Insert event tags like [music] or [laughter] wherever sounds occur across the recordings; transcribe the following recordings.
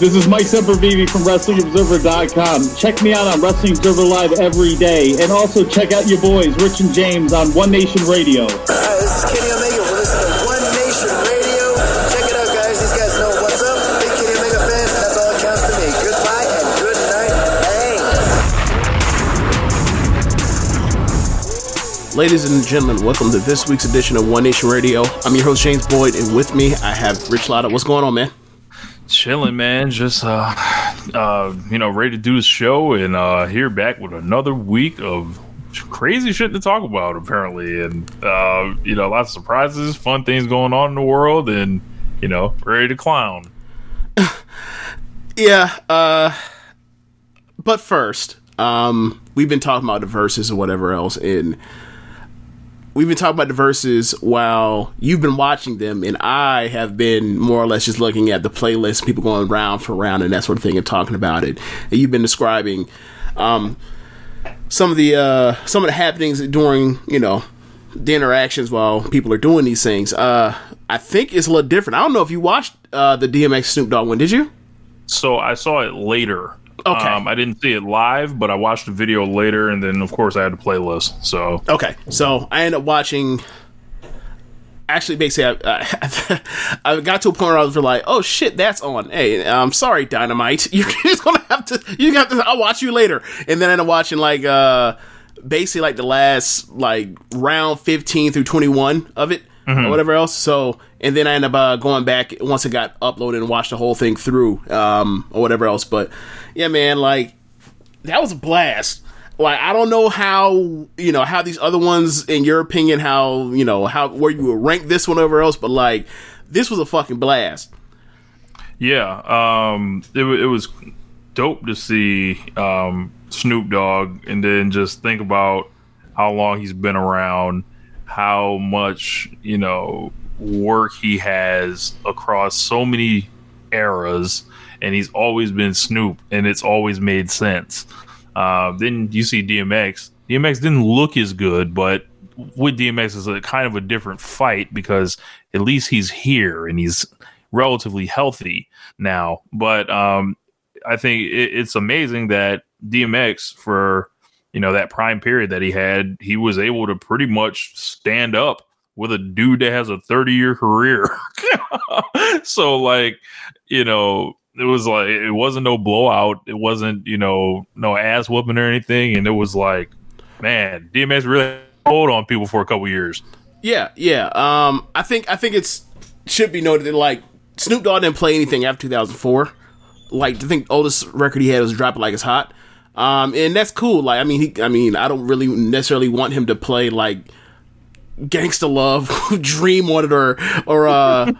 This is Mike Sempervive from WrestlingObserver.com. Check me out on Wrestling Observer Live every day. And also check out your boys, Rich and James, on One Nation Radio. Hi, this is Kenny Omega. We're listening to One Nation Radio. Check it out, guys. These guys know what's up. Big Kenny Omega fans, and that's all that counts to me. Goodbye and good night. Bang. Ladies and gentlemen, welcome to this week's edition of One Nation Radio. I'm your host James Boyd, and with me I have Rich Latta. What's going on, man? Chilling, man. Just uh, uh, you know, ready to do the show and uh, here back with another week of crazy shit to talk about, apparently, and uh, you know, lots of surprises, fun things going on in the world, and you know, ready to clown. Yeah, uh, but first, um, we've been talking about the Verzuz or whatever else, and we've been talking about the Verzuz while you've been watching them, and I have been more or less just looking at the playlist, people going round for round and that sort of thing, and talking about it. And you've been describing um, some of the uh, some of the happenings during you know the interactions while people are doing these things. Uh, I think it's a little different. I don't know if you watched uh, the DMX Snoop Dogg one. Did you? So I saw it later. Okay. Um, I didn't see it live, but I watched the video later, and then of course I had a playlist. So Okay, so I ended up watching. Actually, basically, I, I, [laughs] I got to a point where I was like, "Oh shit, that's on." Hey, I'm sorry, Dynamite. [laughs] You're just gonna have to. You have to. I'll watch you later. And then I ended up watching like uh, basically like the last like round 15 through 21 of it or whatever else. So, and then I ended up uh, going back once it got uploaded and watched the whole thing through um, or whatever else. But yeah, man, like that was a blast. Like I don't know how you know how these other ones, in your opinion, how you know how where you would rank this one over else, but like this was a fucking blast. Yeah, um, it, it was dope to see um, Snoop Dogg, and then just think about how long he's been around, how much you know work he has across so many eras, and he's always been Snoop, and it's always made sense. Uh, then you see DMX. DMX didn't look as good, but with DMX is a kind of a different fight because at least he's here and he's relatively healthy now. But um, I think it, it's amazing that DMX for you know that prime period that he had, he was able to pretty much stand up with a dude that has a 30 year career. [laughs] so like, you know, it was like it wasn't no blowout. It wasn't, you know, no ass whooping or anything. And it was like, man, DMX really hold on people for a couple years. Yeah, yeah. Um, I think I think it's should be noted that like Snoop Dogg didn't play anything after 2004. Like I think oldest record he had was "Drop It Like It's Hot," um, and that's cool. Like I mean, he, I mean, I don't really necessarily want him to play like "Gangsta Love," [laughs] "Dream" on it, or or uh,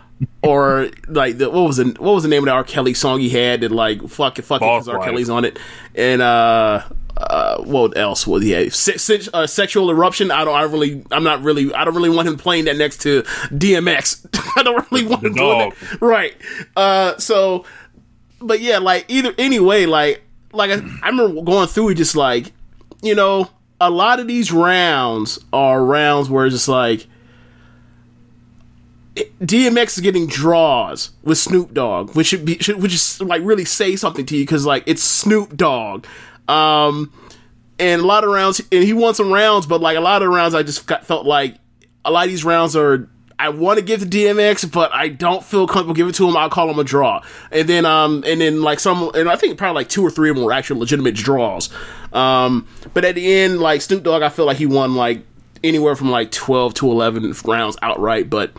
or like the what was the what was the name of the R. Kelly song he had that like fuck it, fuck it, because R. Kelly's on it, and uh. Uh, what else was he? Se- se- uh, sexual eruption. I don't. I really. I'm not really. I don't really want him playing that next to DMX. [laughs] I don't really want him doing that. Right. Uh. So but yeah, like either anyway, like like I, I remember going through it, just like you know, a lot of these rounds are rounds where it's just like DMX is getting draws with Snoop Dogg, which should be should, which is like really say something to you because like it's Snoop Dogg, um, and a lot of rounds, and he won some rounds, but like a lot of rounds, I just got, felt like a lot of these rounds are. I want to give to DMX, but I don't feel comfortable giving it to him. I'll call him a draw, and then um, and then like some, and I think probably like two or three of them were actual legitimate draws. Um, but at the end, like Snoop Dogg, I feel like he won like anywhere from like 12 to 11 rounds outright but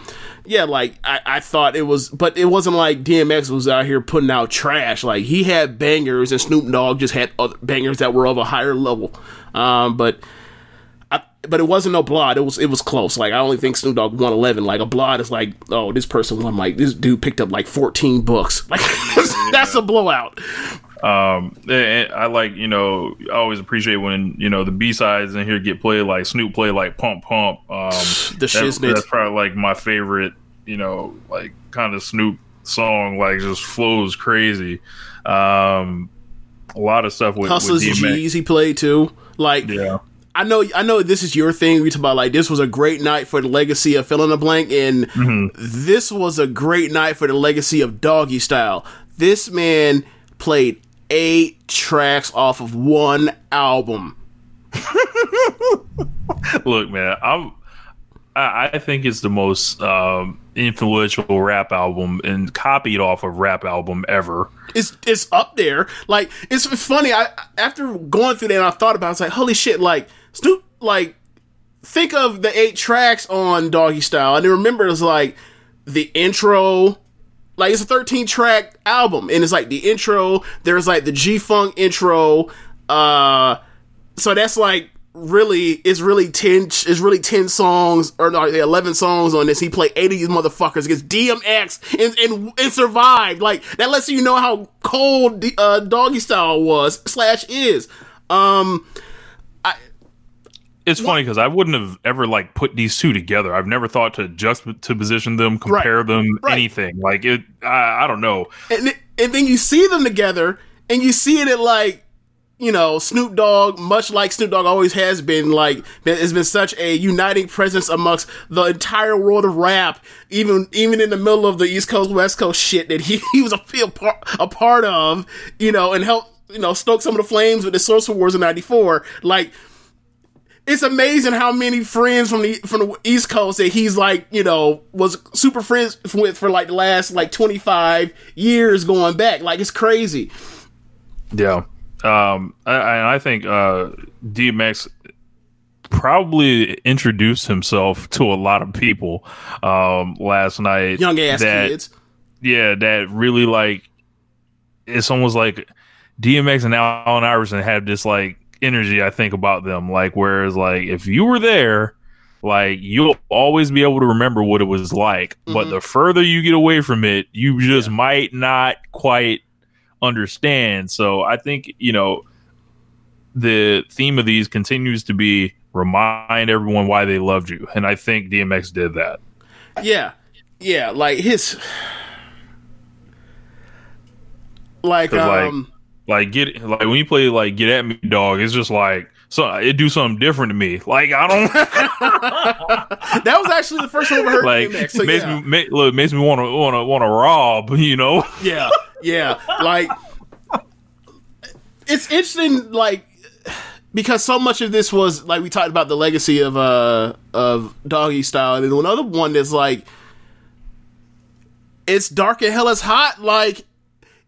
yeah like I, I thought it was but it wasn't like dmx was out here putting out trash like he had bangers and snoop dogg just had other bangers that were of a higher level um but but it wasn't no blood. It was it was close. Like I only think Snoop Dogg won eleven. Like a blood is like, oh, this person won. Like this dude picked up like fourteen books. [laughs] Like that's a blowout. Um, and I like you know I always appreciate when you know the B sides in here get played like Snoop play like Pump Pump. Um, [sighs] The shiznit. That's probably like my favorite. You know, like kind of Snoop song. Like just flows crazy. Um, a lot of stuff with, with Hustlers DMX. G's he played too. Like Yeah. I know I know this is your thing. We talk about like this was a great night for the legacy of fill in the blank, and Mm-hmm. this was a great night for the legacy of doggy style. This man played eight tracks off of one album. [laughs] Look, man, I'm. I, I think it's the most um, influential rap album and copied off of rap album ever. it's it's up there. Like it's funny. I after going through that, and I thought about. it, It's like holy shit. Like Snoop. Like think of the eight tracks on Doggy Style, and then remember it's like the intro. Like it's a thirteen track album, and it's like the intro. There's like the G Funk intro. Uh, so that's like really it's really 10 it's really 10 songs or no, 11 songs on this he played 80 of these motherfuckers against dmx and, and, and survived like that lets you know how cold the uh, doggy style was slash is um i It's funny because I wouldn't have ever like put these two together. I've never thought to just to position them, compare them, Right. anything. Like it, I, I don't know. and, and then you see them together and you see it at like you know Snoop Dogg much like Snoop Dogg always has been like been- has been such a uniting presence amongst the entire world of rap even even in the middle of the East Coast West Coast shit that he, [laughs] he was a, a, part, a part of you know and helped you know stoke some of the flames with the Source Awards in 94 like it's amazing how many friends from the from the East Coast that he's like, you know, was super friends with for like the last like 25 years going back. Like it's crazy. Yeah. Um, I, I think uh, DMX probably introduced himself to a lot of people um, last night. Young ass that, kids. Yeah, that really like it's almost like DMX and Allen Iverson have this like energy. I think about them, like whereas like if you were there. Like you'll always be able to remember what it was like, but the further you get away from it, you just might not quite understand. So I think, you know, the theme of these continues to be remind everyone why they loved you. And I think DMX did that. Yeah. Yeah, like his like, um Like get like when you play like Get At Me Dog, it's just like so it do something different to me. Like I don't [laughs] that was actually the first time I ever heard like DMX. So makes yeah. me make, look makes me want to want to want to rob, [laughs] you know. yeah, yeah. Like it's interesting, like because so much of this was like we talked about the legacy of uh of doggy style, and then another one that's like it's dark and hell is hot. Like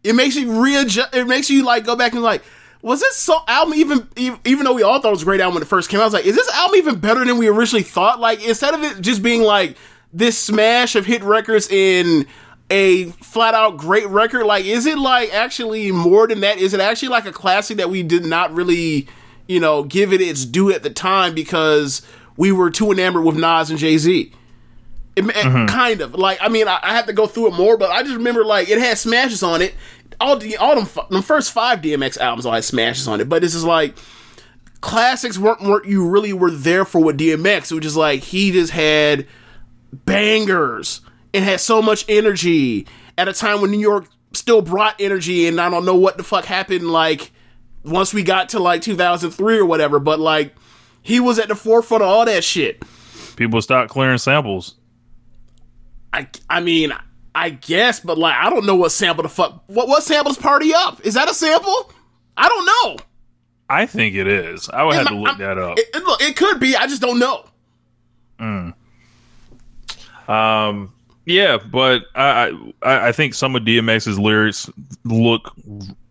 it makes you readjust. It makes you like go back and like. Was this so album even even even though we all thought it was a great album when it first came out? I was like, is this album even better than we originally thought? Like instead of it just being like this smash of hit records in a flat out great record, like is it like actually more than that? Is it actually like a classic that we did not really, you know, give it its due at the time because we were too enamored with Nas and Jay Z? It, it- mm-hmm. kind of like I mean I, I have to go through it more, but I just remember like it had smashes on it. All the all them, them first five DMX albums all had smashes on it, but this is like classics weren't weren't you really were there for with DMX, which is like he just had bangers and had so much energy at a time when New York still brought energy, and I don't know what the fuck happened. Like once we got to like 2003 or whatever, but like he was at the forefront of all that shit. People stopped clearing samples. I I mean, I guess, but like I don't know what sample the fuck what what samples party up? Is that a sample? I don't know. I think it is. I would have to look I'm- that up. It, it- look, it could be. I just don't know. Um, yeah, but I, I I think some of DMX's lyrics look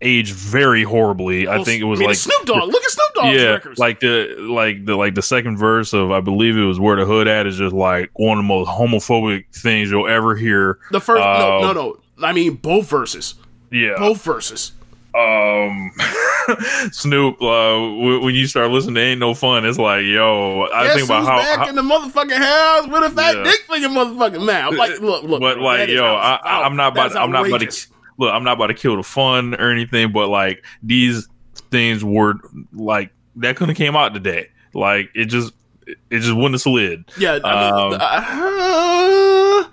age very horribly. I think it was mean, like Snoop Dogg. Look at Snoop Dogg's yeah, records. like the like the like the second verse of I believe it was where the hood at is just like one of the most homophobic things you'll ever hear. the first no Um, no no. I mean both verses. Yeah, Both verses. Um, [laughs] Snoop. Uh, w- when you start listening to "Ain't No Fun," it's like, yo, I Guess think about how, back how- in the motherfucking house with a fat Yeah. dick for your motherfucking mouth. Like, look, look. but like, yo, I, I i'm not about. I'm not about to. Look, I'm not about to kill the fun or anything, but like these things were like that couldn't have came out today. Like it just, it just wouldn't have slid. Yeah, I mean, Um, uh,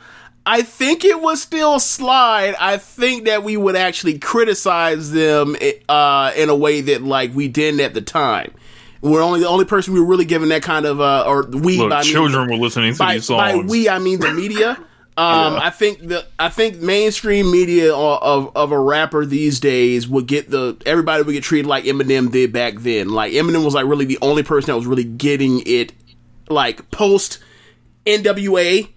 I think it was still slide. I think that we would actually criticize them uh, in a way that like we didn't at the time. We're only the only person we were really giving that kind of uh, or we Look, by mean- children were listening to by, these songs. by we I mean the media. [laughs] Um, I think the I think mainstream media of, of of a rapper these days would get the everybody would get treated like Eminem did back then. Like Eminem was like really the only person that was really getting it, like post NWA.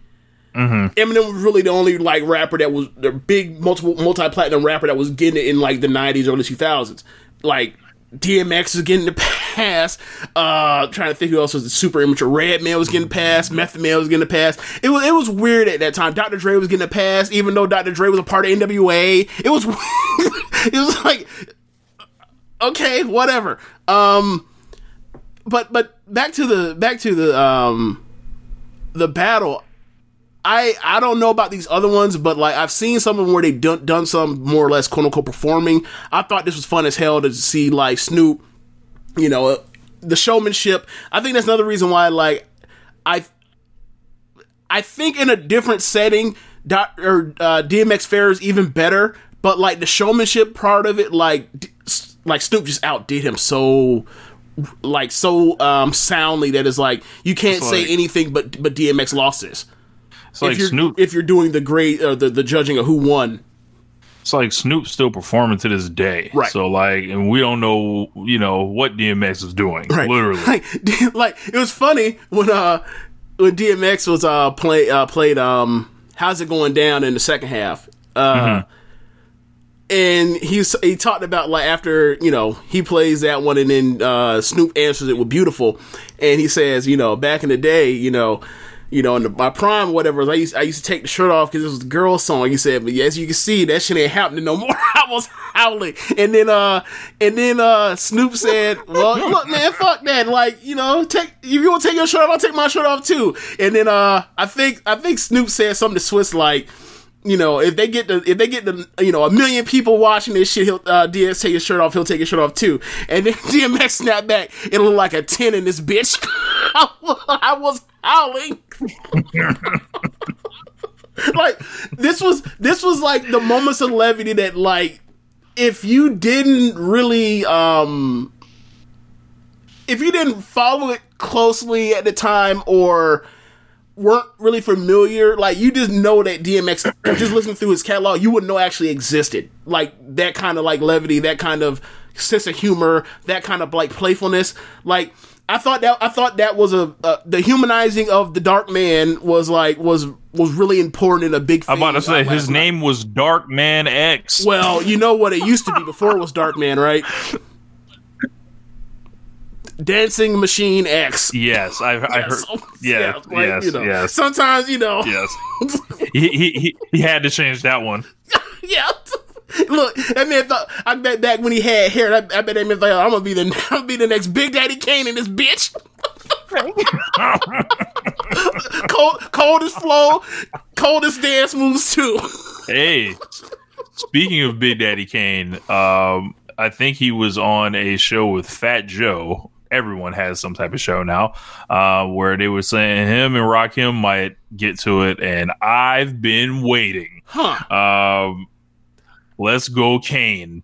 Eminem was really the only like rapper that was the big multiple multi platinum rapper that was getting it in like the nineties, early two thousands. Like DMX was getting the [laughs] pass. Uh, trying to think who else was the super immature. Redman was getting passed. Method Man was getting the pass. It was it was weird at that time. Dr. Dre was getting the pass, even though Dr. Dre was a part of NWA. It was [laughs] it was like okay, whatever. Um, but but back to the back to the um the battle. I I don't know about these other ones, but like I've seen some of them where they've done, done some more or less quote unquote performing. I thought this was fun as hell to see like Snoop, you know, uh, the showmanship. I think that's another reason why like I I think in a different setting, dot, or uh, DMX fares even better. But like the showmanship part of it, like like Snoop just outdid him so like so um soundly that it's like you can't It's say like- anything but but DMX lost this it's like if you're Snoop. if you're doing the uh, the the judging of who won. it's like Snoop still performing to this day. Right. So like, and we don't know, you know, what DMX is doing. Right. Literally. [laughs] like, like it was funny when uh when DMX was uh play uh played um how's it going down in the second half uh. And he's he talked about like after you know he plays that one and then uh, Snoop answers it with beautiful, and he says you know back in the day you know you know in the, my prime whatever I used I used to take the shirt off because it was a girl song. He said, but as you can see that shit ain't happening no more. [laughs] I was howling, and then uh and then uh Snoop said, well look man fuck that like you know take if you want to take your shirt off I'll take my shirt off too. And then uh I think I think Snoop said something to Swiss like you know, if they get the if they get the you know a million people watching this shit, he'll uh, DS take his shirt off. He'll take his shirt off too. And then [laughs] DMX snapped back. It looked like a ten in this bitch. [laughs] I was howling. [laughs] like this was this was like the moments of levity that like if you didn't really um if you didn't follow it closely at the time or weren't really familiar, like you just know that DMX, [clears throat] just listening through his catalog, you wouldn't know actually existed. Like that kind of like levity, that kind of sense of humor, that kind of like playfulness. Like I thought that I thought that was a uh, the humanizing of the Dark Man was like was was really important in a big. I'm about to say his night. name was Dark Man X. Well, you know what it used to be before it was Dark Man, right? Dancing Machine X. Yes, I've I heard. So- [laughs] Yeah, like, yes, you know, yes, Sometimes you know. yes. [laughs] he, he he he had to change that one. [laughs] yeah. Look, that man thought. I bet back when he had hair, I, I bet that man thought I'm gonna be the I'm gonna be the next Big Daddy Kane in this bitch. cold, coldest flow, coldest dance moves too. Hey, speaking of Big Daddy Kane, um, I think he was on a show with Fat Joe. Everyone has some type of show now, uh, where they were saying him and Rakim might get to it, and I've been waiting. Huh? Um, let's go Kane.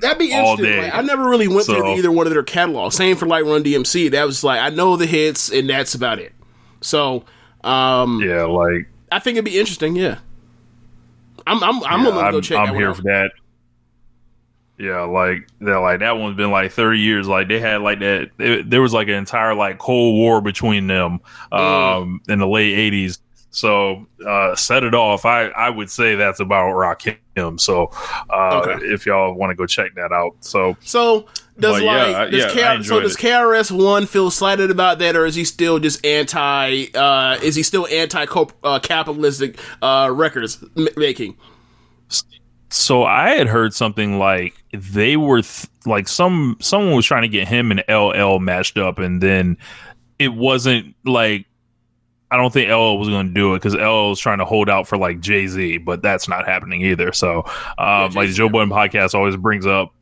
That'd be interesting. Like, I never really went So- through either one of their catalogs. Same for like Run DMC. That was like I know the hits and that's about it. So um yeah, like I think it'd be interesting. Yeah, I'm I'm I'm yeah, gonna go check. I'm here out. for that. Yeah, like that, like that one's been like thirty years. Like they had like that. It, there was like an entire like Cold War between them Mm. um, in the late '80s. So uh, set it off. I I would say that's about Rakim. So uh, Okay. if y'all want to go check that out, so So does But yeah, like does yeah, K- so does. KRS One feel slighted about that, or is he still just anti? uh Is he still anti uh, capitalistic uh records m- making? So I had heard something like they were th- like some someone was trying to get him and LL matched up, and then it wasn't like I don't think LL was going to do it because LL was trying to hold out for like Jay Z, but that's not happening either. So, um, like the Joe Budden podcast always brings up.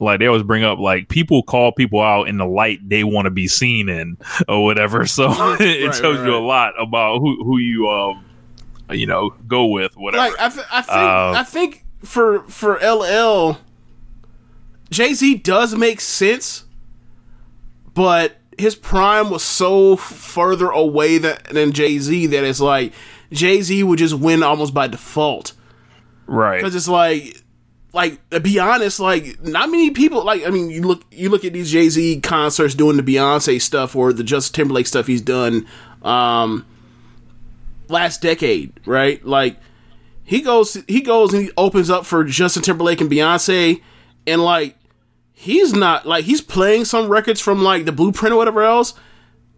Like they always bring up, like people call people out in the light they want to be seen in, or whatever. [laughs] So [laughs] it Right, tells right, you a lot about who who you um, you know, go with, whatever. Like I, th- I think Uh, I think for for LL, Jay Z does make sense, but his prime was so further away that, than Jay Z that it's like Jay Z would just win almost by default. right? because it's like like to be honest like not many people like i mean you look you look at these jay-z concerts doing the beyonce stuff or the justin timberlake stuff he's done um last decade right like he goes he goes and he opens up for justin timberlake and beyonce and like he's not like he's playing some records from like the blueprint or whatever else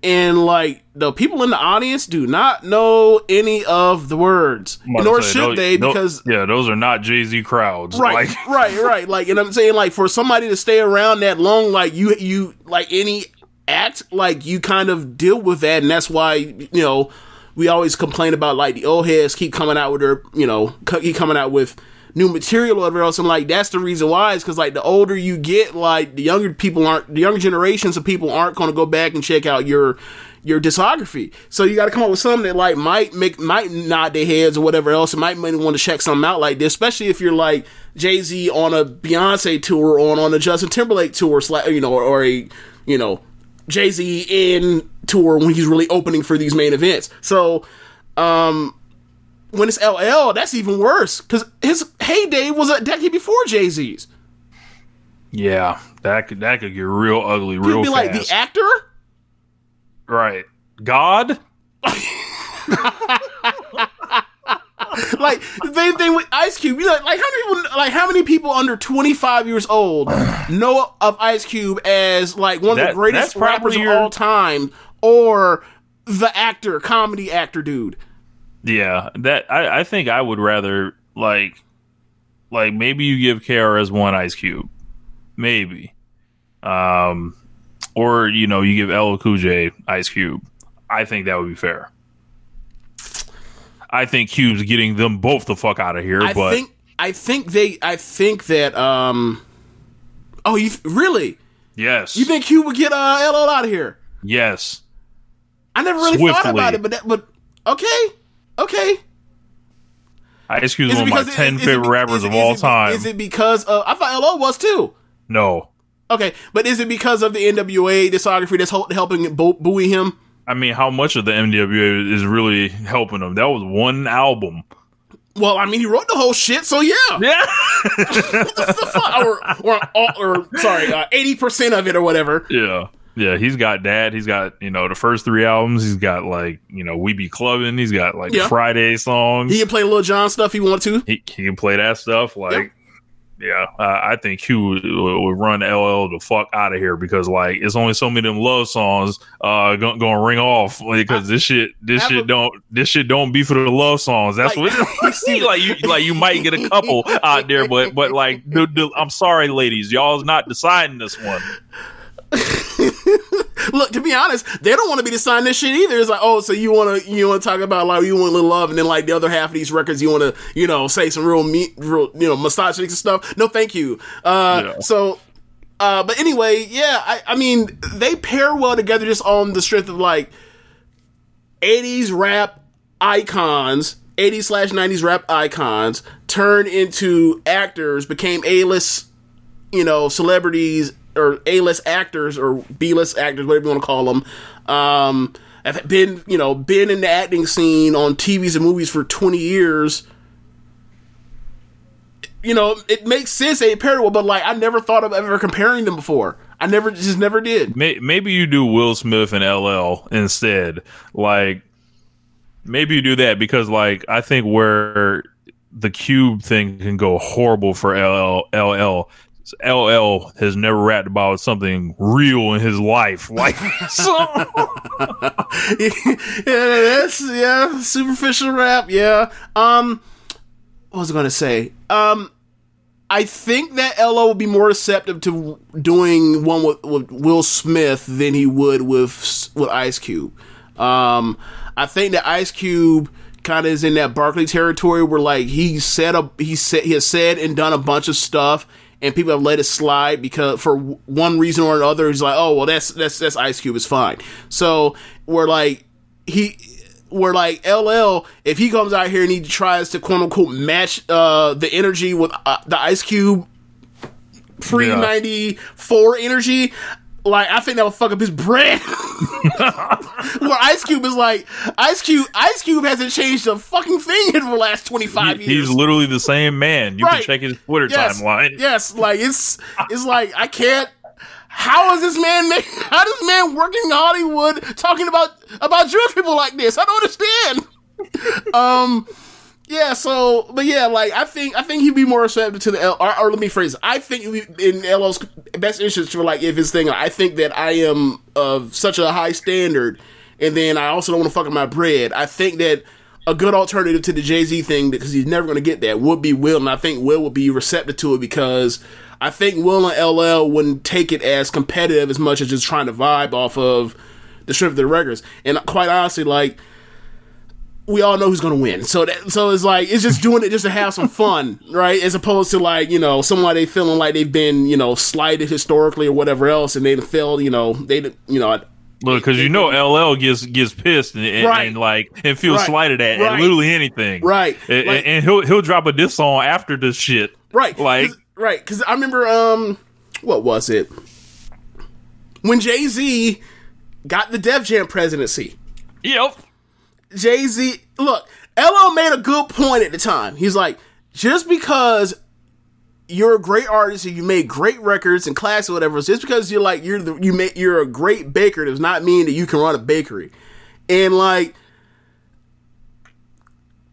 and like the people in the audience do not know any of the words nor say, should those- they because yeah, those are not Jay Z crowds. right Like, [laughs] right right like and i'm saying like for somebody to stay around that long like you you like any act like you kind of deal with that and that's why you know we always complain about like the old heads keep coming out with their you know keep coming out with new material or whatever else. And like that's the reason why is because like the older you get like the younger people aren't the younger generations of people aren't going to go back and check out your your discography. So you got to come up with something that like might make might nod their heads or whatever else. And might them want to check something out like this especially if you're like jay-z on a beyonce tour or on a justin timberlake tour you know or, or a you know jay-z in tour when he's really opening for these main events so um when it's LL, that's even worse because his heyday was a decade before Jay Z's. yeah, that could that could get real ugly real be fast. like the actor. right, God. [laughs] [laughs] Like the same thing with Ice Cube. You know, like how many people, like how many people under twenty five years old [sighs] know of Ice Cube as like one of That- the greatest rappers of your- all time, or the actor, comedy actor, dude. Yeah, that I, I think I would rather like like maybe you give KRS one Ice Cube, maybe, um, or you know you give LL Cool J Ice Cube. I think that would be fair. I think Cube's getting them both the fuck out of here, I but think I think they I think that um. Oh, you really? yes, You think Cube would get uh LL out of here? yes, I never really thought about it, but that, but okay, okay. Ice Cube's Is one of my ten it favorite rappers it- of all time. Is it because of, I thought LL was too? no, Okay, but is it because of the NWA discography that's hel- helping bu- buoy him? I mean, how much of the NWA is really helping them? That was one album. Well, I mean, he wrote the whole shit, so yeah. Yeah. What the fuck? or, or, or, or sorry, uh, eighty percent of it or whatever. Yeah. Yeah, he's got dad. He's got, you know, the first three albums. He's got like, you know, We Be Clubbing. He's got like Yeah. Friday songs. He He, can play Lil Jon stuff he wanted to. he, can play that stuff. Like, yeah, uh, I think Q would, would run LL the fuck out of here because like it's only so many of them love songs uh going to ring off because this shit this shit a- don't this shit don't be for the love songs. That's Like- what [laughs] see like you like you might get a couple out there, but but like the, the, I'm sorry, ladies, y'all's not deciding this one. [laughs] [laughs] Look, to be honest, they don't want to be deciding this shit either. It's like, oh, so you want to you want to talk about like you want a little love, and then like the other half of these records, you want to you know say some real meat, real you know misogyny and stuff. No, thank you. Uh, Yeah. so. Uh, but anyway, yeah, I, I mean, they pair well together just on the strength of like 80s rap icons, 80s slash 90s rap icons, turned into actors, became A list, you know, celebrities or A list actors or B list actors, whatever you want to call them. Um, have been, you know, been in the acting scene on TVs and movies for 20 years. You know, it makes sense they parallel, but like I never thought of ever comparing them before. I never, just never did. Maybe you do Will Smith and LL instead. Like, maybe you do that because, like, I think where the cube thing can go horrible for LL, LL. LL has never rapped about something real in his life, like [laughs] so. [laughs] yeah, that's yeah, superficial rap. Yeah. Um, what was I gonna say? Um, I think that LL would be more receptive to doing one with, with Will Smith than he would with with Ice Cube. Um, I think that Ice Cube kind of is in that Barkley territory where like he said a he said he has said and done a bunch of stuff and people have let it slide because for one reason or another he's like oh well that's that's that's Ice Cube is fine. So we're like he where like LL if he comes out here and he tries to quote unquote match uh the energy with uh, the Ice Cube pre 94 energy like I think that would fuck up his brand. [laughs] Where Ice Cube is like Ice Cube Ice Cube hasn't changed a fucking thing in the last 25 He- years. he's literally the same man. You Right. can check his Twitter yes, timeline. Yes, like it's it's like I can't. How is this man? Make, how does this man working in Hollywood talking about about Jewish people like this? I don't understand. [laughs] um, yeah. So, but yeah, like I think I think he'd be more receptive to the L. Or, or let me phrase: it. I think in LL's best interest for like if his thing. I think that I am of such a high standard, and then I also don't want to fuck up my bread. I think that a good alternative to the Jay Z thing because he's never going to get that would be Will, and I think Will would be receptive to it because I think Will and LL wouldn't take it as competitive as much as just trying to vibe off of the strength of the records. And quite honestly, like we all know who's going to win. So that, so it's like it's just doing it just to have some [laughs] fun, right? As opposed to like you know somebody feeling like they've been you know slighted historically or whatever else, and they failed. You know they you know Look, because you know LL gets gets pissed and, and, Right. and like and feels Right. slighted at, Right. at literally anything. Right. And, Like- and he'll he'll drop a diss song after this shit. Right. Like 'Cause- right. Because I remember, um, what was it? When Jay Z got the Def Jam presidency. Yep. Jay Z, look, LL made a good point at the time. He's like, just because you're a great artist and you made great records and class or whatever, just because you're like you're the, you make you're a great baker does not mean that you can run a bakery. And like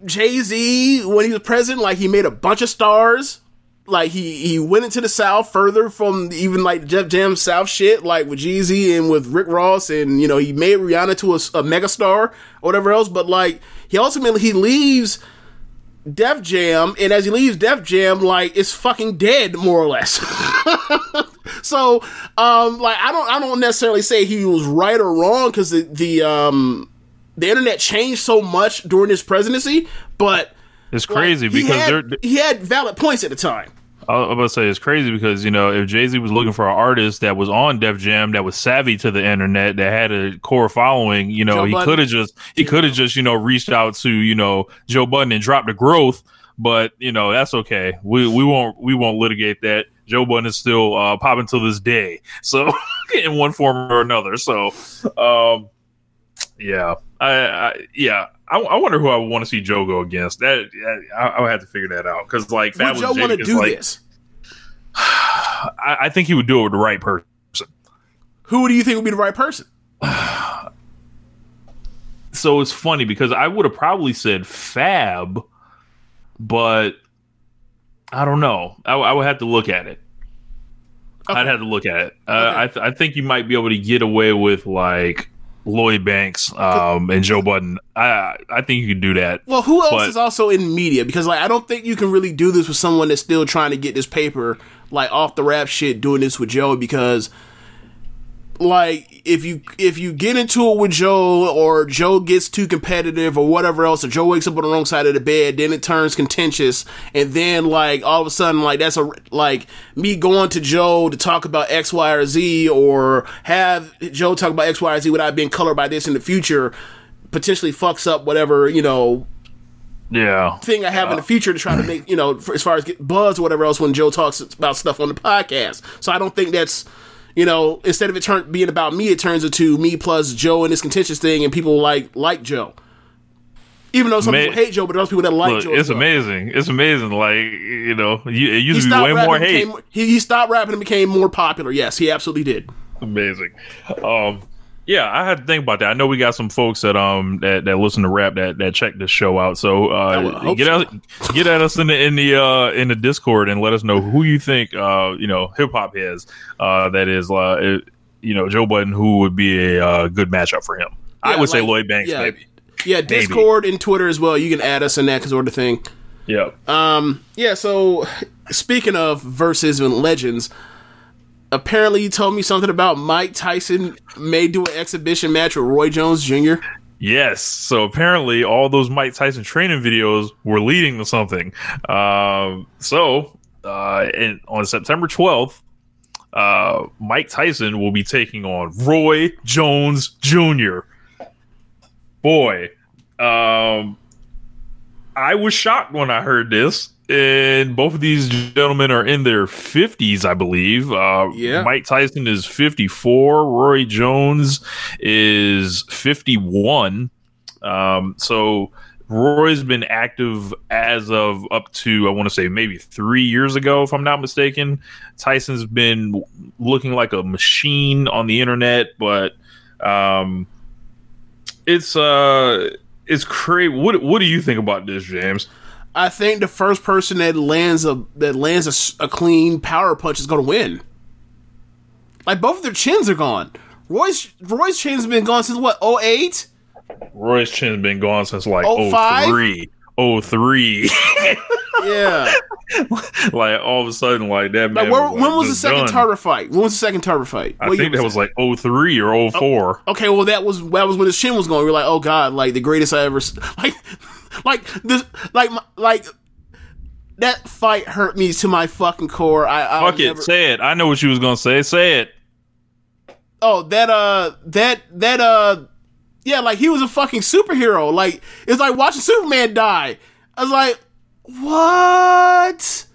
Jay Z, when he was president, like he made a bunch of stars. Like he he went into the South further from even like Def Jam South shit, like with Jeezy and with Rick Ross, and you know he made Rihanna to a, a megastar or whatever else. But like he ultimately he leaves Def Jam, and as he leaves Def Jam, like it's fucking dead more or less. [laughs] so um like I don't I don't necessarily say he was right or wrong because the the um the internet changed so much during his presidency, but It's crazy like, he because had, they're he had valid points at the time. I was about to say it's crazy because you know if Jay Z was looking for an artist that was on Def Jam that was savvy to the internet that had a core following, you know Joe he could have just he could have just you know reached out to you know Joe Budden and dropped the growth, but you know that's okay. We we won't we won't litigate that. Joe Budden is still uh, popping to this day, [laughs] so in one form or another. So, um, yeah, I, I yeah. I, I wonder who I would want to see Joe go against. That I, I would have to figure that out because like Would Joe want to do like, this? [sighs] I, I think he would do it with the right person. Who do you think would be the right person? [sighs] So it's funny because I would have probably said Fab, but I don't know. I, I would have to look at it. I'd have to look at it. Uh, I, th- I think you might be able to get away with like Lloyd Banks um, and Joe Budden. I I think you can do that. Well, who else But- is also in media? Because like I don't think you can really do this with someone that's still trying to get this paper like off the rap shit. Doing this with Joe because like if you if you get into it with Joe or Joe gets too competitive or whatever else, or Joe wakes up on the wrong side of the bed, then it turns contentious, and then like all of a sudden like that's a like me going to Joe to talk about X, Y, or Z, or have Joe talk about X, Y, or Z without being colored by this in the future, potentially fucks up whatever you know Yeah. thing I have in the future to try to make, you know, for, as far as get buzz or whatever else when Joe talks about stuff on the podcast. So I don't think that's, you know, instead of it turn being about me, it turns into me plus Joe and this contentious thing, and people like like Joe. Even though some Ma- people hate Joe, but those people that like Look, Joe, it's well. amazing. It's amazing. Like you know, you, it He used to be way more hate. became- he, he stopped rapping and became more popular. Yes, he absolutely did. amazing. Um, yeah, I had to think about that. I know we got some folks that um that, that listen to rap that that check this show out. So uh, get so. us [laughs] get at us in the in the uh in the Discord and let us know who you think uh you know hip hop has uh that is uh it- you know Joe Budden who would be a uh, good matchup for him. I Yeah, would say Lloyd Banks yeah. maybe. Yeah, Discord and Twitter as well. You can add us in that sort of thing. Yeah. Um, yeah. So speaking of verses and legends, apparently you told me something about Mike Tyson may do an exhibition match with Roy Jones Jr. Yes. So apparently, all those Mike Tyson training videos were leading to something. Um, so, uh, in, on September 12th, uh, Mike Tyson will be taking on Roy Jones Jr. Boy, um, I was shocked when I heard this. And both of these gentlemen are in their 50s, I believe. Uh, Yeah. Mike Tyson is 54. Roy Jones is 51. Um, so Roy's been active as of up to, I want to say, maybe three years ago, if I'm not mistaken. Tyson's been looking like a machine on the internet, but um, it's uh, it's crazy. What What do you think about this, James? I think the first person that lands a that lands a a, clean power punch is going to win. Like both of their chins are gone. Roy's Roy's chin's been gone since what? 08? Roy's chin's been gone since like Oh, five? 03. 03. [laughs] Yeah. like all of a sudden, like that man. like where, was, when was the second done. Fight? When was the second Tarver fight? I What year think that was that? like 03 or 04. Okay, well that was that was when his chin was going. We were like, oh god, like the greatest I ever [laughs] like, like this, like my, like that fight hurt me to my fucking core. I, I Fuck it, say it. I know what you was gonna say. Say it. oh that uh that that uh yeah, like he was a fucking superhero. Like it's like watching Superman die. I was like, what?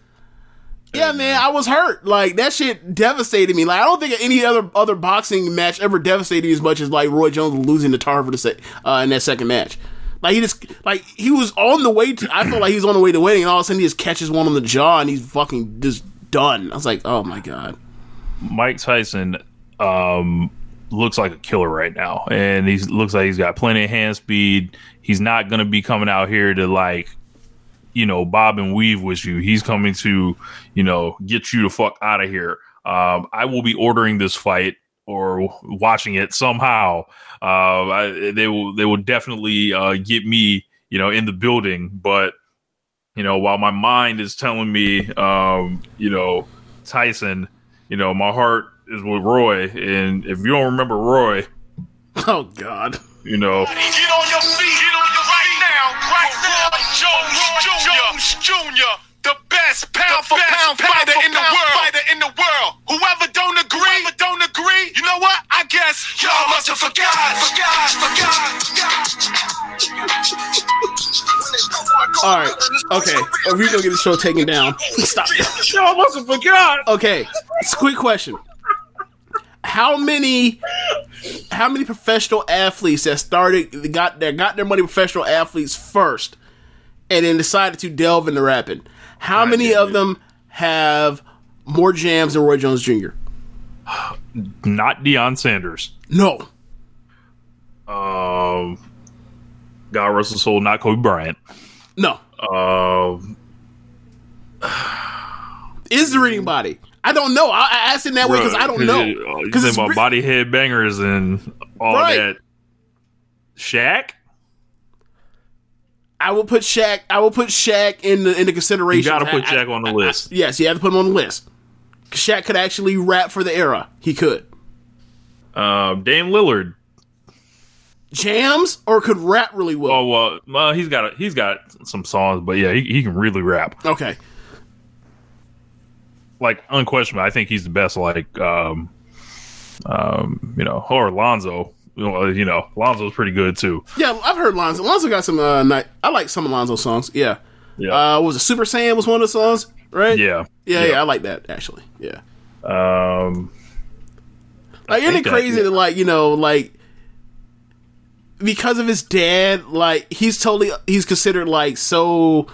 Yeah, man, I was hurt. Like that shit devastated me. Like I don't think any other other boxing match ever devastated me as much as like Roy Jones losing to Tarver to say, uh, in that second match. Like he just like he was on the way to. I felt like he was on the way to winning, and all of a sudden he just catches one on the jaw, and he's fucking just done. I was like, oh my god. Mike Tyson um, looks like a killer right now, and he looks like he's got plenty of hand speed. He's not going to be coming out here to like, you know, bob and weave with you. He's coming to, you know, get you the fuck out of here. Um, I will be ordering this fight or watching it somehow. Uh, I, they will they will definitely uh, get me, you know, in the building. But you know, while my mind is telling me, um, you know, Tyson, you know, my heart is with Roy. And if you don't remember Roy, [laughs] Oh god. you know, Get on your feet. Get on your right now. Right now. Jones Jr. Jr. The best pound for pound fighter in the world. Fighter in the world. Whoever don't agree, Whoever don't agree. You know what? I guess y'all must have forgot. Forgot. Forgot. All right. Okay. Or we gonna get the show taken down. [laughs] Stop. y'all must have forgot. Okay. It's a quick question. How many how many professional athletes that started got that got their money professional athletes first and then decided to delve into rapping? How many of them have more jams than Roy Jones Jr.? Not Deion Sanders. No. Um, God rest his soul. Not Kobe Bryant. No. Um, Is there anybody? I don't know. I, I asked it that way because I don't know. Because it's about re- body head bangers and all Right. that. Shaq. I will put Shaq. I will put Shaq in the in the consideration. You got to put I- Shaq on the list. Yes, you have to put him on the list. Shaq could actually rap for the era. He could. Um, Dame Lillard. Jams or could rap really well. Oh well, well he's got a, he's got some songs, but yeah, he, he can really rap. Okay. Like unquestionably, I think he's the best. Like um, um, you know, or Lonzo. you know, Lonzo's pretty good too. Yeah, I've heard Lonzo. Lonzo got some. Uh, night. I like some of Lonzo's songs. Yeah. Yeah. Uh, was it Super Saiyan was one of the songs, right? Yeah. Yeah, yeah, Yeah. I like that actually. Yeah. Um, Like, isn't it think that- crazy that like you know like because of his dad, like he's totally he's considered like so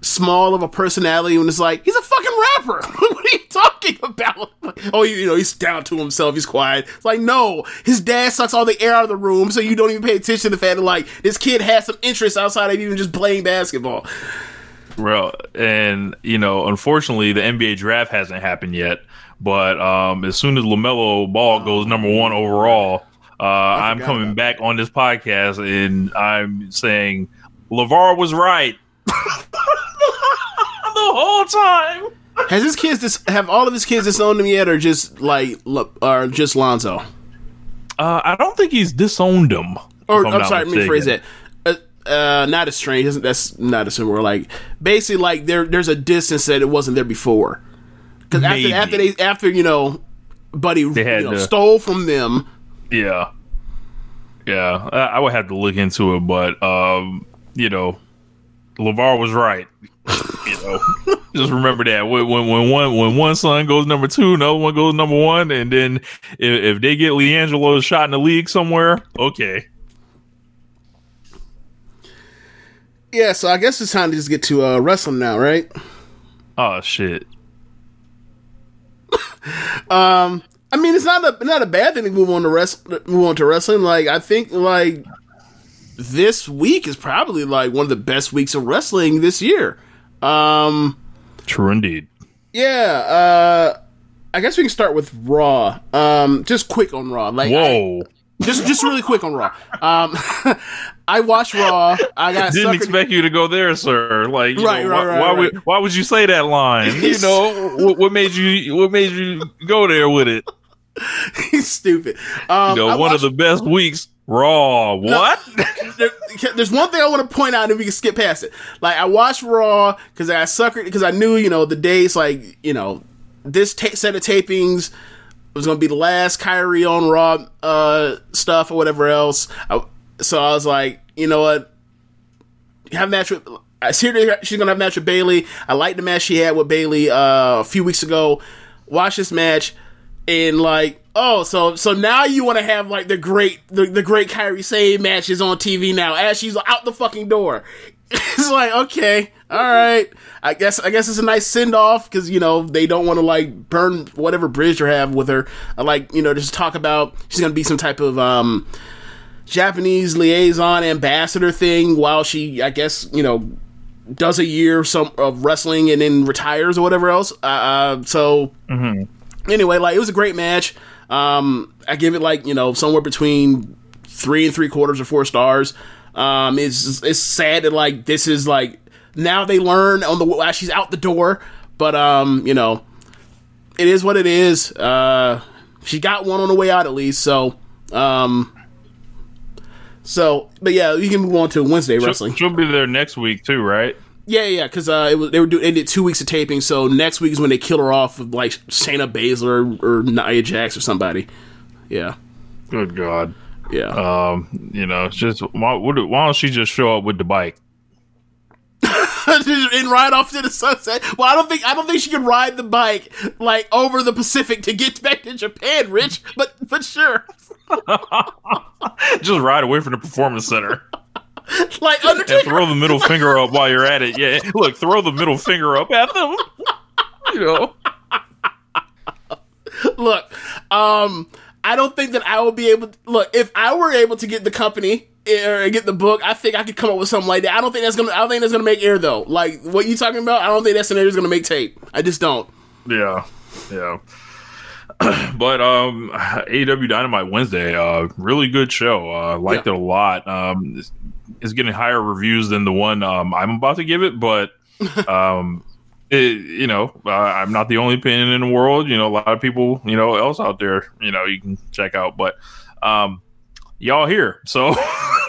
small of a personality when it's like he's a fucking rapper. [laughs] what are you talking about? [laughs] Oh, you, you know he's down to himself. He's quiet. It's like no, his dad sucks all the air out of the room, so you don't even pay attention to the fact that like this kid has some interest outside of even just playing basketball. Well, and you know, unfortunately, the NBA draft hasn't happened yet. But um, as soon as Lamelo Ball goes number one overall, uh, I'm coming back on this podcast and I'm saying Lavar was right [laughs] the whole time. Has his kids dis- have all of his kids disowned him yet, or just like or just Lonzo? Uh, I don't think he's disowned him. Or I'm, not sorry, let me phrase that. Uh, not as strange. Isn't that's not as similar? Like basically, like there there's a distance that it wasn't there before. Because after after they after you know, Buddy you know, to- stole from them. Yeah, yeah. I, I would have to look into it, but um, you know, LaVar was right. [laughs] you know, just remember that when, when when one when one son goes number two, another one goes number one, and then if, if they get LiAngelo shot in the league somewhere, okay. Yeah, so I guess it's time to just get to uh, wrestling now, right? Oh shit. [laughs] Um, I mean, it's not a not a bad thing to move on to rest move on to wrestling. Like I think like this week is probably like one of the best weeks of wrestling this year. Um, True indeed. yeah, uh, I guess we can start with Raw. Um, just quick on Raw. Like, I- Whoa. Just just really quick on Raw. Um, [laughs] I watched Raw. I got Didn't suckered- expect you to go there, sir. Like, Right, know, right, why, right, why right. would why would you say that line? You know, what, what made you what made you go there with it? [laughs] He's stupid. Um, You know, I one watched- of the best weeks. Raw. What? [laughs] there, there's one thing I want to point out, and we can skip past it. Like I watched Raw because I suckered because I knew you know the days like you know this ta- set of tapings was going to be the last Kairi on Raw uh, stuff or whatever else. I, so I was like, you know what, have a match with. I see her, she's gonna have a match with Bayley. I like the match she had with Bayley uh, a few weeks ago. Watch this match and like, oh, so so now you want to have like the great the, the great Kairi Sane matches on TV now as she's out the fucking door. [laughs] it's like okay, all right. I guess I guess it's a nice send off because you know they don't want to like burn whatever bridge you have with her. Like you know just talk about she's gonna be some type of um Japanese liaison ambassador thing while she I guess you know does a year some of wrestling and then retires or whatever else. Uh, uh, so anyway, like it was a great match. Um, I give it like you know somewhere between three and three quarters or four stars. Um, it's it's sad that like this is like now they learn on the while she's out the door, but um, you know, it is what it is. Uh, she got one on the way out at least, so um. So, but yeah, you can move on to Wednesday She'll, wrestling. she'll be there next week too, right? Yeah, yeah, because uh, it was they were doing they did two weeks of taping, so next week is when they kill her off with like Shayna Baszler or, or Nia Jax or somebody. Yeah, Good God. Yeah. Um, you know, just why, why don't she just show up with the bike? [laughs] and ride off to the sunset. Well, I don't think I don't think she can ride the bike like over the Pacific to get back to Japan, Rich. But but sure, [laughs] Just ride away from the performance center [laughs] like and throw the middle finger up while you're at it. Yeah, look, throw the middle finger up at them. You know, Look, um, I don't think that I will be able. To, look, if I were able to get the company eh, or get the book, I think I could come up with something like that. I don't think that's gonna. I don't think that's gonna make air though. Like what you talking about, I don't think that scenario is gonna make tape. I just don't. yeah, yeah. [clears throat] but um, AEW Dynamite Wednesday, uh, really good show. Uh, liked Yeah. it a lot. Um, it's, it's getting higher reviews than the one um I'm about to give it, but [laughs] um. It, you know, uh, I'm not the only opinion in the world. You know, a lot of people, you know, else out there, you know, you can check out. But um, y'all here. So [laughs]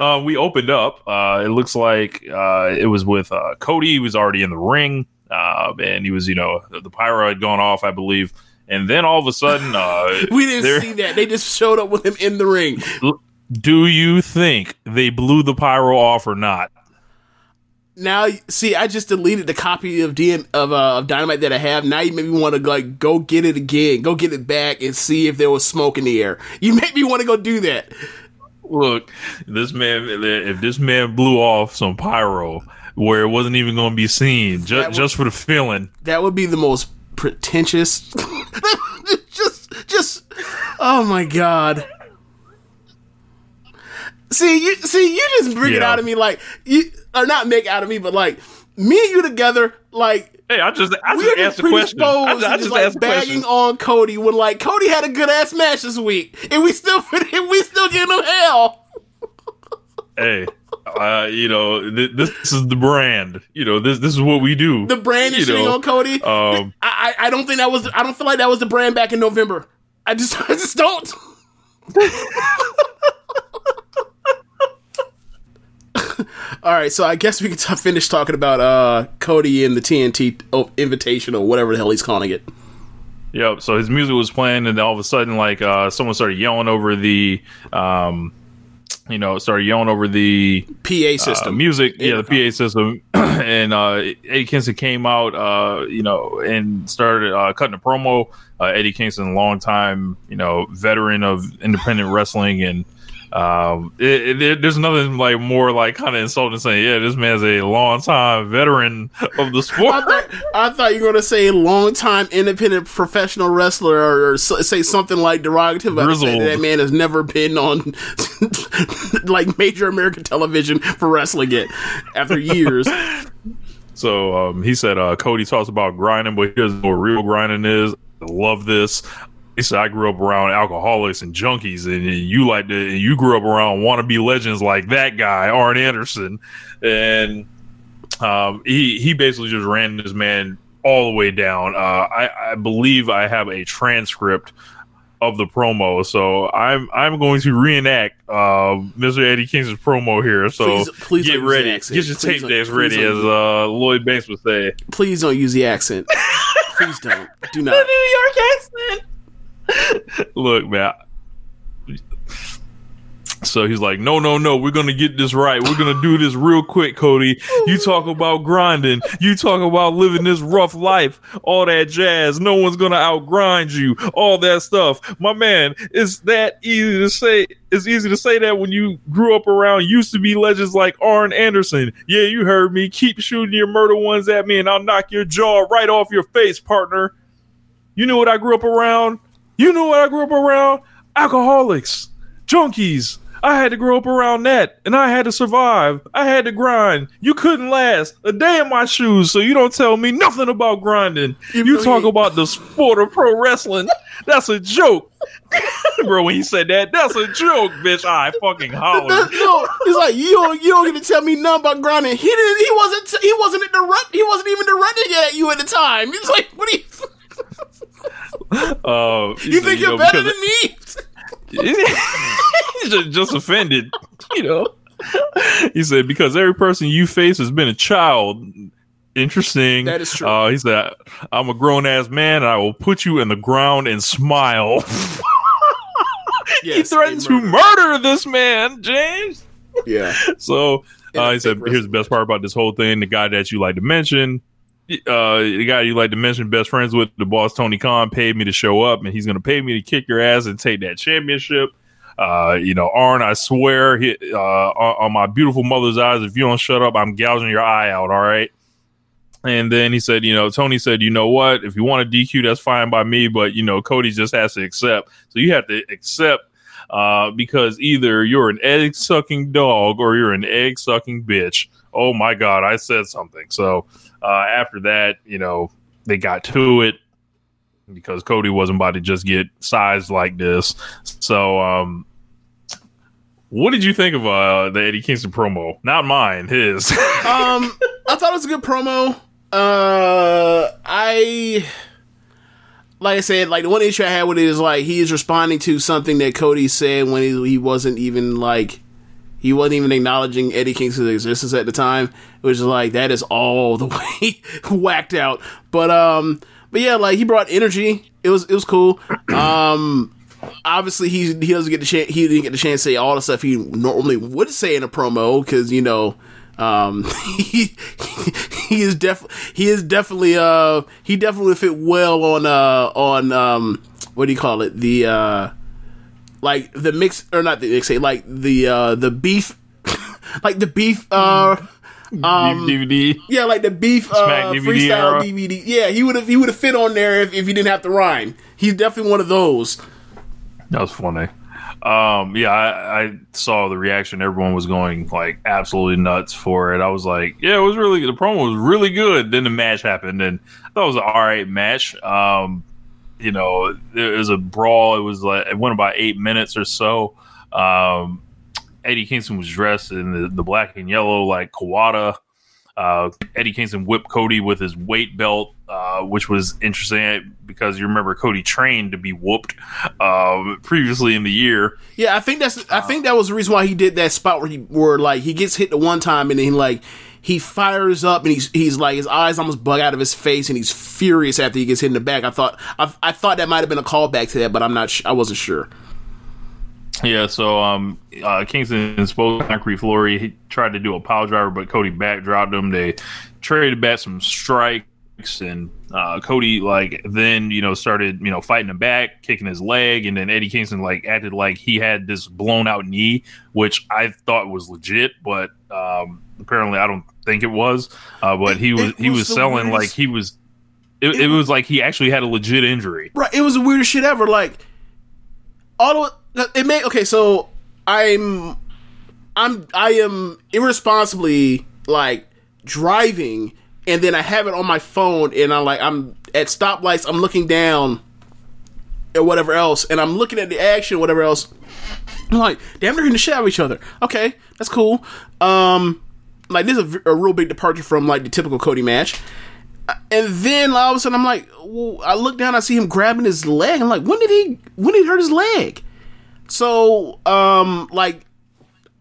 uh, we opened up. Uh, it looks like uh, it was with uh, Cody. He was already in the ring, uh, and he was, you know, the pyro had gone off, I believe, and then all of a sudden, uh, [laughs] We didn't see that. They just showed up with him in the ring. Do you think they blew the pyro off or not? Now, see, I just deleted the copy of DM of uh, of Dynamite that I have. Now you make me want to like go get it again, go get it back, and see if there was smoke in the air. You [laughs] make me want to go do that. Look, this man, if this man blew off some pyro where it wasn't even going to be seen, just would- just for the feeling, That would be the most pretentious. [laughs] just, just, oh my god. See you, see you just bring it out of me like you, or not make out of me, but like me and you together, like hey, I just I just asked the question. I just, I just like question. bagging on Cody when like Cody had a good ass match this week, and we still [laughs] and we still getting him hell. hey, uh, you know, th- this is the brand. You know, this this is what we do. The brand is You shitting know, on Cody. Um, I, I I don't think that was I don't feel like that was the brand back in November. I just [laughs] I just don't. [laughs] [laughs] All right, so I guess we can t- finish talking about uh Cody and the TNT o- invitation or whatever the hell he's calling it. Yep. So his music was playing, and all of a sudden, like uh, someone started yelling over the, um, you know, started yelling over the PA system. uh, music. Yeah, the PA system. [clears throat] and uh, Eddie Kingston came out, uh, you know, and started uh, cutting a promo. Uh, Eddie Kingston, long time, you know, veteran of independent wrestling, and um, it, it, there's nothing like more like kind of insulting saying, yeah, this man's a long time veteran of the I sport. thought, I thought you were going to say long time independent professional wrestler or, or say something like derogative. about that that man has never been on [laughs] like major American television for wrestling it after years. [laughs] So um, he said uh, Cody talks about grinding, but he doesn't know what real grinding is. I love this. He I grew up around alcoholics and junkies, and you like to, and you grew up around wannabe legends like that guy, Arn Anderson, and um, he he basically just ran this man all the way down. Uh, I, I believe I have a transcript of the promo, so I'm I'm going to reenact uh, Mr. Eddie Kingston's promo here. So Please- please get don't use the ready, get your Please tape decks ready, as uh, Lloyd Banks would say. Please don't use the accent. [laughs] Please don't. Do not. New York accent. [laughs] Look, man. So he's like, no, no, no, we're to get this right. We're to do this real quick, Cody. You talk about grinding. You talk about living this rough life, all that jazz. No one's to outgrind you, all that stuff. My man, it's that easy to say. It's easy to say that when you grew up around used to be legends like Arn Anderson. Yeah, you heard me. Keep shooting your murder ones at me and I'll knock your jaw right off your face, partner. You know what I grew up around? You know what I grew up around? Alcoholics, junkies. I had to grow up around that, and I had to survive. I had to grind. You couldn't last a day in my shoes, so you don't tell me nothing about grinding. You talk about the sport of pro wrestling. That's a joke. [laughs] Bro, when he said that, that's a joke, bitch. I fucking hollered. no, he's like you don't you don't get to tell me nothing about grinding. He didn't. He wasn't. He wasn't direct. He wasn't even directing at you at the time. He's like, what are you? [laughs] Uh, You think you're better than me? [laughs] He's just, just offended, you know. He said because every person you face has been a child. Interesting. That is true. Uh, he said, "I'm a grown ass man, and I will put you in the ground and smile." [laughs] he Yes, threatened a to murder this man, James. Yeah. So uh, he said, "Here's the best part about this whole thing: the guy that you like to mention." Uh, the guy you like to mention, best friends with the boss Tony Khan, paid me to show up, and he's going to pay me to kick your ass and take that championship. Uh, you know, Arn, I swear, he, uh, on, on my beautiful mother's eyes, if you don't shut up, I'm gouging your eye out. All right. And then he said, you know, Tony said, you know what? If you want to DQ, that's fine by me, but you know, Cody just has to accept. So you have to accept uh, because either you're an egg sucking dog or you're an egg sucking bitch. Oh my God, I said something. So uh, after that, you know, they got to it because Cody wasn't about to just get sized like this. So, um, what did you think of uh, the Eddie Kingston promo? Not mine, his. [laughs] um, I thought it was a good promo. Uh, I like I said, like the one issue I had with it is like he is responding to something that Cody said when he, he wasn't even like he wasn't even acknowledging Eddie Kingston's existence at the time. It was just like that is all the [laughs] way whacked out. But um, but yeah, like he brought energy. It was it was cool. [clears throat] Um, obviously he he doesn't get the chance. He didn't get the chance to say all the stuff he normally would say in a promo because you know. Um, [laughs] he he is def he is definitely uh he definitely fit well on uh on um what do you call it the uh like the mix or not the mix like the uh the beef [laughs] like the beef uh [laughs] um DVD. yeah like the beef uh, DVD freestyle era. DVD yeah he would have he would have fit on there if, if he didn't have to rhyme he's definitely one of those That was funny. Um, yeah, I, I saw the reaction. Everyone was going like absolutely nuts for it. I was like, yeah, it was really the promo was really good. Then the match happened, and I thought it was an all right match. Um, you know, it was a brawl. It was like it went about eight minutes or so. Um, Eddie Kingston was dressed in the, the black and yellow like Kawada. Uh, Eddie Kingston whipped Cody with his weight belt, uh, which was interesting because you remember Cody trained to be whooped uh, previously in the year. Yeah, I think that's. I think that was the reason why he did that spot where he where like he gets hit the one time and then he like he fires up and he's he's like his eyes almost bug out of his face and he's furious after he gets hit in the back. I thought I, I thought that might have been a callback to that, but I'm not. Sh- I wasn't sure. Yeah, so um, uh, Kingston exposed Concrete Flory. He tried to do a pile driver, but Cody backdropped him. They traded back some strikes, and uh, Cody like then you know started you know fighting him back, kicking his leg, and then Eddie Kingston like acted like he had this blown out knee, which I thought was legit, but um, apparently I don't think it was. Uh, but he was it he was was the selling like he was. It, it was like he actually had a legit injury. Right. It was the weirdest shit ever. Like, all of it may okay. So I'm, I'm, I am irresponsibly like driving, and then I have it on my phone, and I'm like, I'm at stoplights. I'm looking down, or whatever else, and I'm looking at the action, whatever else. I'm like, damn, they're hitting the shit out of each other. Okay, that's cool. Um, like this is a real big departure from like the typical Cody match. And then all of a sudden, I'm like, well, I look down, I see him grabbing his leg. I'm like, when did he? When did he hurt his leg? So, um, like,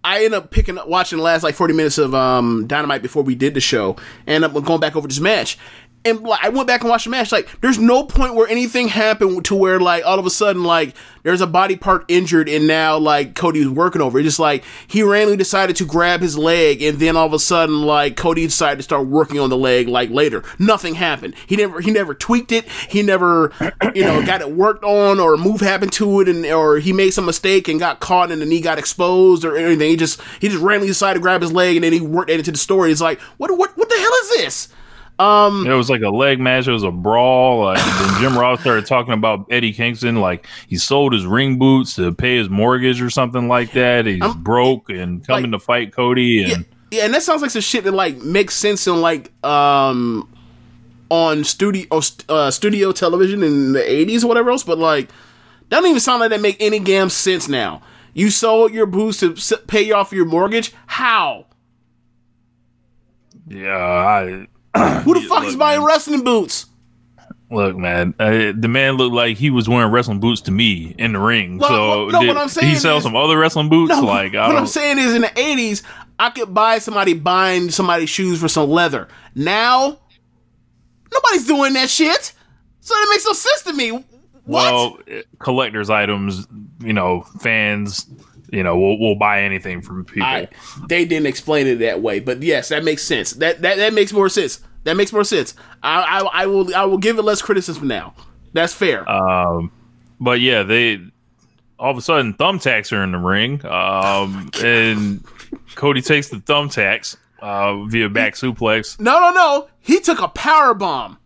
I end up picking up watching the last like 40 minutes of um Dynamite before we did the show, and I'm going back over this match. And like, I went back and watched the match. Like, there's no point where anything happened to where like all of a sudden like there's a body part injured, and now like Cody was working over. it. It's just like he randomly decided to grab his leg, and then all of a sudden like Cody decided to start working on the leg like later. Nothing happened. He never he never tweaked it. He never you know got it worked on or a move happened to it, and or he made some mistake and got caught, and the knee got exposed or anything. He just he just randomly decided to grab his leg, and then he worked that into the story. It's like what what what the hell is this? Um, It was like a leg match. It was a brawl. Like, then Jim Ross started talking about Eddie Kingston, like he sold his ring boots to pay his mortgage or something like that. He's broke and coming to fight Cody. And Yeah, and that sounds like some shit that like makes sense in like um on studio uh, studio television in the eighties or whatever else. But like, that don't even sound like that make any damn sense now. You sold your boots to pay off your mortgage. How? yeah, I Who the fuck is look, buying man. wrestling boots? look, man. Uh, the man looked like he was wearing wrestling boots to me in the ring. Well, so no, did, what I'm did he saying sell is- some other wrestling boots? No, like I what I'm saying is, in the '80s, I could buy somebody buying somebody's shoes for some leather. Now, nobody's doing that shit. So it makes no sense to me. What? Well, uh, collectors' items, you know, fans, you know, we'll, we'll buy anything from people. I, they didn't explain it that way, but yes, that makes sense. That that, that makes more sense. That makes more sense. I, I I will I will give it less criticism now. That's fair. Um, but yeah, they all of a sudden thumbtacks are in the ring, um, and Cody takes the thumbtacks uh, via back suplex. no, no, no. He took a power bomb.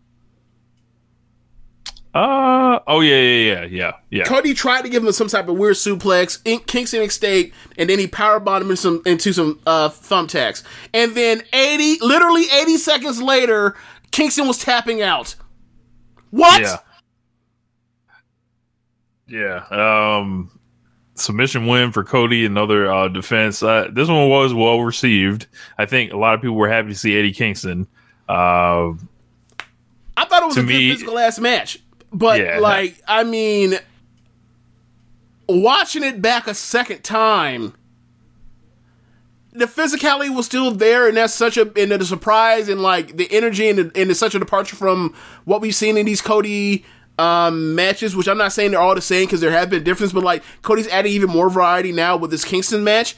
Uh oh yeah yeah yeah yeah yeah. Cody tried to give him some type of weird suplex, in Kingston escaped, and then he power bombed him into some, into some uh, thumbtacks. And then eighty, literally eighty seconds later, Kingston was tapping out. What? Yeah. Yeah. Um, submission win for Cody. Another uh, defense. Uh, this one was well received. I think a lot of people were happy to see Eddie Kingston. Uh, I thought it was To a good me- physical ass match, but Yeah. like, I mean, watching it back a second time, the physicality was still there, and that's such a and the surprise and like the energy and, and it's such a departure from what we've seen in these Cody um, matches. Which I'm not saying they're all the same because there have been differences, but like Cody's adding even more variety now with this Kingston match.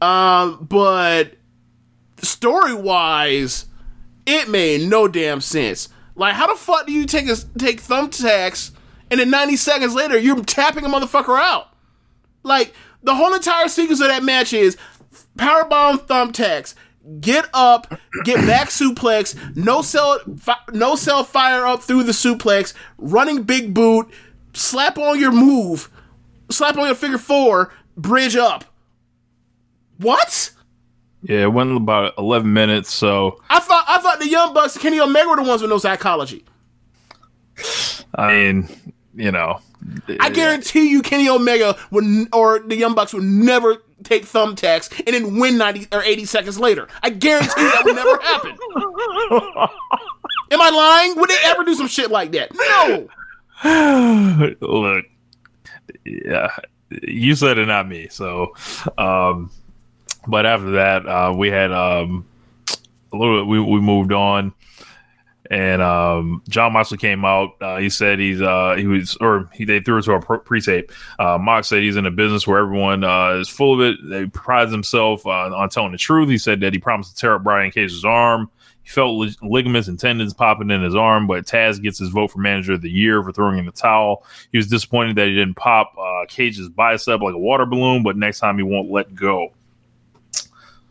Um, but story wise, it made no damn sense. Like, how the fuck do you take a, take thumbtacks and then 90 seconds later you're tapping a motherfucker out? Like, the whole entire sequence of that match is powerbomb thumbtacks, get up, get back [coughs] suplex, no cell, fi- no cell fire up through the suplex, running big boot, slap on your move, slap on your figure four, bridge up. What? Yeah, it went about 11 minutes, so I thought I thought the Young Bucks, Kenny Omega were the ones with no psychology. I mean, you know, I guarantee you, Kenny Omega would, or the Young Bucks would never take thumbtacks and then win ninety or eighty seconds later. I guarantee that would never happen. [laughs] Am I lying? Would they ever do some shit like that? No. [sighs] look, yeah, you said it, not me. So, um, but after that, uh, we had um, a little. We we moved on, and um, Jon Moxley came out. Uh, he said he's uh, he was, or he they threw it to a pre-tape. Uh, Mox said he's in a business where everyone uh, is full of it. They prides himself uh, on telling the truth. He said that he promised to tear up Brian Cage's arm. He felt lig- ligaments and tendons popping in his arm, but Taz gets his vote for manager of the year for throwing in the towel. He was disappointed that he didn't pop uh, Cage's bicep like a water balloon, but next time he won't let go.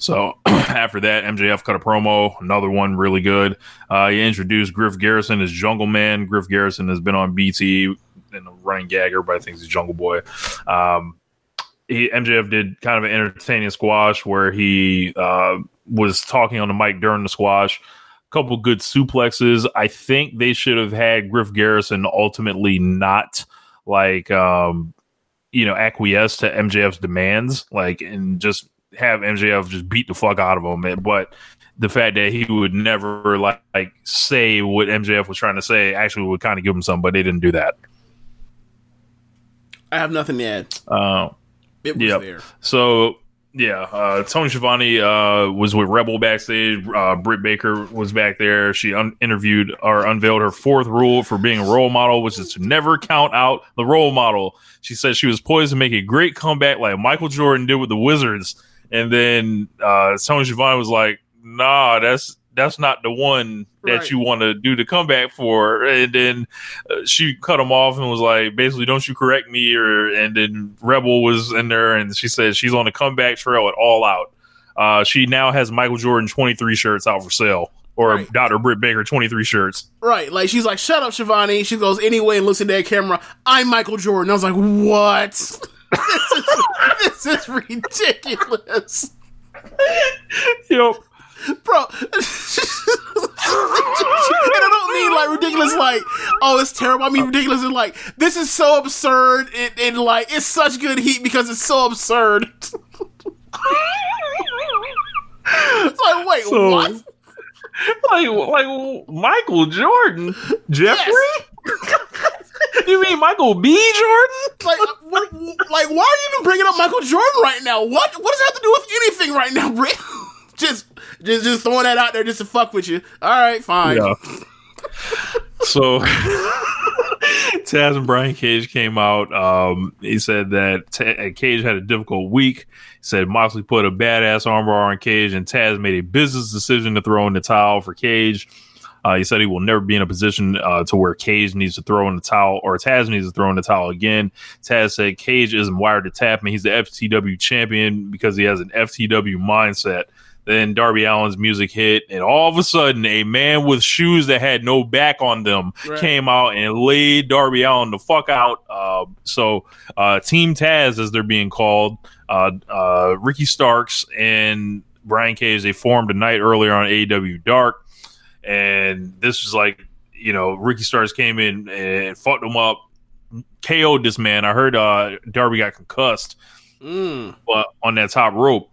So [clears throat] after that, MJF cut a promo, another one really good. Uh, he introduced Griff Garrison as Jungle Man. Griff Garrison has been on BT and a running gag. Everybody thinks he's Jungle Boy. Um, he, MJF did kind of an entertaining squash where he uh, was talking on the mic during the squash. A couple good suplexes. I think they should have had Griff Garrison ultimately not like um, you know acquiesce to MJF's demands, like and just have MJF just beat the fuck out of him. But the fact that he would never like, like say what MJF was trying to say actually would kind of give him some, but they didn't do that. I have nothing to add. Uh, It was Yep. there. So yeah, uh, Tony Schiavone uh, was with Rebel backstage. Uh, Britt Baker was back there. She un- interviewed or unveiled her fourth rule for being a role model, which is to never count out the role model. She said she was poised to make a great comeback like Michael Jordan did with the Wizards, and then uh, Tony Schiavone was like, "Nah, that's." That's not the one that Right. you want to do the comeback for, and then uh, she cut him off and was like, basically, don't you correct me, or and then Rebel was in there, and she said she's on the comeback trail at All Out. Uh, she now has Michael Jordan twenty three shirts out for sale, or Right. Dr. Britt Baker twenty three shirts. Right. Like she's like, shut up, Schiavone. She goes anyway and looks at that camera. I'm Michael Jordan. I was like, what? This, [laughs] is, this is ridiculous. Yep. Bro. [laughs] and I don't mean like ridiculous like, oh, it's terrible. I mean ridiculous and like, this is so absurd and, and like it's such good heat because it's so absurd. [laughs] it's like, wait, So- what? Like, like Michael Jordan, Jeffrey. [laughs] you mean Michael B. Jordan? [laughs] Like, what, like, why are you even bringing up Michael Jordan right now? What? What does that have to do with anything right now, Britt? [laughs] just, just, just throwing that out there just to fuck with you. All right, fine. Yeah. so Taz and Brian Cage came out. Um, he said that T- uh, Cage had a difficult week. He said Moxley put a badass armbar on Cage, and Taz made a business decision to throw in the towel for Cage. Uh, he said he will never be in a position uh, to where Cage needs to throw in the towel or Taz needs to throw in the towel again. Taz said Cage isn't wired to tap, and he's the FTW champion because he has an FTW mindset. Then Darby Allin's music hit, and all of a sudden, a man with shoes that had no back on them Right. came out and laid Darby Allin the fuck out. Uh, so, uh, Team Taz, as they're being called, uh, uh, Ricky Starks and Brian Cage, they formed a night earlier on AEW Dark, and this was like, you know, Ricky Starks came in and fucked him up, KO'd this man. I heard uh, Darby got concussed Mm. but on that top rope.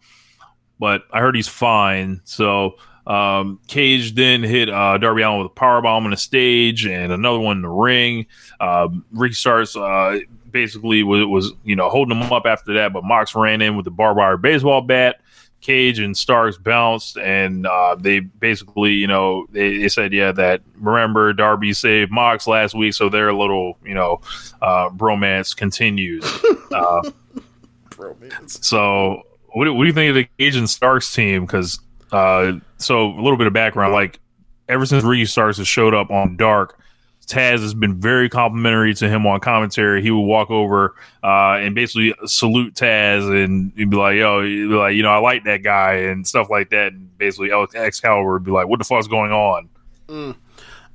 But I heard he's fine. So um, Cage then hit uh, Darby Allin with a power bomb on the stage and another one in the ring. Um, Ricky Starks uh, basically was, was you know holding him up after that, but Mox ran in with the barbed wire baseball bat. Cage and Starks bounced, and uh, they basically, you know, they, they said, yeah, that remember Darby saved Mox last week, so their little, you know, uh, bromance continues. [laughs] uh, so, what do, what do you think of the Cage and Starks team? Because, uh, so a little bit of background, like ever since Ricky Starks has showed up on Dark, Taz has been very complimentary to him on commentary. He would walk over uh, and basically salute Taz, and he'd be like, "Yo," be like, "You know, I like that guy," and stuff like that. And basically, Excalibur would be like, "What the fuck's going on?"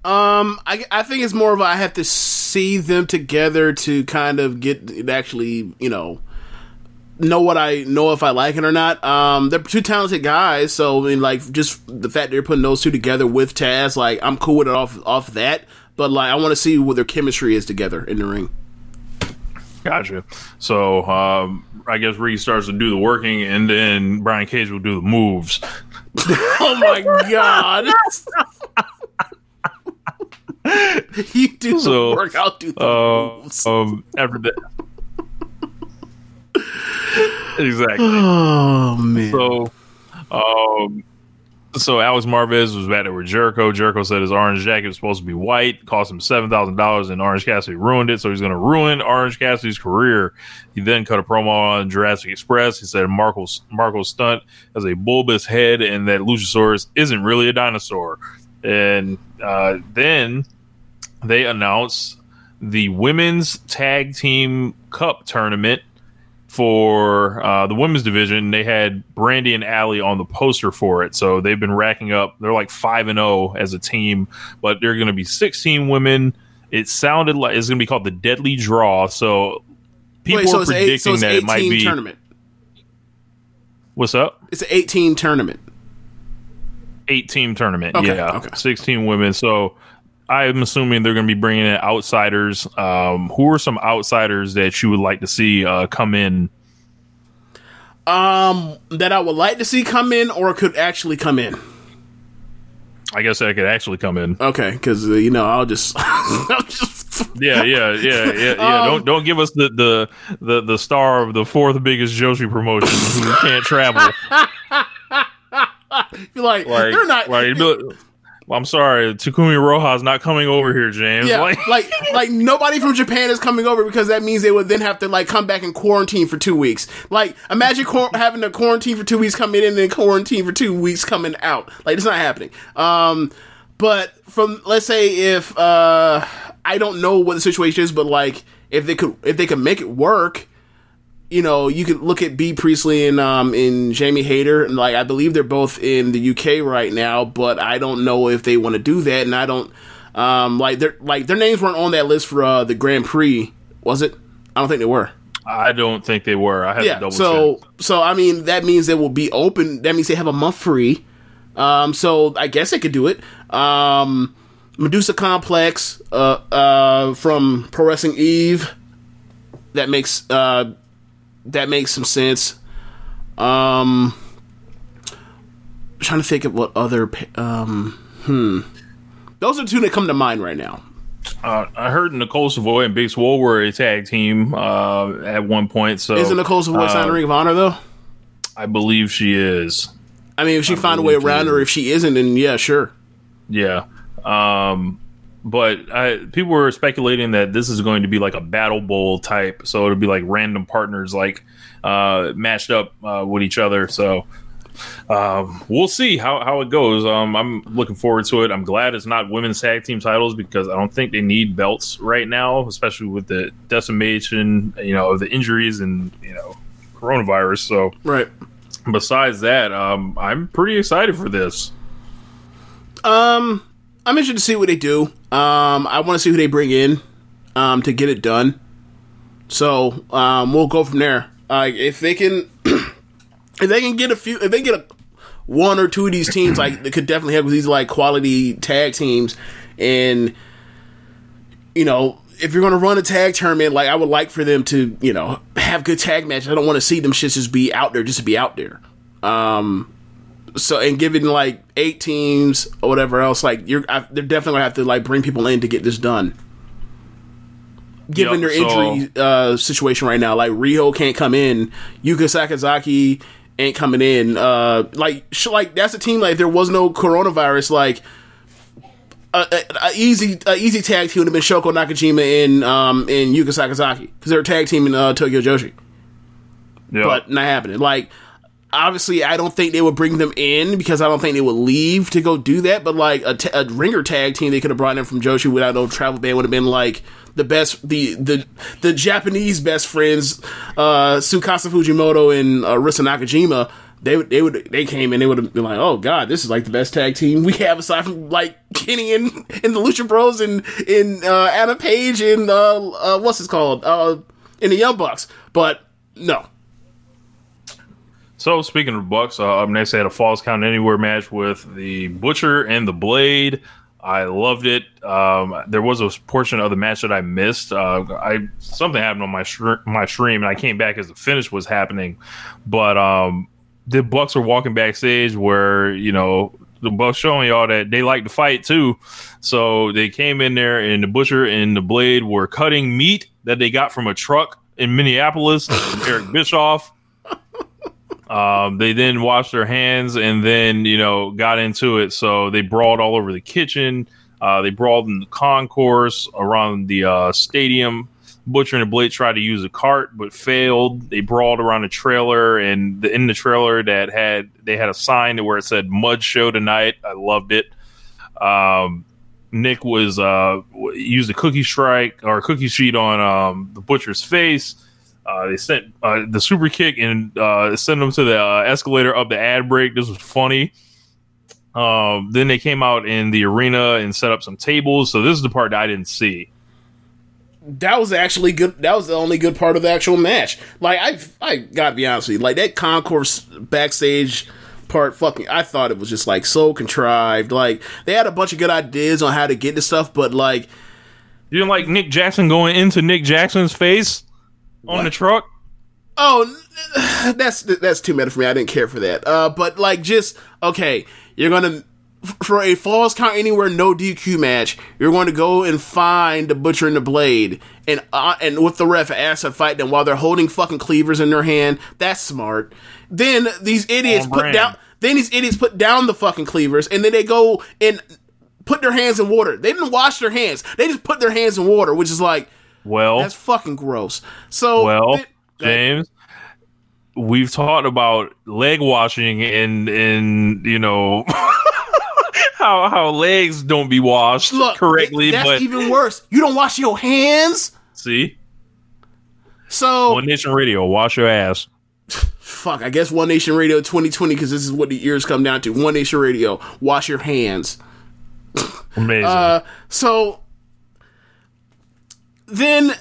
Um, I, I think it's more of a, I have to see them together to kind of get actually, you know, know what I know if I like it or not. Um, they're two talented guys, so I mean, like just the fact they're putting those two together with Taz, like I'm cool with it off off that. But like, I want to see what their chemistry is together in the ring. Gotcha. So um, I guess Ricky starts to do the working, and then Brian Cage will do the moves. [laughs] oh my god! [laughs] you do So, the work, I'll do the Uh, moves. um, after that. [laughs] exactly. Oh man! So, um, so Alex Marvez was there with Jericho. Jericho said his orange jacket was supposed to be white, cost him seven thousand dollars, and Orange Cassidy ruined it. So he's going to ruin Orange Cassidy's career. He then cut a promo on Jurassic Express. He said Marco's Marko Stunt has a bulbous head, and that Luchasaurus isn't really a dinosaur. And uh, then they announced the women's tag team cup tournament for uh, the women's division. They had Brandi and Allie on the poster for it, so they've been racking up. They're like five and zero as a team, but they're going to be sixteen women. It sounded like it's going to be called the Deadly Draw. So people Wait, so are predicting eight, so that it might 18 be. tournament. What's up? It's an 18 tournament. eight team tournament. Okay, yeah, okay. sixteen women. So I'm assuming they're going to be bringing in outsiders. Um, who are some outsiders that you would like to see uh, come in? Um, that I would like to see come in, or could actually come in. I guess that could actually come in. Okay, because uh, you know I'll just, [laughs] I'll just Yeah, yeah, yeah, yeah, yeah. [laughs] Um, don't don't give us the, the the the star of the fourth biggest Joshi promotion who can't travel. be [laughs] like, Like, they're not. like, well, I'm sorry, Takumi Iroha's not coming over here, James. yeah, Like, like, like nobody from Japan is coming over because that means they would then have to like come back and quarantine for two weeks. Like, imagine quar- having to quarantine for two weeks coming in and then quarantine for two weeks coming out. Like, it's not happening. Um, but from let's say if uh, I don't know what the situation is, but like if they could if they could make it work, you know, you could look at Bea Priestley and um and Jamie Hayter, and like I believe they're both in the UK right now, but I don't know if they want to do that, and I don't um like their like their names weren't on that list for uh, the Grand Prix, was it? I don't think they were. I don't think they were. I had to Yeah. double So check. so I mean that means they will be open. That means they have a month free. Um. So I guess they could do it. Um. Medusa Complex. Uh. Uh. From Pro Wrestling Eve. That makes uh. That makes some sense. Um. I'm trying to think of what other. Um. Hmm. Those are two that come to mind right now. Uh, I heard Nicole Savoy and Big Swole were a tag team uh, at one point. So Isn't Nicole Savoy signed uh, the Ring of Honor though? I believe she is. I mean, if she find a way around, or if she isn't, then yeah, sure. Yeah. Um, but I, people were speculating that this is going to be like a battle bowl type, so it'll be like random partners like uh, matched up uh, with each other. So um, we'll see how, how it goes. Um, I'm looking forward to it. I'm glad it's not women's tag team titles because I don't think they need belts right now, especially with the decimation, you know, of the injuries and you know coronavirus. So Right. besides that, um, I'm pretty excited for this. Um, I'm interested to see what they do. Um, I want to see who they bring in, um, to get it done. So, um, we'll go from there. Uh, if they can, [clears throat] if they can get a few, if they get a one or two of these teams, like they could definitely have these like quality tag teams, and you know, if you're gonna run a tag tournament, like I would like for them to, you know, have good tag matches. I don't want to see them shits just be out there just to be out there. Um, so and given like eight teams or whatever else, like you're, I, they're definitely gonna have to like bring people in to get this done. Given Yep, their injury uh, situation right now, like Riho can't come in, Yuka Sakazaki ain't coming in. Uh, like, sh- like that's a team. Like, there was no coronavirus, like a, a, a easy a easy tag team would have been Shoko Nakajima and um and Yuka Sakazaki because they're a tag team in uh, Tokyo Joshi, Yeah. but not happening. Like, obviously, I don't think they would bring them in because I don't think they would leave to go do that. But like a, ta- a ringer tag team, they could have brought in from Joshi without no travel ban would have been like the best the the the Japanese best friends, uh, Tsukasa Fujimoto and uh, Risa Nakajima. They would, they would, they came in. They would have been like, "Oh God, this is like the best tag team we have aside from like Kenny and, and the Lucha Bros and in uh, Adam Page and uh, uh, what's it called, uh, in the Young Bucks." But no, So speaking of Bucks, uh, up next they had a Falls Count Anywhere match with the Butcher and the Blade. I loved it. Um, there was a portion of the match that I missed. Uh, I something happened on my str- my stream, and I came back as the finish was happening. But um, the Bucks were walking backstage, where you know the Bucks showing y'all that they like to fight too. So they came in there, and the Butcher and the Blade were cutting meat that they got from a truck in Minneapolis. [laughs] Eric Bischoff. Um, they then washed their hands and then, you know, got into it. So they brawled all over the kitchen. Uh, they brawled in the concourse around the uh, stadium. Butcher and Blade tried to use a cart but failed. They brawled around a trailer, and the, in the trailer that had they had a sign to where it said "Mud Show tonight." I loved it. Um, Nick was uh, used a cookie strike or a cookie sheet on um, the butcher's face. Uh, they sent uh, the super kick and uh, sent them to the uh, escalator up the ad break. This was funny. Um, then they came out in the arena and set up some tables. So this is the part that I didn't see. that was actually good. That was the only good part of the actual match. Like I, I gotta be honest with you, like that concourse backstage part. Fucking, I thought it was just like so contrived. Like they had a bunch of good ideas on how to get the stuff, but like You didn't like Nick Jackson going into Nick Jackson's face on the truck? Oh, [sighs] that's that's too meta for me. I didn't care for that. Uh, but like, just okay, you're gonna for a falls count anywhere no DQ match. You're going to go and find the butcher and the blade, and uh, and with the ref ask to fight them while they're holding fucking cleavers in their hand. That's smart. Then these idiots On put brand. down. Then these idiots put down the fucking cleavers, and then they go and put their hands in water. They didn't wash their hands. They just put their hands in water, which is like Well, that's fucking gross. So well, th- James, we've talked about leg washing and and you know [laughs] how how legs don't be washed Look, correctly, that's but even worse. You don't wash your hands. see, So One Nation Radio, wash your ass. fuck. I guess One Nation Radio 2020 because this is what the years come down to. One Nation Radio. Wash your hands. Amazing. Uh, so then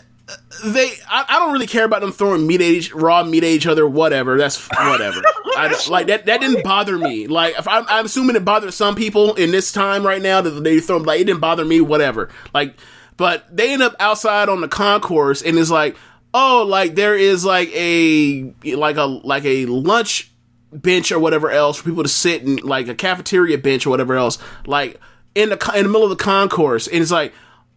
they, I, I don't really care about them throwing meat raw meat at each other. Whatever. That's whatever. I, like that. That didn't bother me. Like if I'm, I'm assuming it bothered some people in this time right now that they throw. Like it didn't bother me. Whatever. Like, but they end up outside on the concourse and it's like, oh, like there is like a like a like a lunch bench or whatever else for people to sit and like a cafeteria bench or whatever else, like in the in the middle of the concourse, and it's like,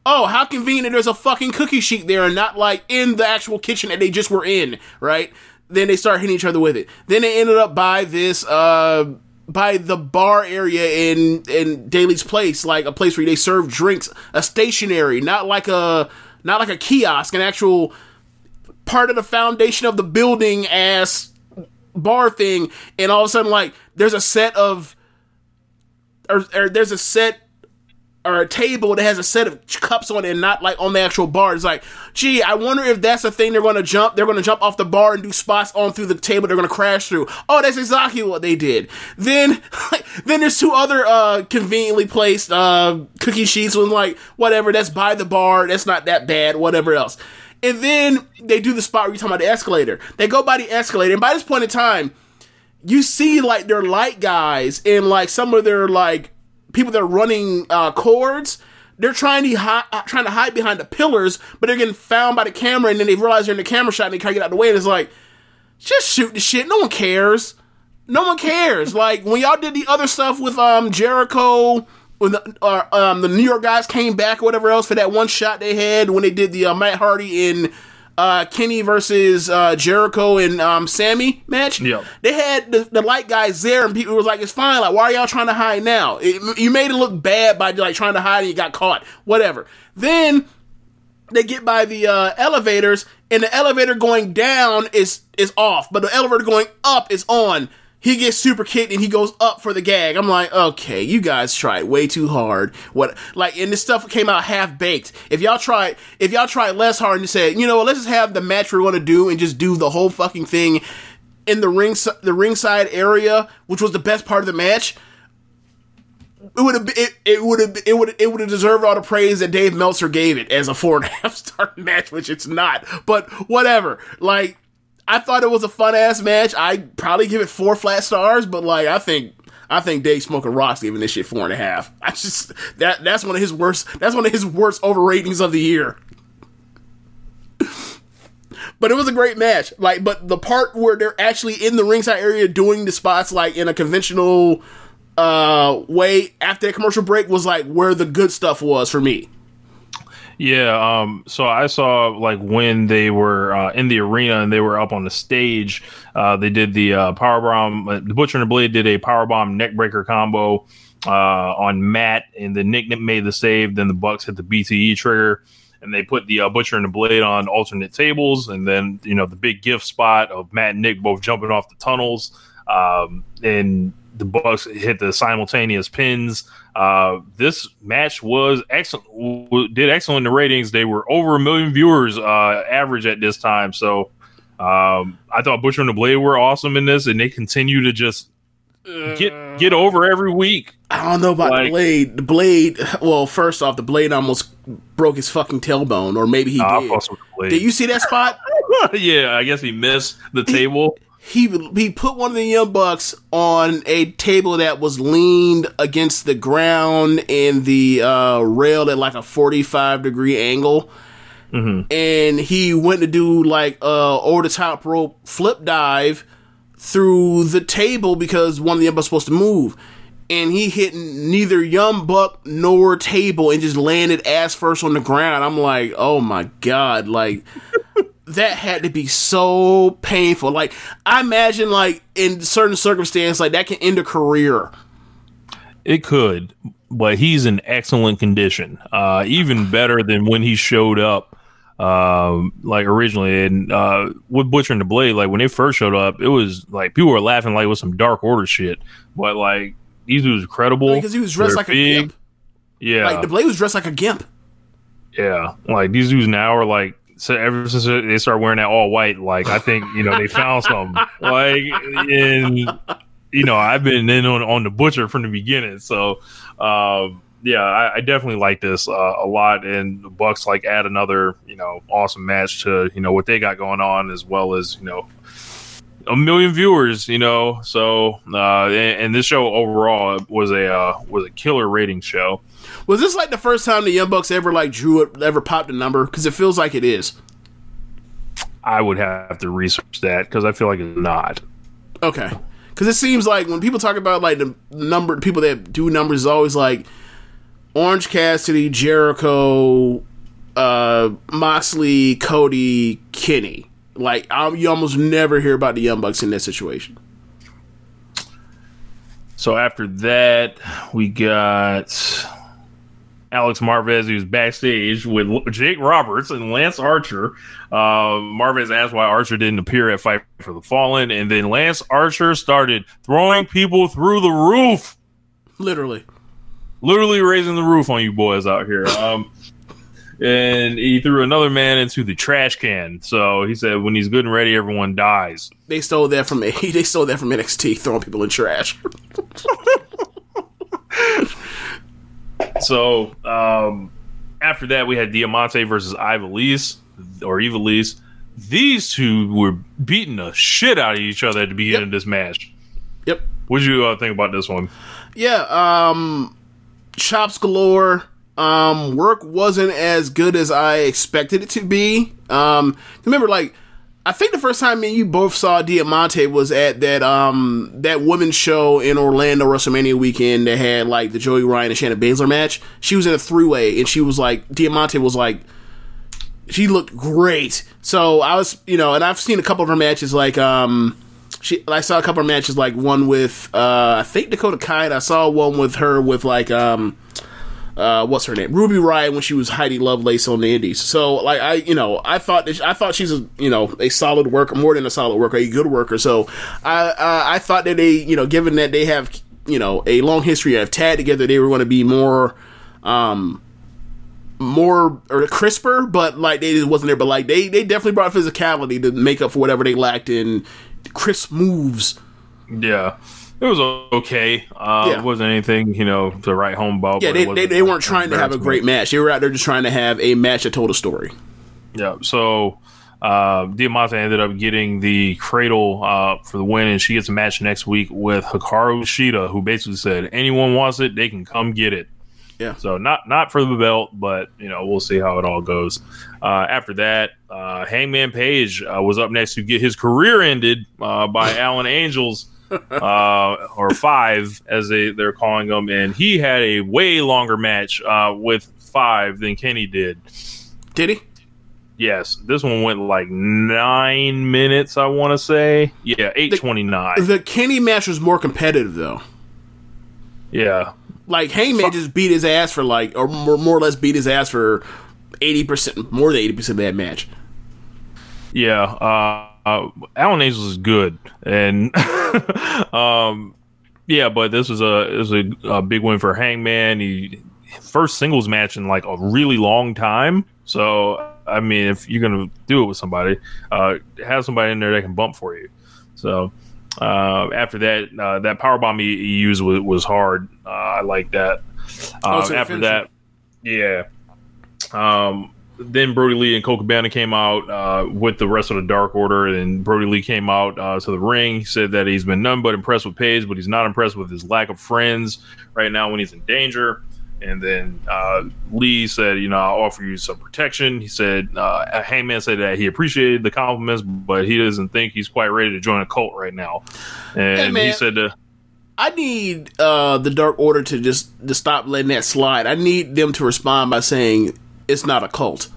oh, how convenient! There's a fucking cookie sheet there, and not like in the actual kitchen that they just were in, right? Then they start hitting each other with it. Then they ended up by this uh by the bar area in in Daily's Place, like a place where they serve drinks, a stationary, not like a not like a kiosk, an actual part of the foundation of the building ass bar thing, and all of a sudden, like, there's a set of, or, or there's a set, or a table that has a set of cups on it, and not like on the actual bar. It's like, gee, I wonder if that's the thing they're to jump. They're to jump off the bar and do spots on through the table. They're to crash through. Oh, that's exactly what they did. Then, [laughs] then there's two other uh, conveniently placed uh, cookie sheets with like whatever. That's by the bar. That's not that bad. Whatever else. And then they do the spot where you're talking about the escalator. They go by the escalator, and by this point in time, you see like their light guys and like some of their like people that are running uh, cords. They're trying to hi- uh, trying to hide behind the pillars, but they're getting found by the camera, and then they realize they're in the camera shot, and they can't get out of the way. And it's like, just shoot the shit. No one cares. No one cares. [laughs] like when y'all did the other stuff with um Jericho, when the uh, um the New York guys came back or whatever else for that one shot they had when they did the uh, Matt Hardy in uh, Kenny versus uh, Jericho and um, Sammy match. Yep. They had the, the light guys there, and people was like, "It's fine. Like, why are y'all trying to hide now? It, you made it look bad by like trying to hide, and you got caught. Whatever." Then they get by the uh, elevators, and the elevator going down is is off, but the elevator going up is on. He gets super kicked and he goes up for the gag. I'm like, okay, you guys tried way too hard. What like and this stuff came out half baked. If y'all tried if y'all tried less hard and said, you know let's just have the match we're gonna do and just do the whole fucking thing in the ring the ringside area, which was the best part of the match, it would have it would have it would it would have deserved all the praise that Dave Meltzer gave it as a four and a half [laughs] star match, which it's not. But whatever. Like I thought it was a fun ass match. I probably give it four flat stars, but like I think I think Dave Smoking Rock's giving this shit four and a half. I just that that's one of his worst that's one of his worst overratings of the year. But it was a great match. Like, but the part where they're actually in the ringside area doing the spots like in a conventional uh way after the commercial break was like where the good stuff was for me. Yeah, um, so I saw like when they were uh, in the arena and they were up on the stage. Uh, they did the uh, power bomb. Uh, the Butcher and the Blade did a power bomb neckbreaker combo uh, on Matt, and then Nick Nick made the save. Then the Bucks hit the BTE trigger, and they put the uh, Butcher and the Blade on alternate tables. And then you know the big gift spot of Matt and Nick both jumping off the tunnels, um, and the Bucks hit the simultaneous pins. Uh, this match was excellent. Did excellent in the ratings. They were over a million viewers uh, average at this time. So um, I thought Butcher and the Blade were awesome in this, and they continue to just get get over every week. I don't know about the Like- blade. The blade. Well, first off, the blade almost broke his fucking tailbone, or maybe he Nah, did. fucks with the Blade. Did you see that spot? [laughs] yeah, I guess he missed the table. He he put one of the young bucks on a table that was leaned against the ground and the uh, rail at like a forty five degree angle. And he went to do like a over the top rope flip dive through the table because one of the young bucks was supposed to move. And he hit neither young buck nor table and just landed ass first on the ground. I'm like, oh my god, like that had to be so painful. Like I imagine, like in certain circumstances, like that can end a career. It could, but he's in excellent condition. Uh, even better than when he showed up, um, like originally. And uh, with Butcher and the Blade, like when they first showed up, it was like people were laughing like it was some Dark Order shit. But like these dudes credible Because he was dressed They're like a big. gimp. Yeah, Like the blade was dressed like a gimp. yeah. Like these dudes now are like. So ever since they started wearing that all white, like I think you know they found something. [laughs] Like and you know I've been in on, on the butcher from the beginning, so um, yeah, I, I definitely like this uh, a lot. And the Bucks like add another you know awesome match to you know what they got going on, as well as you know a million viewers. You know, so uh, and, and this show overall was a uh, was a killer rating show. Was this like the first time the Young Bucks ever like drew it, ever popped a number? Because it feels like it is. I would have to research that because I feel like it's not. Okay. Because it seems like when people talk about like the number, people that do numbers is always like Orange Cassidy, Jericho, uh, Moxley, Cody, Kenny. Like i you almost never hear about the Young Bucks in that situation. So after that, we got Alex Marvez, who's backstage with Jake Roberts and Lance Archer. Uh, Marvez asked why Archer didn't appear at Fight for the Fallen, and then Lance Archer started throwing people through the roof, Literally. literally raising the roof on you boys out here. Um, and he threw another man into the trash can. So he said, when he's good and ready, everyone dies. They stole that from [laughs] they stole that from NXT, throwing people in trash. [laughs] So um, after that, we had Diamante versus Ivalise or Ivalise. These two were beating the shit out of each other at the beginning Yep. of this match. yep. What would you uh, think about this one? Yeah, um chops galore. Um work wasn't as good as I expected it to be. Um remember like I think the first time me and you both saw Diamante was at that um that women's show in Orlando WrestleMania weekend that had like the Joey Ryan and Shannon Baszler match. She was in a three way and she was like Diamante was like she looked great. So I was, you know, and I've seen a couple of her matches. Like, um, she, I saw a couple of matches, like one with, uh, I think Dakota Kai. I saw one with her with like, um, uh, what's her name? Ruby Riott when she was Heidi Lovelace on the Indies. So, like, I, you know, I thought that, I thought she's a, you know, a solid worker, more than a solid worker, a good worker. So, I, I thought that they, you know, given that they have, you know, a long history of tag together, they were going to be more, um, more or crisper, but like they just wasn't there. But like they they definitely brought physicality to make up for whatever they lacked in crisp moves. Yeah. It was okay. Uh, Yeah. It wasn't anything, you know, to write home about. Yeah, they, they, they weren't trying to have a great match. They were out there just trying to have a match that told a story. Yeah. So uh, Diamante ended up getting the cradle uh, for the win, and she gets a match next week with Hikaru Shida, who basically said anyone wants it, they can come get it. Yeah. So not not for the belt, but you know we'll see how it all goes. Uh, after that, uh, Hangman Page uh, was up next to get his career ended uh, by [laughs] Alan Angels. [laughs] uh, or five, as they they're calling them, and he had a way longer match uh, with five than Kenny did. Did he? Yes, this one went like nine minutes. I want to say, yeah, eight twenty nine. The Kenny match was more competitive though. Yeah, Like Hangman just beat his ass for like, or more, more or less beat his ass for eighty percent, more than eighty percent of that match. yeah. Uh, uh, Alan Angels is good, and [laughs] um, yeah, but this was a this was a, a big win for Hangman. He first singles match in like a really long time. So I mean, if you're gonna do it with somebody, uh, have somebody in there that can bump for you. So uh, after that, uh, that power bomb he, he used was, was hard. Uh, I like that. Oh, Uh, so after that, yeah. Um, then Brody Lee and Colt Cabana came out uh, with the rest of the Dark Order, and Brody Lee came out uh, to the ring. He said that he's been none but impressed with Page, but he's not impressed with his lack of friends right now when he's in danger. And then uh, Lee said, "You know, I'll offer you some protection." He said, uh, "Hangman said that he appreciated the compliments, but he doesn't think he's quite ready to join a cult right now." And Hey, he said, uh, I need uh, the Dark Order to just to stop letting that slide. I need them to respond by saying it's not a cult.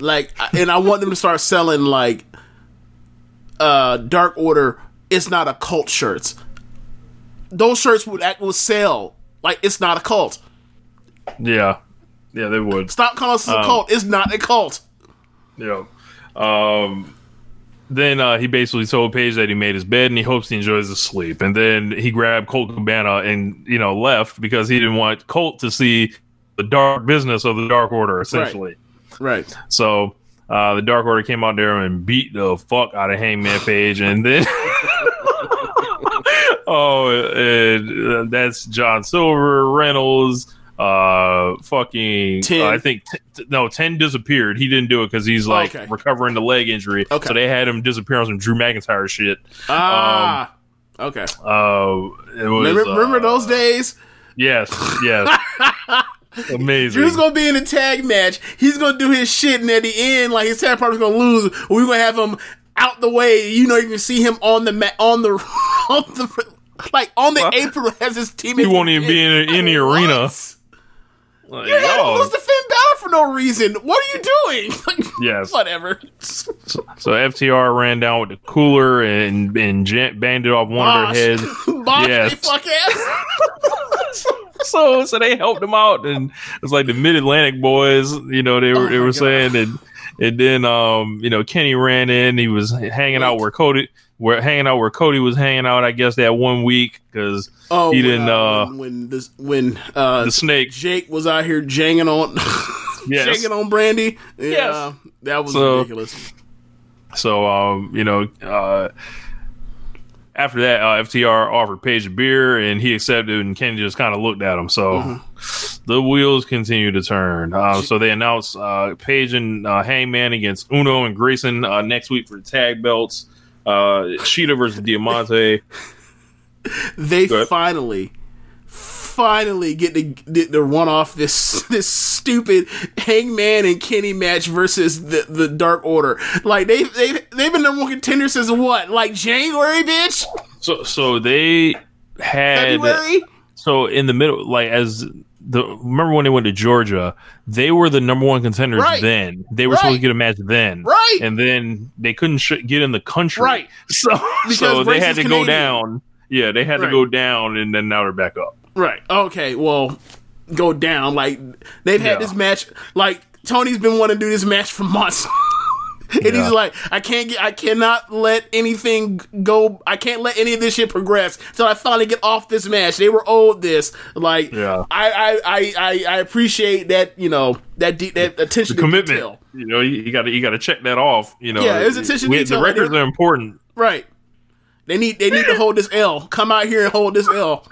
Like, and I want them to start selling like uh, Dark Order. It's not a cult shirts. Those shirts would act will sell. Like it's not a cult. "Yeah, yeah, they would." Stop calling us a Um, cult. It's not a cult. Yeah. Um, then uh, he basically told Page that he made his bed and he hopes he enjoys his sleep. And then he grabbed Colt Cabana and you know left because he didn't want Colt to see the dark business of the Dark Order, essentially. Right. right. So uh, the Dark Order came out there and beat the fuck out of Hangman Page, and then. [laughs] Oh, and uh, that's John Silver, Reynolds, uh, fucking. Ten. uh, I think t- t- no, ten disappeared. He didn't do it because he's like Okay. recovering the leg injury. Okay. So they had him disappear on some Drew McIntyre shit. Ah. okay. Uh, it was, Remember, uh, remember those days? Yes, yes, [laughs] amazing. Drew's gonna be in a tag match. He's gonna do his shit, and at the end, like his tag partner's gonna lose. We're gonna have him out the way. You know, you can see him on the ma- on the [laughs] on the like on the apron as his team. He won't even be in, in the arena. Like, You had to lose the Finn Balor for no reason. What are you doing? [laughs] Like, Yes. whatever. So, so FTR ran down with the cooler and and it off one of Bosh. their heads. [laughs] Bosh, Yes. fuck ass. [laughs] so so they helped him out, and it's like the Mid Atlantic boys. You know, they were they Oh my were God. saying, and and then um you know Kenny ran in. He was hanging out where Cody. Where hanging out where Cody was hanging out, I guess that one week because Oh, he didn't. Uh, when, when this when uh the snake, Jake was out here janging on [laughs] Yes. janging on Brandi. Yeah, Yes. that was So- ridiculous. So, um, you know, uh, after that, uh, FTR offered Page a beer and he accepted, and Kenny just kind of looked at him. So Mm-hmm. the wheels continue to turn. Uh, so they announced uh, Page and uh, Hangman against Uno and Grayson uh, next week for the tag belts. Uh, Shida versus Diamante. [laughs] They finally finally get to get to run off this [laughs] this stupid Hangman and Kenny match versus the the Dark Order. Like they they they've been number one contender since what? Like January, bitch. So, so they had February. so in the middle, like as the remember when they went to Georgia, they were the number one contenders Right. then. They were supposed to get a match then, Right. And then they couldn't sh- get in the country, Right. [laughs] So Because so they had to go down. Yeah, they had Right. to go down, and then now they're back up. Right. Okay. Well, go down. Like they've had Yeah. this match. Like Tony's been wanting to do this match for [laughs] months. and Yeah. he's like, I can't get, I cannot let anything go. I can't let any of this shit progress until I finally get off this match. They were owed this. Like, Yeah. I, I, I, I, appreciate that. You know that de- that attention The to commitment, detail. you know, you got to you got to check that off. You know, Yeah, it's attention We- detail, The records are important. Right. They need they need to hold this L. Come out here and hold this L.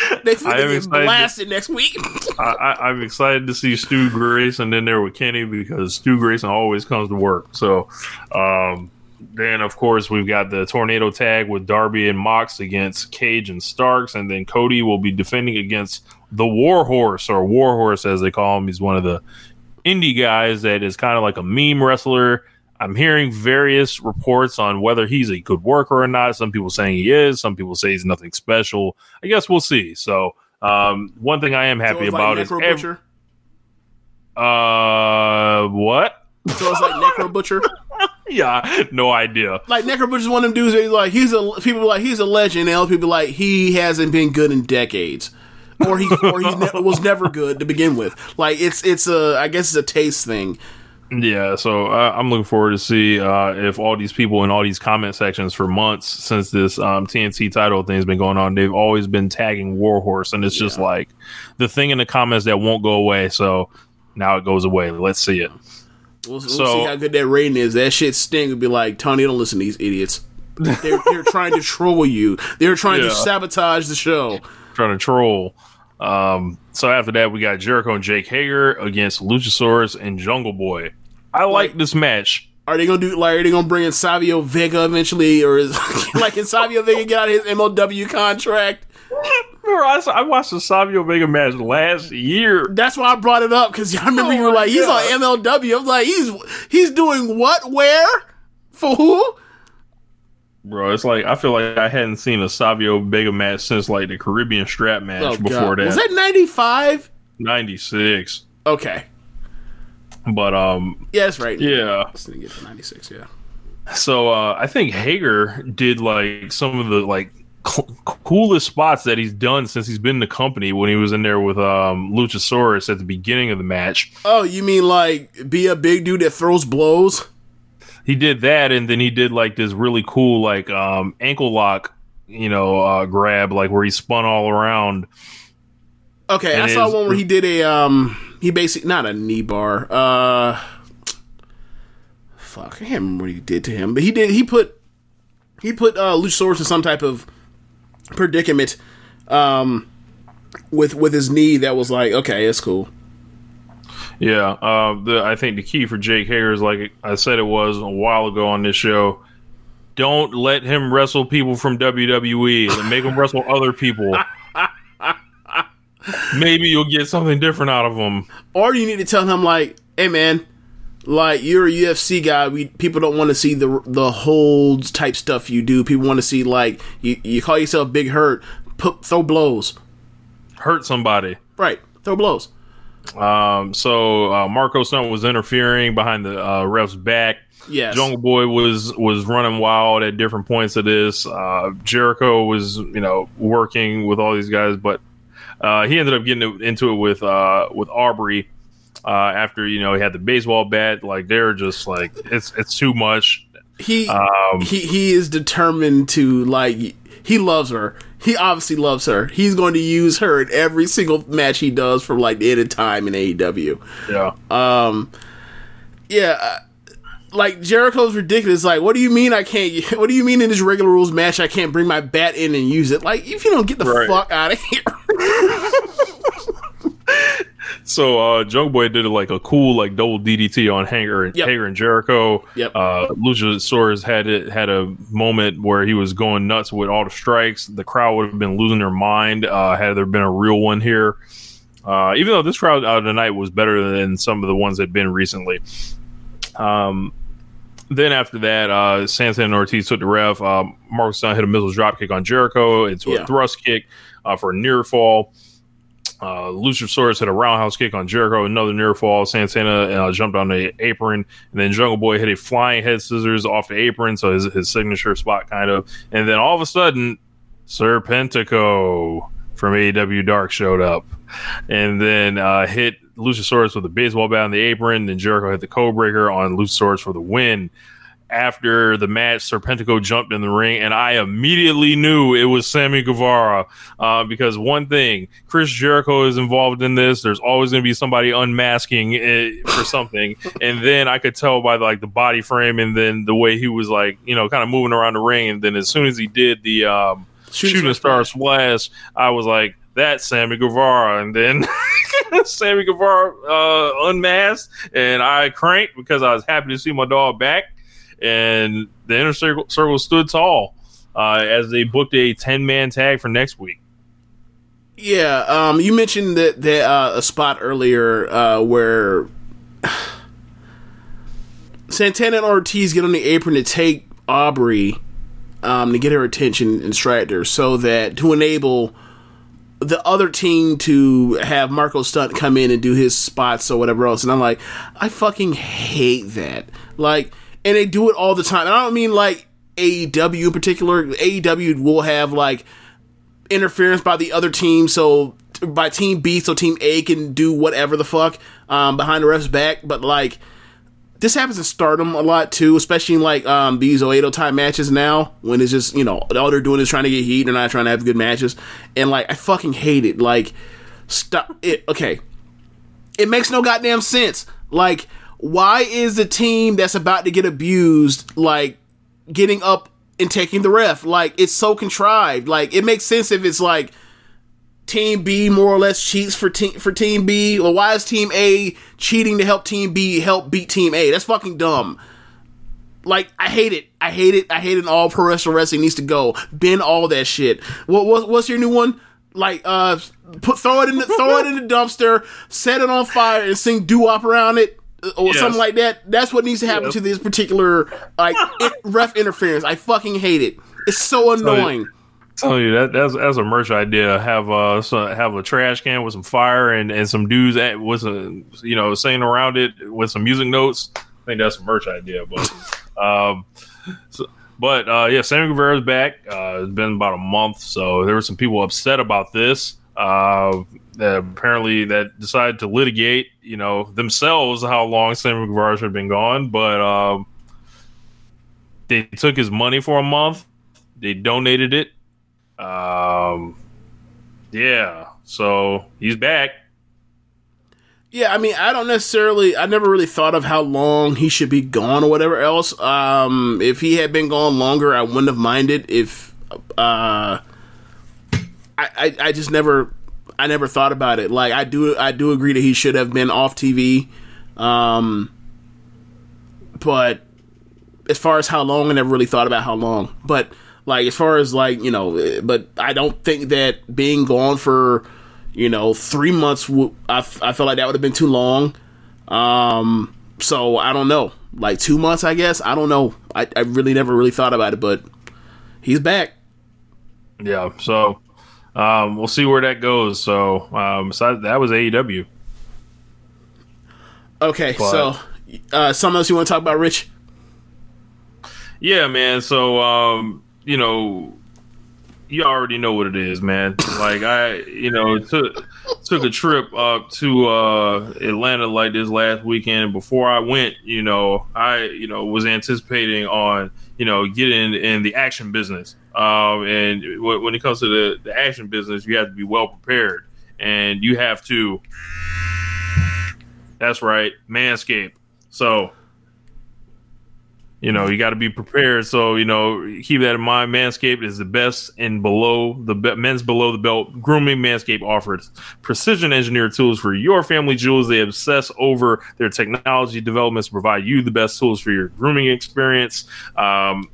[laughs] They I finna am get excited. blasted next week. [laughs] I, I, I'm excited to see Stu Grayson in there with Kenny because Stu Grayson always comes to work. So, um, then of course we've got the tornado tag with Darby and Mox against Cage and Starks, and then Cody will be defending against the Warhorse or Warhorse as they call him. He's one of the indie guys that is kind of like a meme wrestler. I'm hearing various reports on whether he's a good worker or not. Some people saying he is. Some people say he's nothing special. I guess we'll see. So, um, one thing I am happy it's about like is Necro ev- Butcher. uh, what? So it's like Necro Butcher. [laughs] Yeah, no idea. Like Necro Butcher's one of them dudes. That he's like he's a people like he's a legend. And other people like he hasn't been good in decades, or he or he ne- [laughs] was never good to begin with. Like it's it's a I guess it's a taste thing. Yeah, so uh, I'm looking forward to see uh, if all these people in all these comment sections for months since this um, TNT title thing's been going on, they've always been tagging Warhorse, and it's just like the thing in the comments that won't go away. So now it goes away. Let's see it. We'll, we'll So- see how good that rating is. That shit sting would be like Tony. Don't listen to these idiots. They're, they're trying to troll you. They're trying [laughs] Yeah. to sabotage the show. trying to troll. Um, so after that, we got Jericho and Jake Hager against Luchasaurus and Jungle Boy. I like this match. Are they gonna do like? Are they gonna bring in Savio Vega eventually, or is [laughs] like can Savio Vega get out of his MLW contract? Remember, I, I watched the Savio Vega match last year. That's why I brought it up because I remember Oh you were like, he's on MLW. I'm like, he's he's doing what? Where? For who? Bro, it's like I feel like I hadn't seen a Savio Vega match since like the Caribbean Strap match Oh, before God. that. Was that 95? 96. Okay. But um Yeah, that's right. yeah. Let's get to 96, yeah. So uh I think Hager did like some of the like cl- coolest spots that he's done since he's been in the company when he was in there with um Luchasaurus at the beginning of the match. Oh, you mean like be a big dude that throws blows? He did that and then he did like this really cool like um ankle lock, you know, uh grab like where he spun all around. Okay, I saw one where he did a um he basically not a knee bar. Uh fuck, I can't remember what he did to him, but he did he put he put uh Luchasaurus in some type of predicament um with with his knee that was like, okay, it's cool. Yeah, uh, the, I think the key for Jake Hager is like I said it was a while ago on this show. Don't let him wrestle people from WWE and make him wrestle [laughs] other people. Maybe you'll get something different out of him. Or you need to tell him like, hey man, like you're a UFC guy. We people don't want to see the the holds type stuff you do. People want to see like you, you call yourself Big Hurt, put throw blows. Hurt somebody. Right, throw blows. Um, so uh, Marko Stunt was interfering behind the uh, ref's back. Yes. Jungle Boy was was running wild at different points of this. Uh, Jericho was you know working with all these guys, but uh, he ended up getting into it with uh, with Aubrey uh, after you know he had the baseball bat. Like they're just like it's it's too much. He Um, he he is determined to like he loves her. He obviously loves her. He's going to use her in every single match he does from like the end of time in AEW. Yeah, Um, yeah, uh, like Jericho's ridiculous. Like, what do you mean I can't? [laughs] What do you mean in this regular rules match I can't bring my bat in and use it? Like, if you don't get the Right. fuck out of here. [laughs] So uh Jungle Boy did like a cool like double DDT on Hager and Yep. Hager and Jericho. Yep. Uh Luchasaurus had it had a moment where he was going nuts with all the strikes. The crowd would have been losing their mind uh had there been a real one here. Uh even though this crowd uh, tonight was better than some of the ones that have been recently. Um then after that, uh, Santana and Ortiz took the ref. Um, Marko Stunt hit a missile drop kick on Jericho into Yeah. a thrust kick uh, for a near fall. Uh, Luchasaurus hit a roundhouse kick on Jericho, another near fall. Santana uh, jumped on the apron, and then Jungle Boy hit a flying head scissors off the apron, so his, his signature spot kind of. And then all of a sudden, Serpentico from AEW Dark showed up, and then uh, hit Luchasaurus with a baseball bat on the apron. Then Jericho hit the code breaker on Luchasaurus for the win after the match, Serpentico jumped in the ring, and I immediately knew it was Sammy Guevara uh, because one thing, Chris Jericho is involved in this. There's always going to be somebody unmasking it for something, [laughs] and then I could tell by like the body frame and then the way he was like, you know, kind of moving around the ring. And then as soon as he did the um, Shooting shooting, star splash, I was like, that's Sammy Guevara. And then [laughs] Sammy Guevara uh, unmasked, and I cranked because I was happy to see my dog back and the inner circle, circle stood tall uh, as they booked a 10 man tag for next week. Yeah, um, you mentioned that that uh, a spot earlier uh, where [sighs] Santana and Ortiz get on the apron to take Aubrey um, to get her attention and distract her, so that to enable the other team to have Marko Stunt come in and do his spots or whatever else. And I'm like, I fucking hate that. Like, and they do it all the time. And I don't mean like AEW in particular. AEW will have like interference by the other team, so by team B, so team A can do whatever the fuck um, behind the ref's back. But like this happens in Stardom a lot too, especially in like um, these Oedo type matches now when it's just you know all they're doing is trying to get heat. They're not trying to have good matches, and like I fucking hate it. Like stop it. Okay, it makes no goddamn sense. Like why is the team that's about to get abused like getting up and taking the ref? Like it's so contrived. Like it makes sense if it's like Team B more or less cheats for team for Team B, or why is Team A cheating to help Team B help beat Team A? That's fucking dumb. Like I hate it. I hate it. I hate it. All pro wrestling wrestling needs to go. Bin all that shit. What, what what's your new one? Like uh, put throw it in the throw it in the dumpster, set it on fire, and sing doo wop around it or Yes. something like that. That's what needs to happen Yep. to this particular like [laughs] it, ref interference. I fucking hate it. It's so annoying. Tell you that that's that's a merch idea. Have a so have a trash can with some fire and and some dudes at, with a you know saying around it with some music notes. I think that's a merch idea, but [laughs] um, so, but uh, yeah, Sammy Guevara's back. Uh, it's been about a month, so there were some people upset about this. Uh, apparently that decided to litigate, you know, themselves how long Sammy Guevara should have been gone, but um, they took his money for a month. They donated it. Um, yeah, so he's back. Yeah, I mean, I don't necessarily. I never really thought of how long he should be gone or whatever else. Um, if he had been gone longer, I wouldn't have minded. If uh, I, I, I just never, I never thought about it. Like I do, I do agree that he should have been off TV. Um, but as far as how long, I never really thought about how long. But like as far as like you know, but I don't think that being gone for you know three months, w- I, f- I feel like that would have been too long. Um, so I don't know, like two months, I guess. I don't know. I, I really never really thought about it, but he's back. Yeah, so um, we'll see where that goes. So um, besides, that was AEW. Okay, But- so uh, something else you want to talk about, Rich? Yeah, man. So um, you know, you already know what it is, man. Like I, you know, took took a trip up to uh, Atlanta like this last weekend. Before I went, you know, I you know was anticipating on you know getting in the action business. Um, and w- when it comes to the, the action business, you have to be well prepared, and you have to. That's right, Manscaped. So you know you got to be prepared so you know keep that in mind manscaped is the best in below the be- men's below the belt grooming manscaped offers precision engineered tools for your family jewels they obsess over their technology developments to provide you the best tools for your grooming experience um,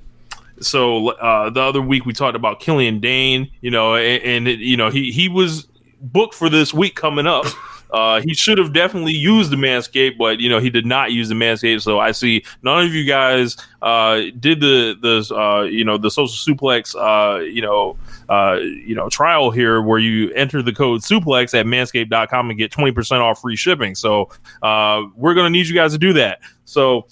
so uh, the other week we talked about Killian Dain, you know, and, and it, you know he he was booked for this week coming up, [laughs] Uh, he should have definitely used the Manscaped, but you know he did not use the Manscaped. So I see none of you guys uh, did the the uh, you know the social suplex uh, you know uh, you know trial here where you enter the code suplex at manscaped.com and get twenty percent off free shipping. So uh, we're gonna need you guys to do that. So.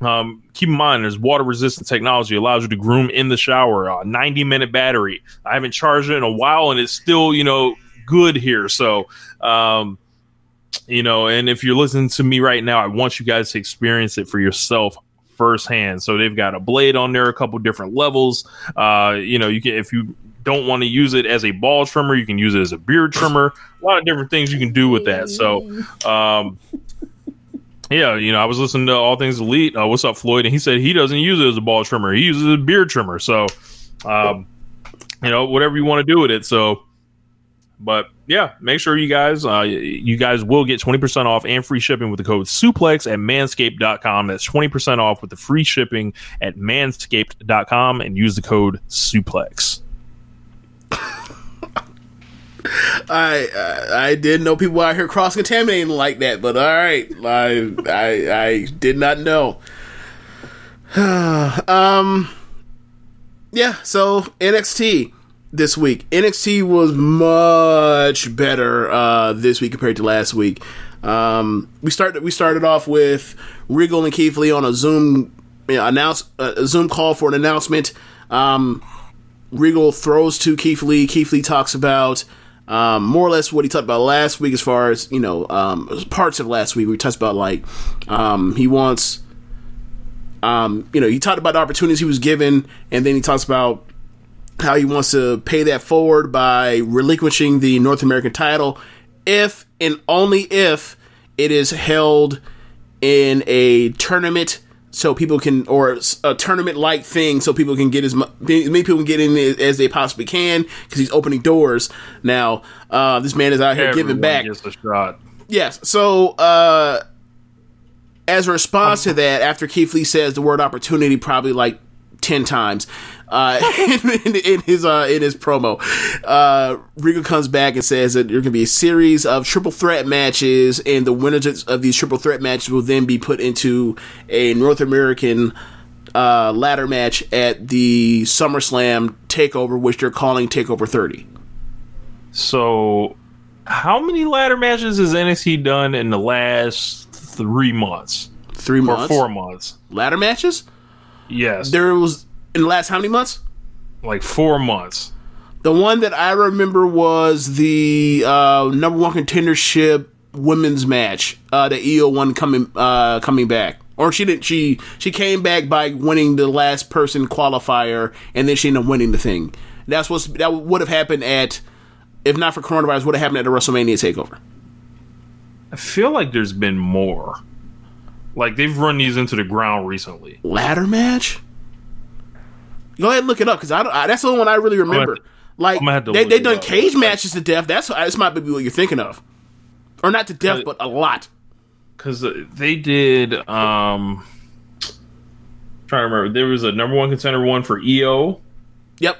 Um, keep in mind, there's water resistant technology allows you to groom in the shower. Uh, 90 minute battery. I haven't charged it in a while, and it's still you know good here. So, um, you know, and if you're listening to me right now, I want you guys to experience it for yourself firsthand. So they've got a blade on there, a couple different levels. Uh, you know, you can if you don't want to use it as a ball trimmer, you can use it as a beard trimmer. A lot of different things you can do with that. So, um, yeah, you know, I was listening to All Things Elite. Uh, what's up, Floyd? And he said he doesn't use it as a ball trimmer. He uses a beard trimmer. So, um, you know, whatever you want to do with it. So, but yeah, make sure you guys, uh, you guys will get 20% off and free shipping with the code suplex at manscaped.com. That's 20% off with the free shipping at manscaped.com and use the code suplex. I I, I didn't know people out here cross contaminating like that, but all right, I I, I did not know. [sighs] um, yeah. So NXT this week, NXT was much better uh, this week compared to last week. Um, we started we started off with Regal and Keith Lee on a Zoom you know, announce a Zoom call for an announcement. Um, Regal throws to Keith Lee. Keith Lee talks about um, more or less what he talked about last week, as far as you know, um, parts of last week. We talked about like um, he wants, um, you know, he talked about the opportunities he was given, and then he talks about how he wants to pay that forward by relinquishing the North American title, if and only if it is held in a tournament so people can or a tournament like thing so people can get as mu- many people can get in as they possibly can because he's opening doors now uh, this man is out here Everyone giving back Gets a shot. yes so uh, as a response to that after keith lee says the word opportunity probably like 10 times uh, [laughs] in, in his uh, in his promo. Uh, Regal comes back and says that there can be a series of triple threat matches, and the winners of these triple threat matches will then be put into a North American uh, ladder match at the SummerSlam Takeover, which they're calling Takeover 30. So, how many ladder matches has NXT done in the last three months Three or months. four months? ladder matches. Yes, There was in the last how many months? like four months. The one that I remember was the uh, number one contendership women's match. Uh, the Io one coming uh, coming back, or she didn't. She she came back by winning the last person qualifier, and then she ended up winning the thing. That's what that would have happened at, if not for coronavirus, would have happened at the WrestleMania Takeover. I feel like there's been more. Like they've run these into the ground recently. Ladder match. Go ahead and look it up because I, don't- I that's the only one I really remember. to- like I'm gonna have to they they done up. cage matches to death. That's this might be what you're thinking of, or not to death, Uh, but a lot. because they did um trying to remember there was a number one contender one for io Yep.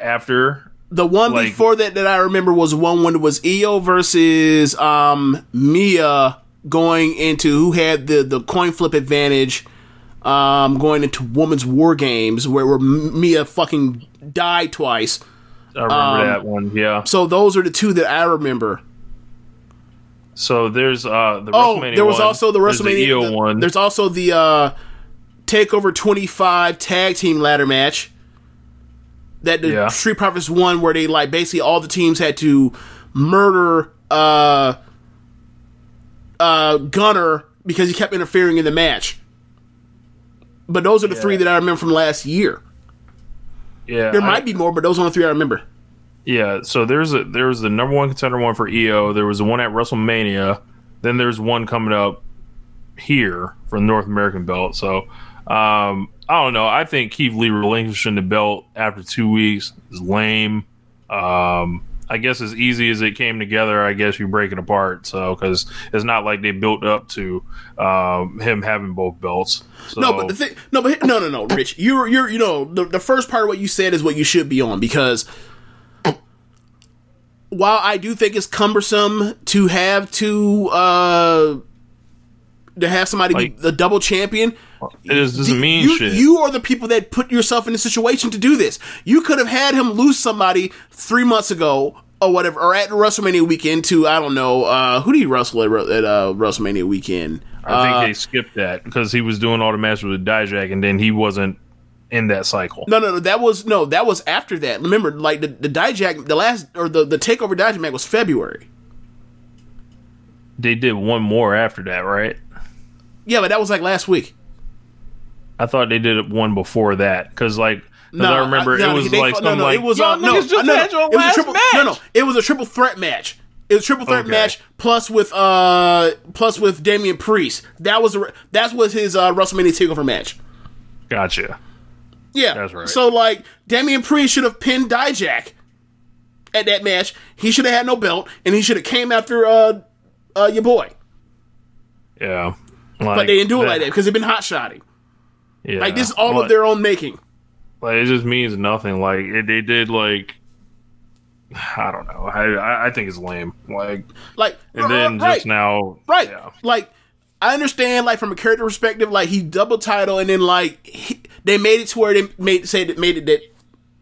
after The one Like- before that that I remember was one when it was Io versus um, Mia going into who had the, the coin flip advantage um, going into women's war games where, where Mia fucking died twice. i remember Um, that one yeah So those are the two that I remember. so there's uh the Oh, WrestleMania there was one, also the there's WrestleMania io the- one There's also the uh, Takeover 25 tag team ladder match that the Yeah. Street Profits won, where they like basically all the teams had to murder uh, uh, Gunner because he kept interfering in the match. But those are the three that I remember from last year. yeah There I- might be more, but those are the three I remember. yeah so there's a there was the number one contender one for io there was the one at wrestlemania then there's one coming up here for the north american belt so um i don't know i think keith lee relinquishing the belt after two weeks is lame um I guess as easy as it came together, I guess you break it apart. So because it's not like they built up to um, him having both belts. So, No, but the thing, no, but no, no, no, Rich, you're, you're, you know, the, the first part of what you said is what you should be on because while I do think it's cumbersome to have to uh to have somebody Like- be the double champion, It just doesn't mean you, shit. you are the people that put yourself in a situation to do this. You could have had him lose somebody three months ago or whatever, or at WrestleMania weekend to I don't know uh, who did he wrestle at, at uh, WrestleMania weekend. I think Uh, they skipped that because he was doing all the matches with Dijak, and then he wasn't in that cycle. no, no, no. That was no. That was after that. Remember, like the the Dijak, the last or the the takeover Dijak match was February. They did one more after that, right? Yeah, but that was like last week. I thought they did one before that because, like, 'cause I remember no, it was they like fought- some no, no, like it was y'all uh, no, niggas just no, no, had it was a triple, match. no, no, it was a triple threat match. It was a triple threat Okay. match plus with uh plus with Damian Priest. That was a, that was his uh, WrestleMania Takeover match. Gotcha. Yeah, That's right. So like Damian Priest should have pinned Dijak at that match. He should have had no belt, and he should have came after uh uh your boy. Yeah, But they didn't do it like that because they've been hot shotting. Yeah, Like this is all Like- of their own making. Like it just means nothing. Like it, they did like [sighs] I don't know. I I, think it's lame. Like Like and then uh, right. just now, Right. Yeah, Like, I understand, like, from a character perspective, like, he double title, and then, like, he, they made it to where they made, say that made it that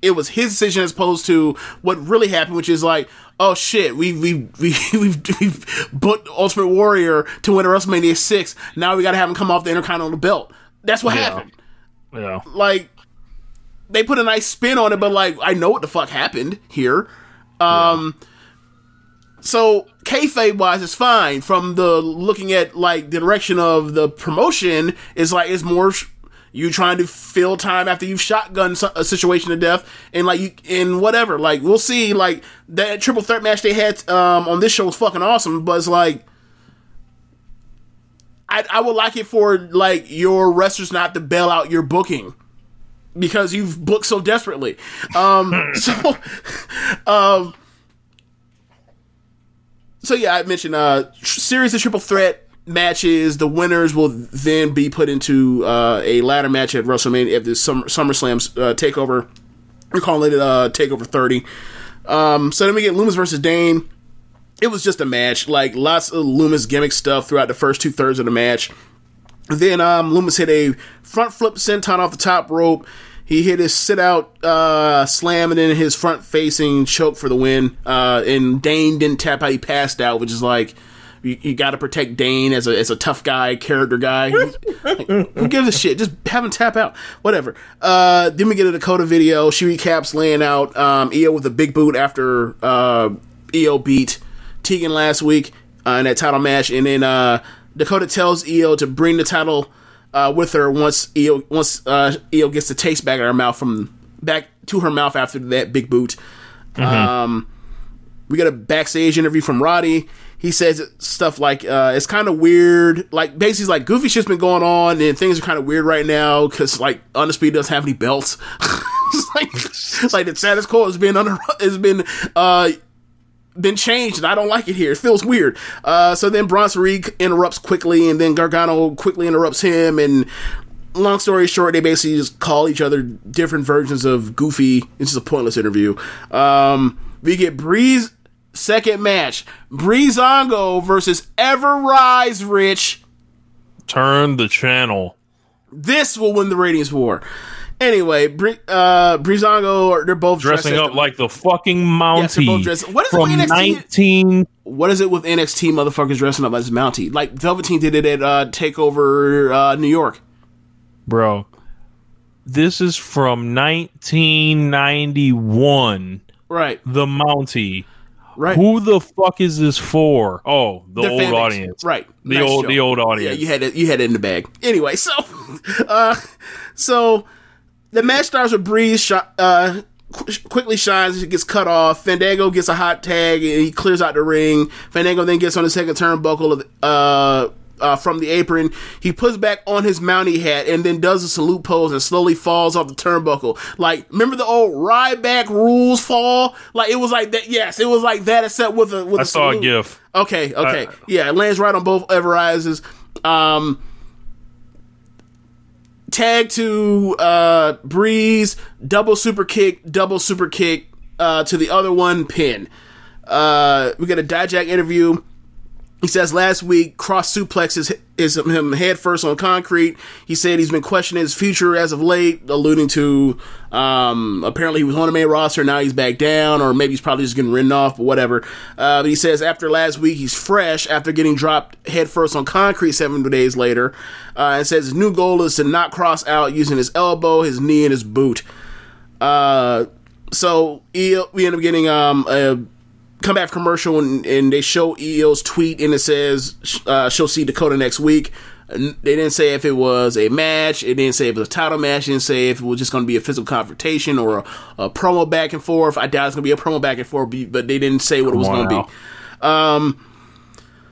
it was his decision as opposed to what really happened, which is like, oh shit, we we we [laughs] we've, we've booked Ultimate Warrior to win a WrestleMania six. Now we got to have him come off the Intercontinental belt. That's what Yeah. happened. Yeah. Like, they put a nice spin on it, but like, I know what the fuck happened here. Um, so kayfabe wise, it's fine. From the looking at like the direction of the promotion, is like it's more sh- you trying to fill time after you've shotgun a situation to death, and like you and whatever. Like we'll see. Like that triple threat match they had um, on this show was fucking awesome, but it's like. I, I would like it for like your wrestlers not to bail out your booking because you've booked so desperately. Um, [laughs] so, [laughs] um, so yeah, I mentioned uh, series of triple threat matches. The winners will then be put into uh, a ladder match at WrestleMania at the Summer, SummerSlam uh, Takeover. We're calling it uh, Takeover 30. Um, so then we get Lumis versus Dain. It was just a match, like lots of Lumis gimmick stuff throughout the first two thirds of the match. Then um, Lumis hit a front flip senton off the top rope. He hit his sit out uh, slam and then his front facing choke for the win. Uh, and Dain didn't tap out; he passed out, which is like you, you got to protect Dain as a as a tough guy, character guy. Like, who gives a shit? Just have him tap out, whatever. Uh, then we get a Dakota video. She recaps laying out um, Io with a big boot after uh, Io beat Tegan last week uh, in that title match, and then uh, Dakota tells Io to bring the title uh, with her once Io once uh, Io gets the taste back in her mouth from back to her mouth after that big boot. Um, we got a backstage interview from Roddy. He says stuff like uh, it's kind of weird, like basically like goofy shit's been going on and things are kind of weird right now because like Undisputed doesn't have any belts. [laughs] Like [laughs] like the status quo has been under has been uh been changed and I don't like it here. It feels weird. Uh, so then Bronson Reed interrupts quickly and then Gargano quickly interrupts him and long story short, they basically just call each other different versions of Goofy. It's just a pointless interview. Um, we get Breeze second match. Breezango versus Ever Rise Rich. Turn the channel. This will win the ratings war. Anyway, Bree, uh, Breezango, they're both Dressing up like the fucking Yes, they're both Mountie dressed- what is it with NXT? nineteen. What is it with NXT motherfuckers dressing up as Mountie? Like Velveteen did it at uh, Takeover uh, New York. Bro, this is from 1991. Right, The Mountie. right. Who the fuck is this for? Oh, the old base. audience. right? The Nice old, the old audience. Yeah, you had it. You had it in the bag. Anyway, so, [laughs] uh, so the match starts with Breeze. Uh, qu- quickly shines. It gets cut off. Fandango gets a hot tag and he clears out the ring. Fandango then gets on the second turnbuckle of uh. Uh, from the apron, he puts back on his Mountie hat and then does a salute pose and slowly falls off the turnbuckle. Like, remember the old Ryback rules fall? Like it was like that. Yes, it was like that, except with a with I a saw a salute. gif. Okay, okay. Yeah, it lands right on both Everrises. Um tag to uh Breeze, double super kick, double super kick uh to the other one pin. Uh, we got a Dijak interview. He says last week, cross suplexes is him head first on concrete. He said he's been questioning his future as of late, alluding to um, apparently he was on the main roster, now he's back down, or maybe he's probably just getting written off, but whatever. Uh, but he says after last week, he's fresh after getting dropped head first on concrete seven days later. Uh, and says his new goal is to not cross out using his elbow, his knee, and his boot. Uh, so he, we end up getting um, a comeback commercial and, and they show Io's tweet and it says uh, she'll see Dakota next week. And They didn't say if it was a match. It didn't say if it was a title match. It didn't say if it was just going to be a physical confrontation or a, a promo back and forth. I doubt it's going to be a promo back and forth, but they didn't say what it was Come going to be. Um,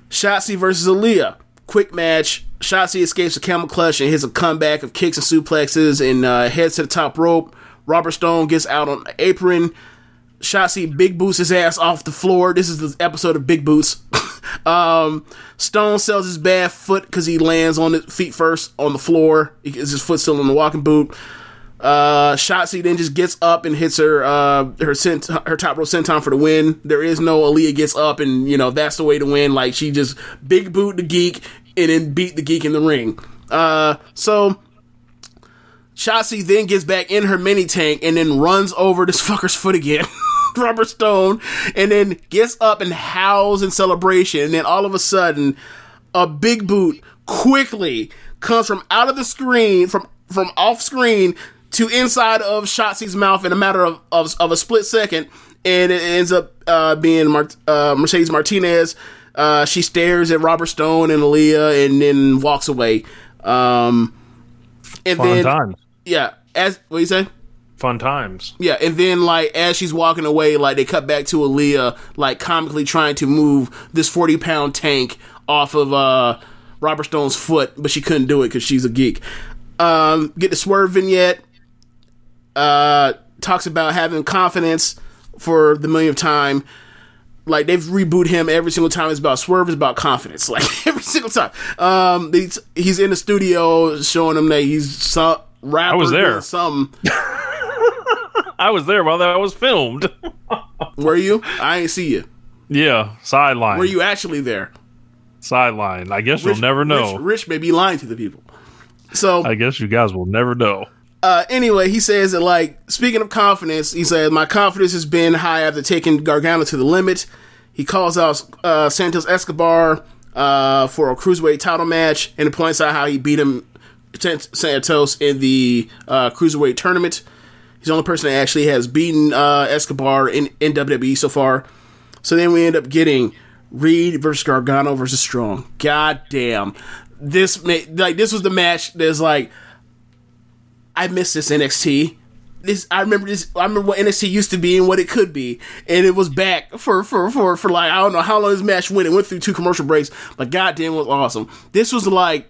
Shotzi versus Aliyah. Quick match. Shotzi escapes a camel clutch and hits a comeback of kicks and suplexes and uh, heads to the top rope. Robert Stone gets out on the apron. Shotzi big boots his ass off the floor. This is the episode of Big Boots. [laughs] um, Stone sells his bad foot because he lands on his feet first on the floor. Is his foot still in the walking boot? Uh, Shotzi then just gets up and hits her uh, her cent- her top rope senton for the win. There is no Aliyah gets up and you know that's the way to win. Like she just big boot the geek and then beat the geek in the ring. Uh, so Shotzi then gets back in her mini tank and then runs over this [laughs] fucker's foot again. [laughs] [laughs] Robert Stone, and then gets up and howls in celebration. And then all of a sudden, a big boot quickly comes from out of the screen, from from off screen to inside of Shotzi's mouth in a matter of, of, of a split second. And it ends up uh, being Mar- uh, Mercedes Martinez. Uh, she stares at Robert Stone and Aliyah and then walks away. Um, and Fun then, times. yeah, as what you say? Fun times. Yeah, and then like as she's walking away, like they cut back to Aliyah, like comically trying to move this forty pound tank off of uh Robert Stone's foot, but she couldn't do it because she's a geek. Um, get the swerve vignette. Uh, talks about having confidence for the millionth time. Like they've rebooted him every single time. It's about swerve. It's about confidence. [laughs] Like every single time. Um, he's, he's in the studio showing them that he's some rapper. I was there. Something. [laughs] I was there while that was filmed. [laughs] Were you? I ain't see you. yeah, sideline. Were you actually there? sideline? I guess you'll never know. Rich, Rich may be lying to the people. So, I guess you guys will never know. uh, anyway, he says that, like, speaking of confidence, he said, My confidence has been high after taking Gargano to the limit. He calls out uh, Santos Escobar uh, for a cruiserweight title match and points out how he beat him, Santos, in the uh, cruiserweight tournament. He's the only person that actually has beaten uh, Escobar in, in WWE so far. So then we end up getting Reed versus Gargano versus Strong. God damn. This like this was the match that's like I miss this NXT. This I remember this I remember what NXT used to be and what it could be. And it was back for for for, for like I don't know how long this match went. It went through two commercial breaks, but goddamn it was awesome. This was like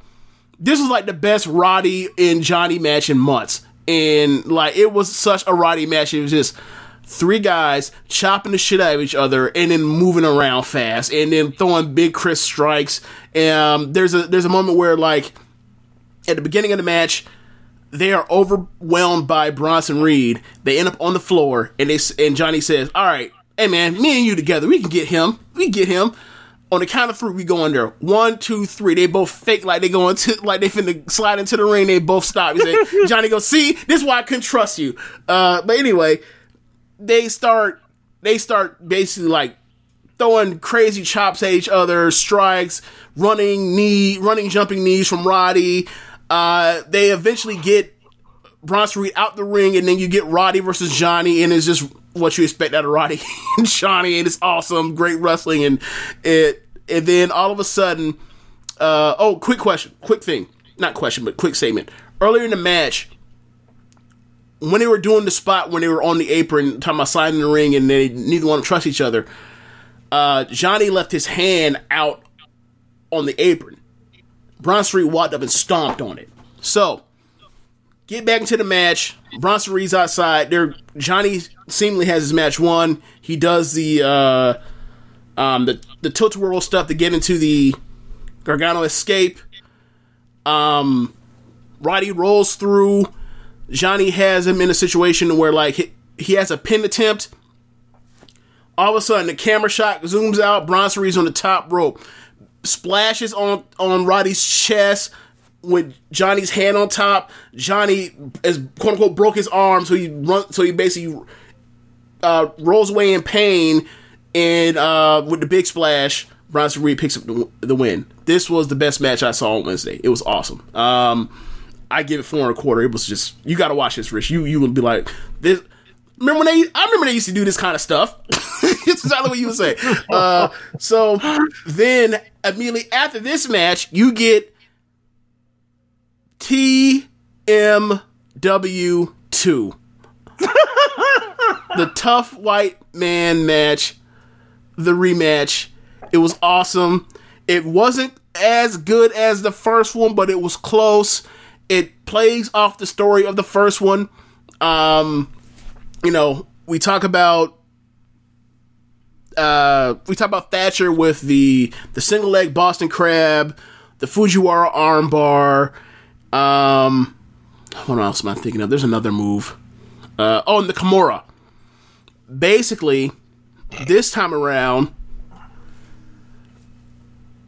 this was like the best Roddy and Johnny match in months. And like it was such a Roddy match. It was just three guys chopping the shit out of each other and then moving around fast and then throwing big Chris strikes. Um, there's a there's a moment where like at the beginning of the match, they are overwhelmed by Bronson Reed. They end up on the floor and they and Johnny says, "All right, hey man, me and you together, we can get him. We can get him." On the count of three, we go under. One, two, three. They both fake like they go into like they finna slide into the ring. They both stop. He said, [laughs] Johnny goes, "See, this is why I couldn't trust you." Uh, but anyway, they start they start basically like throwing crazy chops at each other, strikes, running knee, running jumping knees from Roddy. Uh, they eventually get Bronson Reed out the ring, and then you get Roddy versus Johnny, and it's just what you expect out of Roddy [laughs] and Johnny, and it's awesome, great wrestling, and it. And then all of a sudden, uh, oh, quick question, quick thing, not question, but quick statement. Earlier in the match, when they were doing the spot when they were on the apron, talking about sliding in the ring, and they neither want to trust each other, uh, Johnny left his hand out on the apron. Bronson Reed walked up and stomped on it. So, get back into the match. Bronson Reed's outside. There, Johnny seemingly has his match won. He does the uh, um, the the tilt whirl stuff to get into the Gargano escape. Um, Roddy rolls through. Johnny has him in a situation where like he, he has a pin attempt, All of a sudden, the camera shot zooms out. Bronson on the top rope, splashes on on Roddy's chest with Johnny's hand on top. Johnny is quote unquote broke his arm, so he run. So he basically uh, rolls away in pain, and uh, with the big splash, Bronson Reed picks up the, the win. This was the best match I saw on Wednesday. It was awesome. Um, I give it four and a quarter. It was just you got to watch this, Rich. You you would be like this. Remember when they? I remember they used to do this kind of stuff. [laughs] it's exactly what you would say. Uh, so then immediately after this match, you get TMW two, [laughs] the tough white man match, the rematch. It was awesome. It wasn't as good as the first one, but it was close. It plays off the story of the first one. Um, you know, we talk about uh, we talk about Thatcher with the the single leg Boston Crab, the Fujiwara armbar. Um, what else am I thinking of? There's another move. Uh, oh, and the Kimura. Basically, this time around,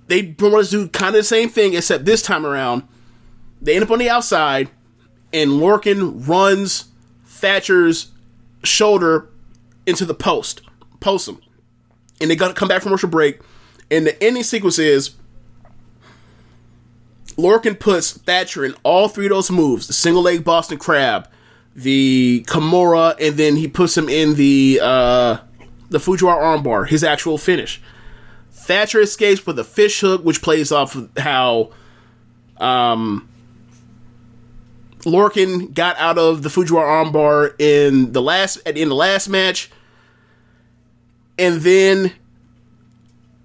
they want to do kind of the same thing, except this time around, they end up on the outside, and Lorcan runs Thatcher's shoulder into the post, post him, and they got to come back from commercial break, and the ending sequence is Lorcan puts Thatcher in all three of those moves: the single leg Boston Crab, the Kimura, and then he puts him in the uh, the Fujiwara armbar, his actual finish. Thatcher escapes with a fish hook, which plays off of how um, Lorcan got out of the Fujiwara armbar in the last in the last match, and then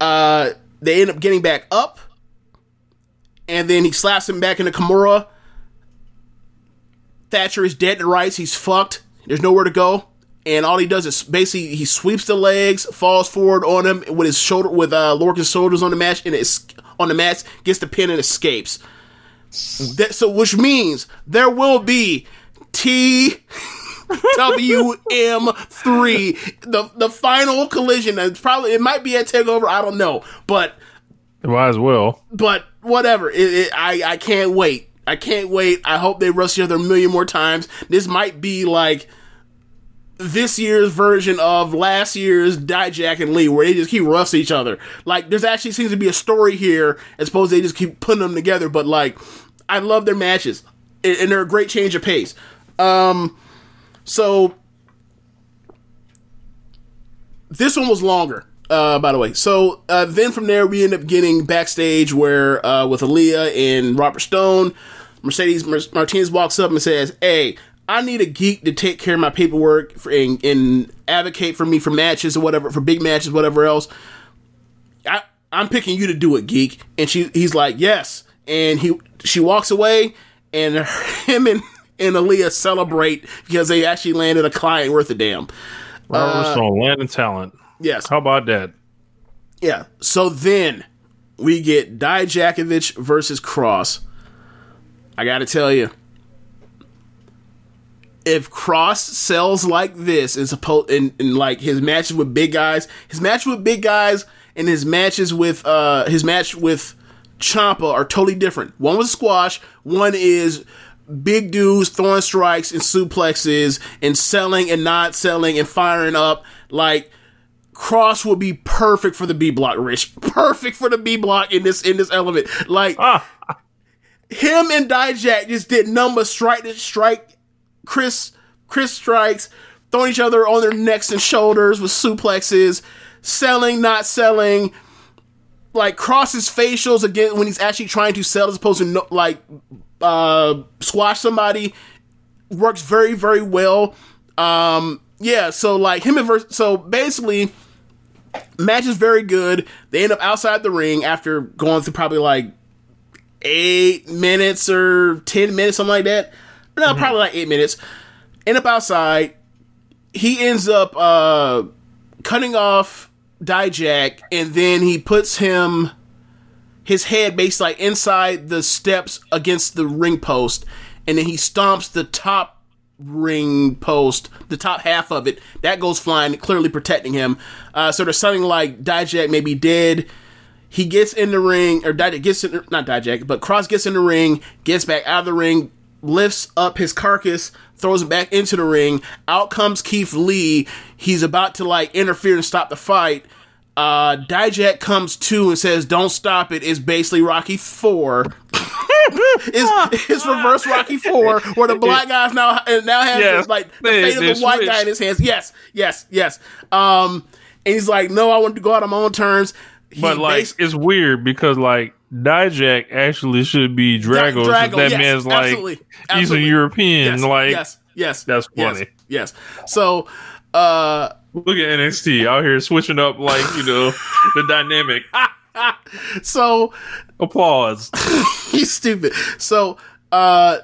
uh, they end up getting back up, and then he slaps him back into Kimura. Thatcher is dead to rights. He's fucked. There's nowhere to go, and all he does is basically he sweeps the legs, falls forward on him with his shoulder with uh, Lorcan's shoulders on the match, and it's on the match gets the pin and escapes. That, so, which means there will be T. WM3, the the final collision. It's probably it might be at Takeover. I don't know, but Might as well. but whatever. It, it, I I can't wait. I can't wait. I hope they wrestle each other a million more times. This might be like this year's version of last year's Dijak and Lee, where they just keep wrestling each other. Like, there's actually seems to be a story here, as opposed to they just keep putting them together. But like, I love their matches, and and they're a great change of pace. Um, so this one was longer. Uh, by the way, so uh, then from there we end up getting backstage where uh, with Aliyah and Robert Stone, Mercedes Mer- Martinez walks up and says, "Hey, I need a geek to take care of my paperwork for, and, and advocate for me for matches or whatever, for big matches, whatever else. I I'm picking you to do it, geek." And she he's like, "Yes," and he she walks away, and [laughs] him and and Aliyah celebrate because they actually landed a client worth a damn. Robert Stone, uh, land and talent. Yes. How about that? Yeah. So then we get Dijakovic versus Kross. I got to tell you, if Kross sells like this and supposed in, in like his matches with big guys, his match with big guys and his matches with uh his match with Ciampa are totally different. One was squash, one is big dudes throwing strikes and suplexes and selling and not selling and firing up like Kross would be perfect for the B block, Rich. Perfect for the B block in this in this element. Like him and Dijak just did number strike to strike. Chris Chris strikes, throwing each other on their necks and shoulders with suplexes, selling, not selling. Like Kross's facials again when he's actually trying to sell as opposed to no, like uh, squash somebody works very very well. Um, yeah, so like him and vers- so basically match is very good. They end up outside the ring after going through probably like eight minutes or ten minutes, something like that. No, probably like eight minutes. End up outside. He ends up uh, cutting off Dijak, and then he puts him his head basically like inside the steps against the ring post, and then he stomps the top ring post, the top half of it, that goes flying, clearly protecting him. Uh, so there's something like Dijak may be dead. He gets in the ring, or Dijak gets in, not Dijak, but Kross gets in the ring, gets back out of the ring, lifts up his carcass, throws it back into the ring. Out comes Keith Lee. He's about to like interfere and stop the fight. Uh, Dijak comes to and says, "Don't stop it." It's basically Rocky Four. [laughs] it's, it's reverse Rocky Four, where the black guy's now now has Yes. like the fate of the white guy in his hands. Yes, yes, yes. Um, and he's like, "No, I want to go out on my own terms." But like, it's weird because like Dijak actually should be Drago. Drago, so that yes, man's like absolutely, Eastern absolutely. European. yes, like yes, yes, that's yes, funny. Yes. So, uh, look at NXT out here switching up like you know the dynamic. [laughs] so Applause. [laughs] he's stupid. So, uh,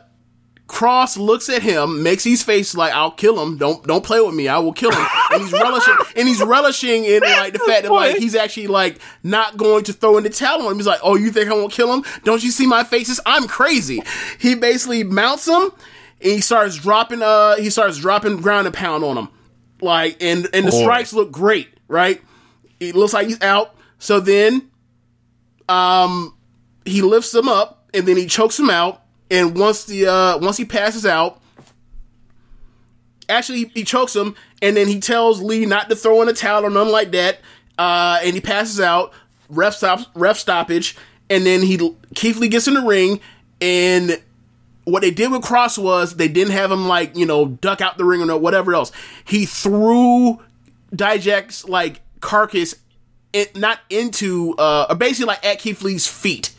Kross looks at him, makes his face like, "I'll kill him. Don't don't play with me. I will kill him." And he's relishing, and he's relishing in like the fact that like he's actually like not going to throw in the towel on him. He's like, "Oh, you think I won't kill him? Don't you see my faces? I'm crazy." He basically mounts him, and he starts dropping. Uh, he starts dropping ground and pound on him, like, and and the Boy. strikes look great, right? It looks like he's out. So then um, he lifts him up and then he chokes him out. And once the uh, once he passes out, actually he chokes him, and then he tells Lee not to throw in a towel or nothing like that. Uh, and he passes out. Ref stops. Ref stoppage. And then he Keith Lee gets in the ring, and what they did with Kross was they didn't have him like you know duck out the ring or no- whatever else. He threw Dijak's like carcass, it not into uh, or basically like at Keith Lee's feet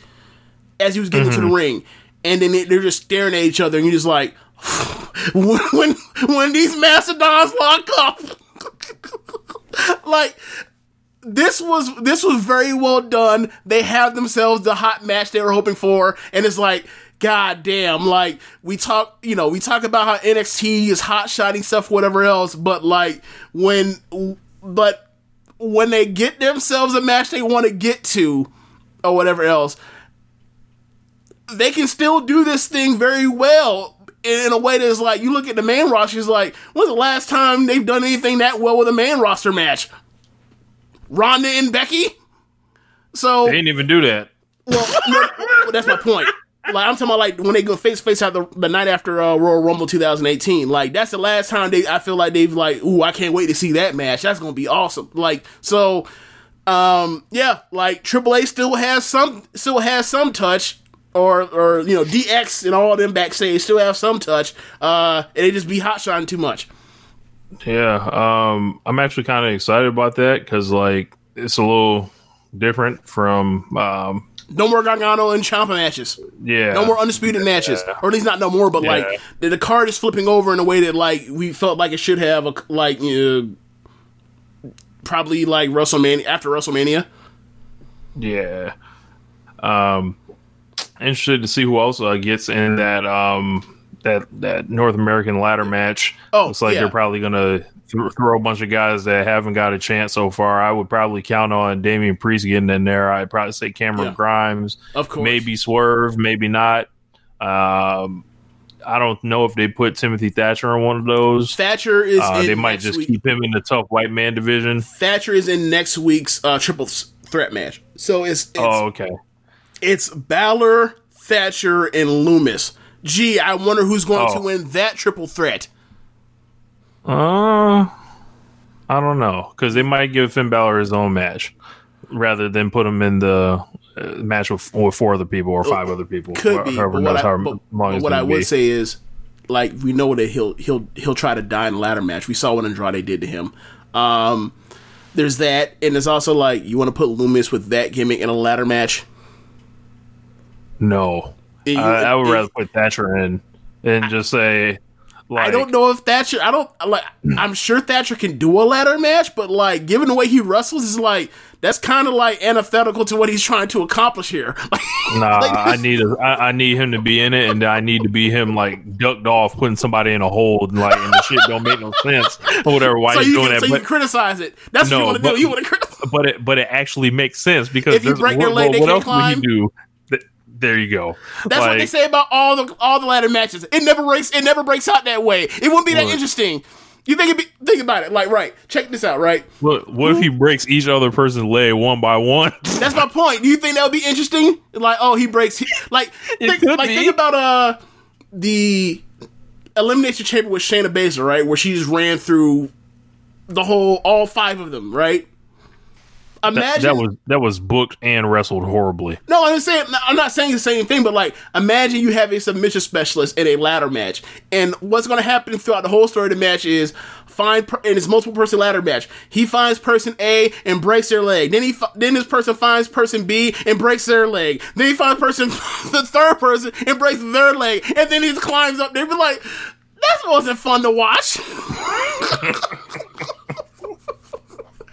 as he was getting into the ring, and then they, they're just staring at each other, and you're just like, [sighs] when when, when these mastodons lock up, [laughs] like this was this was very well done. They have themselves the hot match they were hoping for, and it's like, god damn, like we talk, you know, we talk about how NXT is hot shotting stuff, whatever else, but like when, but when they get themselves a match they want to get to, or whatever else, they can still do this thing very well. In a way that's like you look at the main roster, it's like when's the last time they've done anything that well with a main roster match? Ronda and Becky. So They didn't even do that. well, no, well, that's my point. Like I'm talking about, like when they go face to face out the, the night after uh, Royal Rumble 2018. Like that's the last time they. I feel like they've like, ooh, I can't wait to see that match. That's gonna be awesome. Like so, um, yeah. Like Triple H still has some, still has some touch, or or you know DX and all them backstage still have some touch. Uh, and they just be hot shotting too much. Yeah, um, I'm actually kind of excited about that because like it's a little different from um, No more Gargano and Ciampa matches. yeah, No more undisputed matches, or at least not no more. But Yeah. like the, the card is flipping over in a way that like we felt like it should have, a, like you know, probably like WrestleMania after WrestleMania. Yeah. Um, interested to see who else uh, gets in that um that that North American ladder match. Oh, looks like yeah. they're probably gonna th- throw a bunch of guys that haven't got a chance so far. I would probably count on Damian Priest getting in there. I'd probably say Cameron Yeah. Grimes, Of course, maybe Swerve, maybe not. Um, I don't know if they put Timothy Thatcher on one of those. Thatcher is. Uh, in they might just week. keep him in the tough white man division. Thatcher is in next week's uh, triple threat match. So it's it's, Oh, okay. It's Balor, Thatcher, and Lumis. Gee, I wonder who's going Oh. to win that triple threat. Uh, I don't know because they might give Finn Balor his own match rather than put him in the uh, match with, with four other people or five other people. Could be. however But what, I, but, but what I would be. say is, like, we know that he'll he'll he'll try to die in a ladder match. We saw what Andrade did to him. Um, there's that, and it's also like you want to put Lumis with that gimmick in a ladder match. No, you- I, I would and- rather put Thatcher in and just say, like, I don't know if Thatcher. I don't like. I'm sure Thatcher can do a ladder match, but like, given the way he wrestles, is like that's kind of like antithetical to what he's trying to accomplish here. [laughs] Nah, Like, I need a, I, I need him to be in it, and I need to be him like ducked off, putting somebody in a hold, and like, and the shit don't make no sense or whatever. Why [laughs] so he's you doing can, that? so you but, can criticize it. That's what No, you want to do. You want to criticize. but it but it actually makes sense because If you there's- break their what, leg, they what can't else climb? would he do? Th- there you go. That's what they say about all the all the ladder matches. It never breaks. It never breaks out that way. It wouldn't be that interesting. You think it be, think about it. Like right, check this out. Right, What, what if he breaks each other person's leg one by one? [laughs] that's my point. Do you think that would be interesting? Like oh, he breaks. He, like [laughs] think, like be. think about uh the elimination chamber with Shayna Baszler, right, where she just ran through the whole all five of them, right. That, Imagine that was that was booked and wrestled horribly. No, I'm saying I'm not saying the same thing, but like imagine you have a submission specialist in a ladder match, and what's going to happen throughout the whole story of the match is find per- and it's multiple person ladder match. He finds person A and breaks their leg. Then he fi- then this person finds person B and breaks their leg. Then he finds person [laughs] the third person and breaks their leg, and then he climbs up. They be like, that wasn't fun to watch. [laughs] [laughs]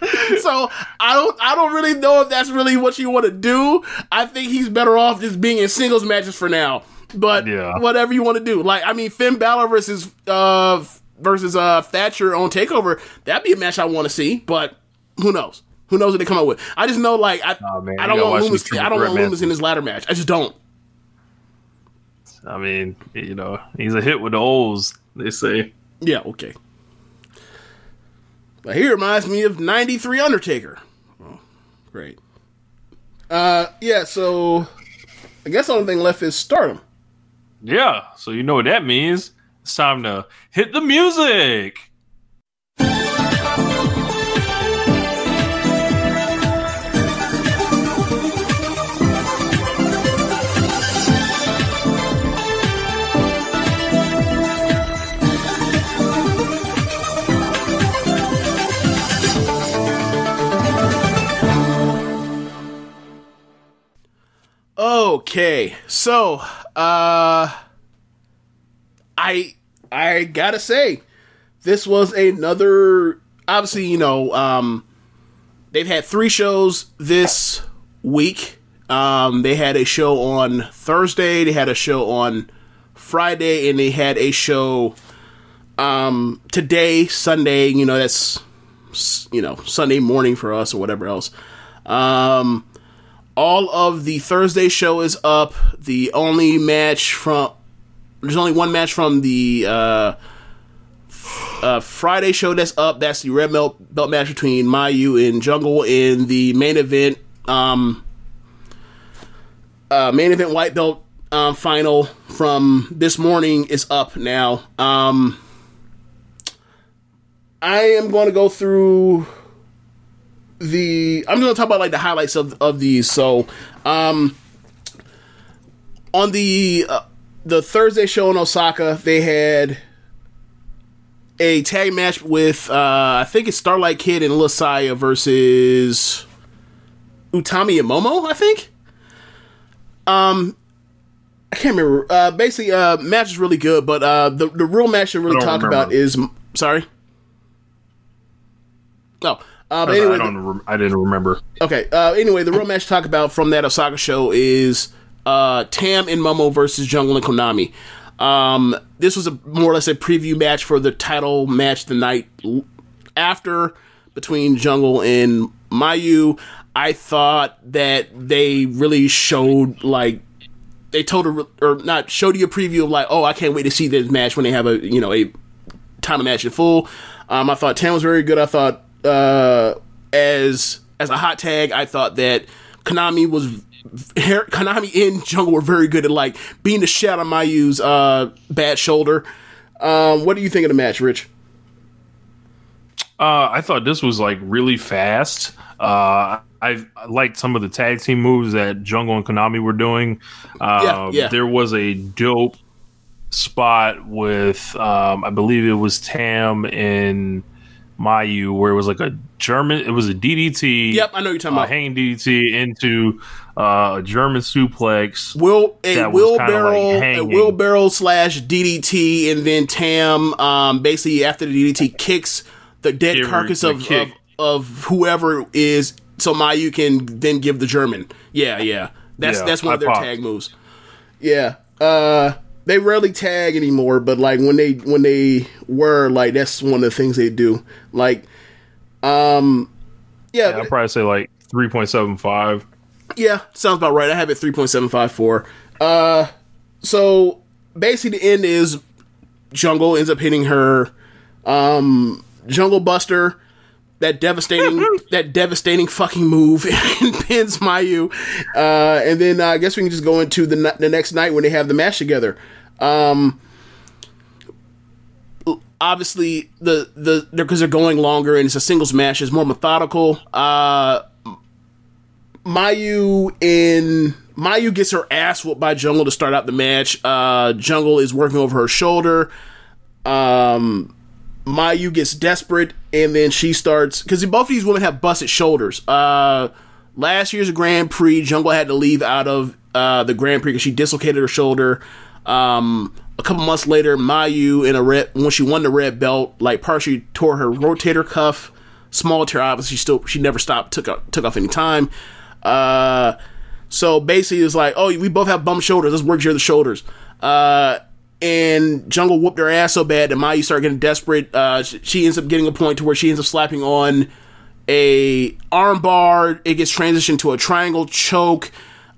[laughs] so I don't I don't really know if that's really what you want to do. I think he's better off just being in singles matches for now. But Yeah. whatever you want to do. Like I mean Finn Balor versus uh versus uh Thatcher on Takeover, that'd be a match I want to see, but who knows? Who knows what they come up with? I just know like I Oh, man, I don't want Lumis I don't want Lumis in his ladder match. I just don't. I mean, you know, he's a hit with the O's. They say. Yeah, okay. But he reminds me of 93 Undertaker. Oh, great. Uh, yeah, so I guess the only thing left is stardom. Yeah, so you know what that means. It's time to hit the music. Okay, so uh I I gotta say, this was another obviously, you know, um they've had three shows this week. Um they had a show on Thursday, they had a show on Friday, and they had a show um today, Sunday, you know, that's you know, Sunday morning for us or whatever else. Um all of the Thursday show is up. The only match from there's only one match from the uh, uh, Friday show that's up. That's the red belt belt match between Mayu and Jungle in the main event. Um, uh, main event white belt um, final from this morning is up now. Um, I am going to go through the I'm going to talk about like the highlights of of these. So, um, on the uh, the Thursday show in Osaka, they had a tag match with uh, I think it's Starlight Kid and Lasaya versus Utami and Momo. I think. Um, I can't remember. Uh, basically, uh, match is really good, but uh, the the real match to really talk remember. about is sorry. No. Uh, but I, don't. rem- I didn't remember. Okay. Uh, anyway, the real match to talk about from that Osaka show is uh, Tam and Momo versus Jungle and Konami. Um, this was a more or less a preview match for the title match the night after between Jungle and Mayu. I thought that they really showed like they told her or not showed you a preview of like, oh, I can't wait to see this match when they have a you know a title match in full. Um, I thought Tam was very good. I thought uh, as as a hot tag, I thought that Konami was Konami and Jungle were very good at like being the shot on Mayu's uh, bad shoulder. Um, what do you think of the match, Rich? Uh, I thought this was like really fast. Uh, I, liked some of the tag team moves that Jungle and Konami were doing. Uh, Yeah, yeah. There was a dope spot with, um, I believe it was Tam and Mayu, where it was like a German, it was a DDT. Yep, I know you're talking uh, about. hanging DDT into uh, a German suplex. Will a that like, wheelbarrow, a wheelbarrow slash DDT, and then Tam, um, basically after the DDT kicks the dead Give carcass of, of of whoever is, so Mayu can then give the German. Yeah, yeah, that's Yeah, that's one I of their popped. tag moves. Yeah, uh, they rarely tag anymore, but like when they when they were, like that's one of the things they do. Like, um, yeah, I'd probably say like 3.75. Yeah, sounds about right. I have it 3.754. Uh, so basically, the end is Jungle ends up hitting her um, Jungle Buster, that devastating, [laughs] that devastating fucking move, [laughs] and pins Mayu. Uh, and then uh, I guess we can just go into the the next night when they have the match together. Um, obviously, the the because they're going longer and it's a singles match, it's more methodical. Uh, Mayu in Mayu gets her ass whooped by Jungle to start out the match. Uh, Jungle is working over her shoulder. Um, Mayu gets desperate, and then she starts because both of these women have busted shoulders. Uh, last year's Grand Prix, Jungle had to leave out of uh, the Grand Prix because she dislocated her shoulder. Um, a couple months later, Mayu in a red when she won the red belt, like partially tore her rotator cuff, small tear. Obviously, she still she never stopped took off, took off any time. Uh, so basically, it's like, oh, we both have bum shoulders. Let's work each other's shoulders. Uh, and Jungle whooped her ass so bad that Mayu started getting desperate. Uh, she, ends up getting a point to where she ends up slapping on a armbar. It gets transitioned to a triangle choke.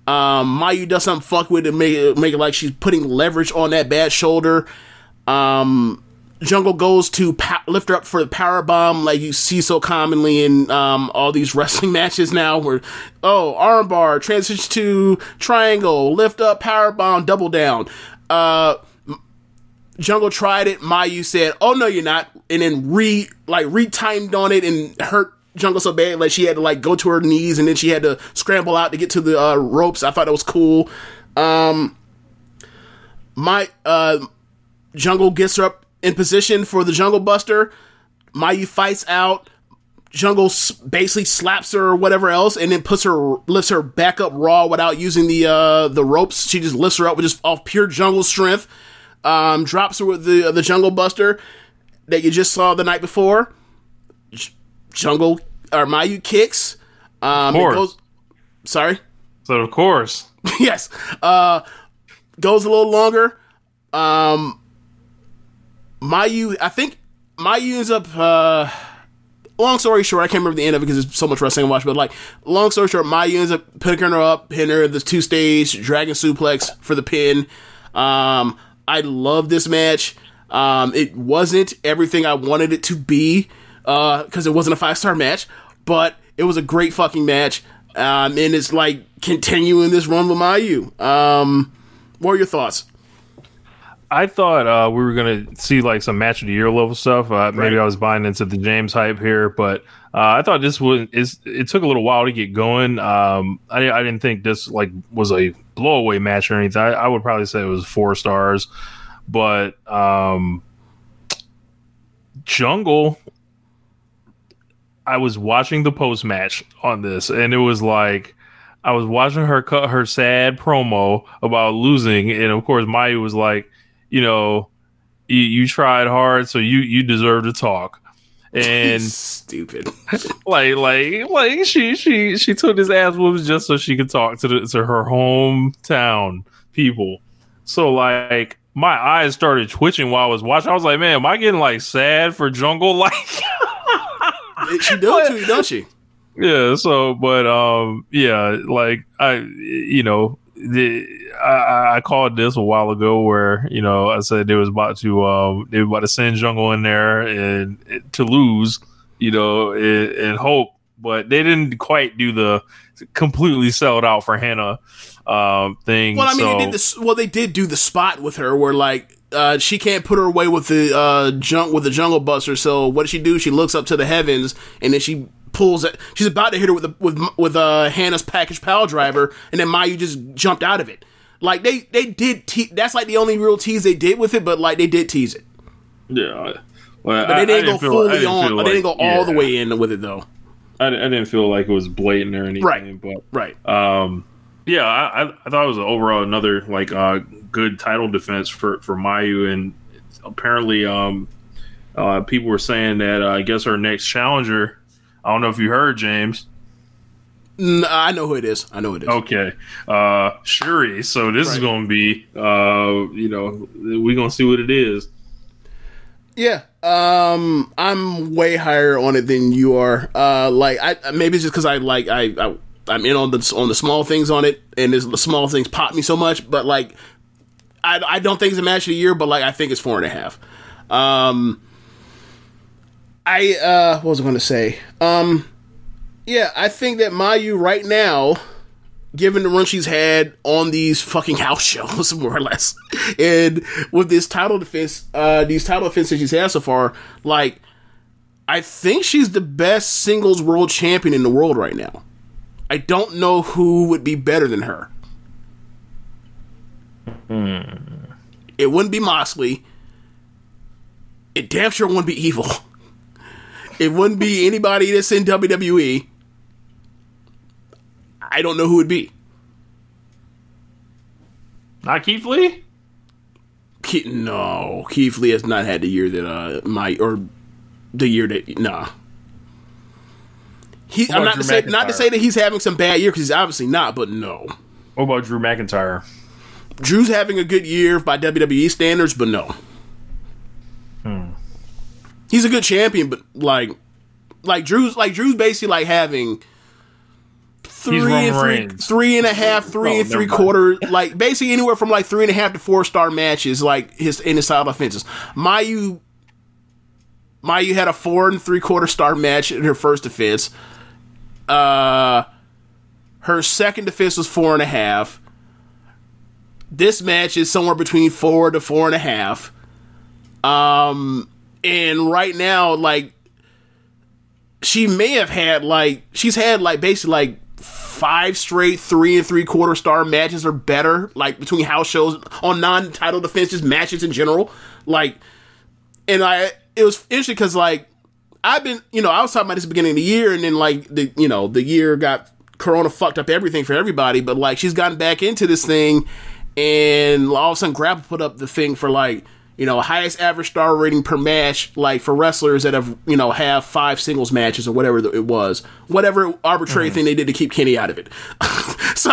Um, Mayu does something fuck with it, make it make it like she's putting leverage on that bad shoulder. Um, Jungle goes to pa- lift her up for the power bomb, like you see so commonly in um, all these [laughs] wrestling matches now. Where oh, armbar transitions to triangle, lift up, power bomb, double down. Uh, Jungle tried it. Mayu said, "Oh no, you're not," and then re like retimed on it and hurt Jungle so bad like she had to like go to her knees and then she had to scramble out to get to the uh, ropes. I thought that was cool. Um, my uh, Jungle gets her up in position for the Jungle Buster. Mayu fights out. Jungle basically slaps her or whatever else, and then puts her lifts her back up raw without using the uh, the ropes. She just lifts her up with just off pure Jungle strength. Um, drops her with the the Jungle Buster that you just saw the night before. J- Jungle or Mayu kicks. Um, Of course. goes. Sorry. So of course, [laughs] yes. Uh, goes a little longer. Um, Mayu, I think Mayu ends up. Uh, long story short, I can't remember the end of it because there's so much wrestling to watch. But like, long story short, Mayu ends up picking her up, hitting her the two stage dragon suplex for the pin. Um, I love this match. Um, it wasn't everything I wanted it to be because it wasn't a five star match, but it was a great fucking match. Um, and it's like continuing this run with Mayu. Um, what are your thoughts? I thought uh, we were gonna see like some match of the year level stuff. Uh, maybe I was buying into the James hype here, but uh, I thought this was is it took a little while to get going. Um, I, I didn't think this like was a blowaway match or anything. I, I would probably say it was four stars, but um, Jungle. I was watching the post match on this, and it was like I was watching her cut her sad promo about losing, and of course Mayu was like, you know, you, you tried hard, so you you deserve to talk. And stupid, [laughs] like like like she she she took his ass whoops just so she could talk to the to her hometown people. So like my eyes started twitching while I was watching. I was like, man, am I getting like sad for Jungle? Like she does [laughs] to you, don't she? Yeah. So, but um, yeah, like I, you know, the I, I called this a while ago where you know I said they was about to um they were about to send Jungle in there and to lose, you know, and, and hope, but they didn't quite do the completely sell it out for Hana um thing. Well, I mean, so, they did this. Well, they did do the spot with her where like uh, she can't put her away with the uh, junk with the jungle buster. So what does she do? She looks up to the heavens and then she pulls it. She's about to hit her with the, with with uh, Hana's package power driver, and then Mayu just jumped out of it. Like they they did. Te- that's like the only real tease they did with it, but like they did tease it. yeah. Well, But I- they I didn't go feel- fully didn't on. But they didn't go like- all the way in with it though. I, I didn't feel like it was blatant or anything, Right. But Right. um, yeah, I, I- I thought it was overall another like uh, good title defense for for Mayu, and apparently, um, uh, people were saying that uh, I guess her next challenger. I don't know if you heard James. No, I know who it is. I know who it is. Okay, uh, Shuri. So this is going to be, uh, you know, we're gonna see what it is. Yeah, um, I'm way higher on it than you are. Uh, like I maybe it's just because I like I, I I'm in on the on the small things on it, and the small things pop me so much. But like, I I don't think it's a match of the year, but like I think it's four and a half. Um, I uh, what was I going to say? Um, yeah, I think that Mayu right now, given the run she's had on these fucking house [laughs] shows, more or less, and with this title defense, uh, these title defenses she's had so far, like, I think she's the best singles world champion in the world right now. I don't know who would be better than her. It wouldn't be Moxley. It damn sure wouldn't be Evil. [laughs] It wouldn't be anybody that's in WWE. I don't know who it would be. Not Keith Lee. Ke- no, Keith Lee has not had the year that uh my or the year that nah. He, I'm not to say not to say that he's having some bad year because he's obviously not, but no. What about Drew McIntyre? Drew's having a good year by WWE standards, but no. He's a good champion, but like, like Drew's like Drew's basically like having three and three, Reigns. three and a half, three Oh, and three quarter, like basically anywhere from like three and a half to four star matches, like his in his title offenses. Mayu, Mayu had a four and three quarter star match in her first defense. Uh, her second defense was four and a half. This match is somewhere between four to four and a half. Um, and right now, like, she may have had like she's had like basically like five straight three and three quarter star matches or better, like between house shows on non title defenses matches in general. Like, and I it was interesting because like I've been you know I was talking about this beginning of the year, and then like the you know the year got Corona fucked up everything for everybody, but like she's gotten back into this thing, and all of a sudden Grapple put up the thing for like you know highest average star rating per match, like for wrestlers that have you know have five singles matches or whatever it was, whatever arbitrary thing they did to keep Kenny out of it. [laughs] so,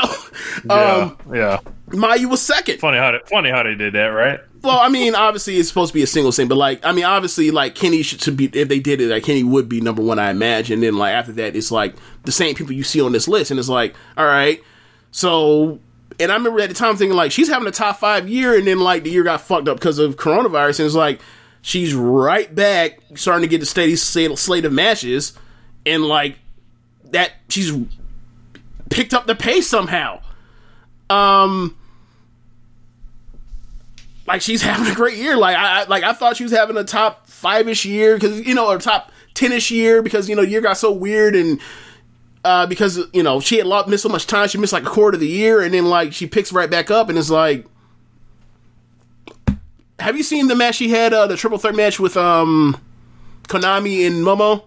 Yeah, um, yeah. Mayu was second. Funny how they, funny how they did that, right? Well, I mean, obviously it's supposed to be a single thing, but like, I mean, obviously, like Kenny should, should be if they did it, like Kenny would be number one, I imagine. Then like after that, it's like the same people you see on this list, and it's like, all right, so. And I remember at the time thinking like she's having a top five year, and then like the year got fucked up because of coronavirus, and it's like she's right back starting to get the steady slate of matches, and like that she's picked up the pace somehow. Um, like she's [laughs] having a great year. Like I, I like I thought she was having a top five ish year because you know or top ten ish year because you know year got so weird and uh, because you know she had lost, missed so much time. She missed like a quarter of the year and then like she picks right back up and it's like. Have you seen the match she had? Uh, the triple threat match with um, Konami and Momo.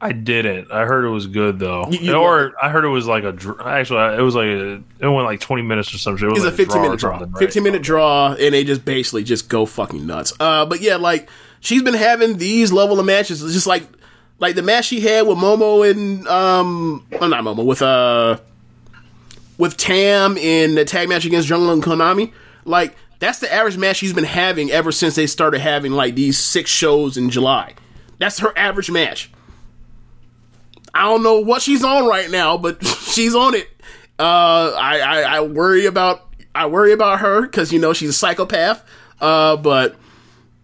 I didn't. I heard it was good though, You- you- or I heard it was like a. Actually, it was like a, it went like twenty minutes or something. It was It's a 15 draw minute draw. right? 15 minute draw, and they just basically just go fucking nuts. Uh, but yeah, like she's been having these level of matches. It's just like like the match she had with Momo and um, well, not Momo with uh with Tam in the tag match against Jungle and Konami. Like that's the average match she's been having ever since they started having like these six shows in July. That's her average match. I don't know what she's on right now, but [laughs] she's on it. Uh, I, I, I worry about I worry about her because you know she's a psychopath. Uh, but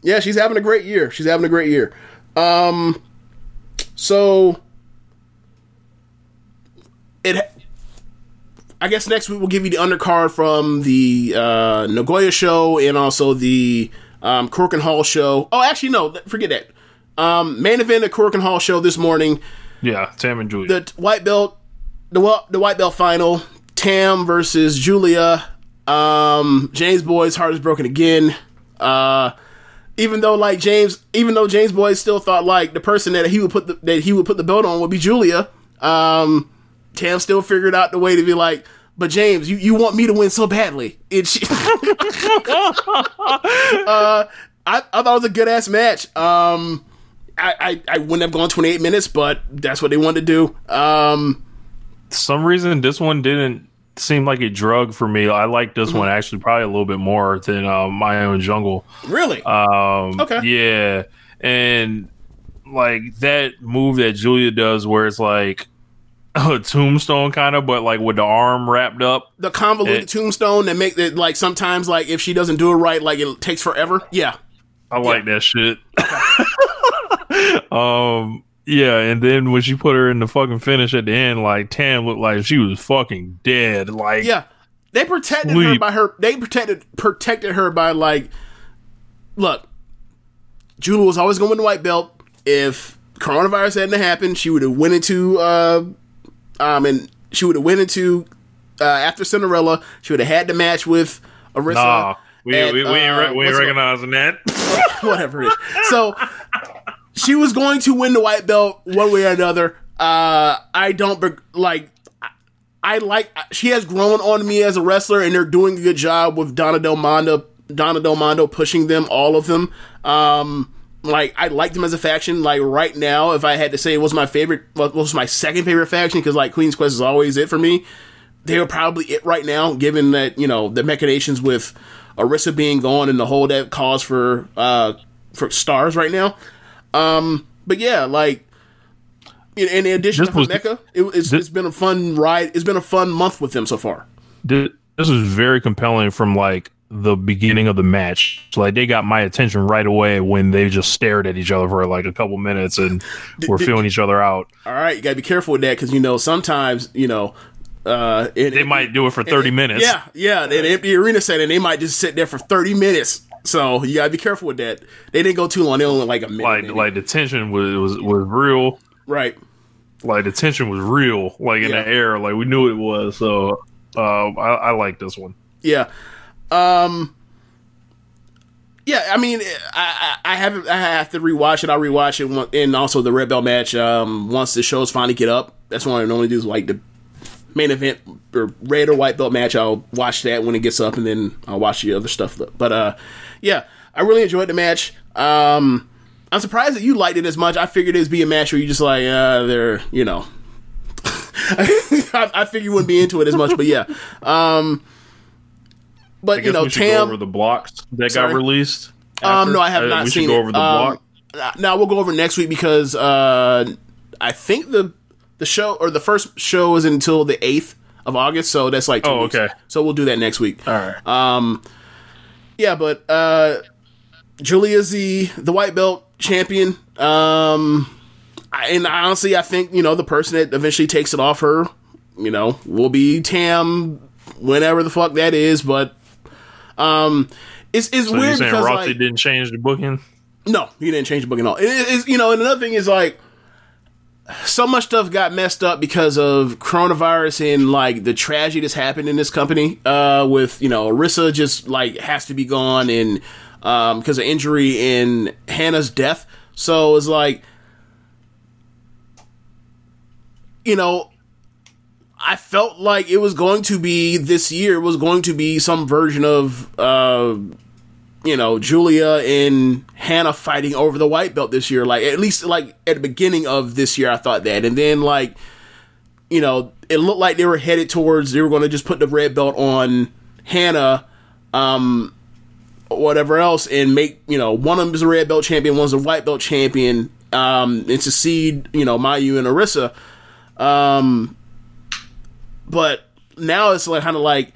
yeah, she's having a great year. She's having a great year. Um, so it. I guess next week we'll give you the undercard from the uh, Nagoya show and also the um, Korakuen Hall show. Oh, actually, no, forget that. Um, main event at Korakuen Hall show this morning Yeah, Tam and Giulia. the white belt the the white belt final Tam versus Giulia um James Boyd's heart is broken again uh even though like James even though James Boyd still thought like the person that he would put the, that he would put the belt on would be Giulia um Tam still figured out the way to be like but James, you, you want me to win so badly. It's [laughs] uh, I, I thought it was a good ass match. Um, I, I, I wouldn't have gone 28 minutes, but that's what they wanted to do. Um, some reason this one didn't seem like a drug for me. I like this Mm-hmm. one actually probably a little bit more than uh, my own jungle. really? Um, Okay. Yeah, and like that move that Giulia does, where it's like [laughs] a tombstone kind of, but like with the arm wrapped up. The convoluted It- tombstone that make it like sometimes like if she doesn't do it right, like it takes forever. Yeah, I like that shit. [laughs] um, yeah, and then when she put her in the fucking finish at the end, like Tam looked like she was fucking dead. Like, yeah. They protected her by her. They protected protected her by like, look, Giulia was always going to win the white belt. If coronavirus hadn't happened, she would have went into uh, um, and she would have went into uh, after Cinderella. She would have had the match with Arisa. nah, we and, we, we ain't, uh, re- we ain't recognizing that. [laughs] whatever it is. So she was going to win the white belt one way or another. Uh, I don't like. I- like. She has grown on me as a wrestler, and they're doing a good job with Donna Del Mondo. Donna Del Mondo pushing them, all of them. Um, like I like them as a faction. Like right now, if I had to say, what was my favorite? What was my second favorite faction? Because like Queen's Quest is always it for me. They are probably it right now, given that you know the machinations with Arisa being gone and the whole that cause for uh for stars right now. Um, but yeah, like in, in addition This to was- Mecca, it, it's, it's been a fun ride. It's been a fun month with them so far. This, was very compelling from like the beginning of the match. So, like they got my attention right away when they just stared at each other for like a couple minutes and were did- feeling each other out. All right, you gotta be careful with that because you know sometimes you know uh in, They might do it for thirty minutes. Yeah, yeah. In an empty arena setting, they might just sit there for thirty minutes. So you gotta be careful with that. They didn't go too long. They only went like a minute. like maybe. like the tension was was was real. right. Like the tension was real. Like in Yeah. the air. Like we knew it was. So uh, I, I like this one. Yeah. Um. Yeah, I mean, I, I I haven't. I have to rewatch it. I'll rewatch it, and also the Red Belt match. Um, once the shows finally get up, that's what I normally do. Is like the main event or red or white belt match. I'll watch that when it gets up, and then I'll watch the other stuff. But uh, yeah, I really enjoyed the match. Um, I'm surprised that you liked it as much. I figured it'd be a match where you just like, uh, they're you know. I, [laughs] I figured you wouldn't be into it as much, but yeah. Um, but you know, we Tam. over the blocks that Sorry? got released. Um, no, I have Uh, not we seen should go it. over the Um, block. Now we'll go over next week because uh, I think the the show or the first show is until the eighth of August, so that's like two Oh, weeks. okay. So we'll do that next week. All right. Um, yeah, but uh, Giulia's the the white belt champion. Um, I, and honestly, I think you know the person that eventually takes it off her, you know, will be Tam, whenever the fuck that is. But um, it's it's so weird because Rossy like, didn't change the booking? no, he didn't change the booking at all. It is, you know, and another thing is like, so much stuff got messed up because of coronavirus and like the tragedy that's happened in this company. Uh, with you know, Arisa just like has to be gone and um because of injury and Hana's death. So it's like, you know, I felt like it was going to be this year was going to be some version of uh you know Giulia and Hana fighting over the white belt this year. Like at least like at the beginning of this year, I thought that, and then like you know it looked like they were headed towards they were going to just put the red belt on Hana, um, whatever else, and make you know one of them is a red belt champion, one's a white belt champion, um, and succeed you know Mayu and Arisa, um, but now it's like kind of like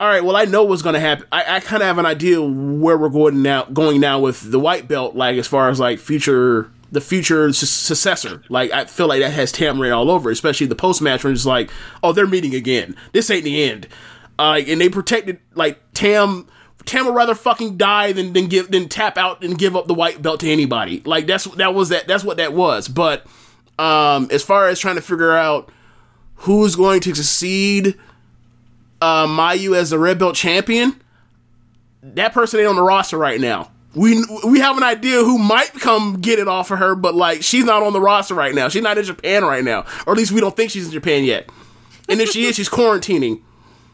all right, well, I know what's going to happen. I, I kind of have an idea where we're going now. Going now with the white belt, like as far as like future, the future su- successor. Like I feel like that has Tamarind all over, especially the post match when it's like, oh, they're meeting again. This ain't the end. Uh, and they protected like Tam. Tam would rather fucking die than than give than tap out and give up the white belt to anybody. Like that's that was that that's what that was. But um, as far as trying to figure out who's going to succeed uh, Mayu as the red belt champion, that person ain't on the roster right now. We we have an idea who might come get it off of her, but like she's not on the roster right now. She's not in Japan right now, or at least we don't think she's in Japan yet. And if she is, she's quarantining.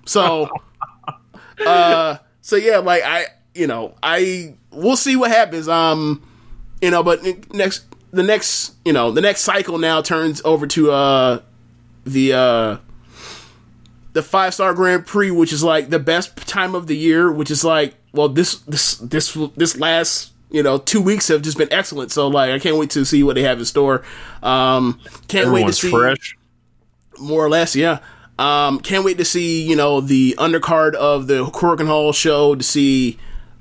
So, [laughs] uh, so yeah, like I, you know, I we'll see what happens. Um, you know, but next the next you know the next cycle now turns over to uh the uh the five star Grand Prix, which is like the best time of the year, which is like, well, this this this this last you know two weeks have just been excellent. So like, I can't wait to see what they have in store. Um, can't wait to see. fresh. More or less, yeah. Um, can't wait to see you know the undercard of the Korakuen Hall show to see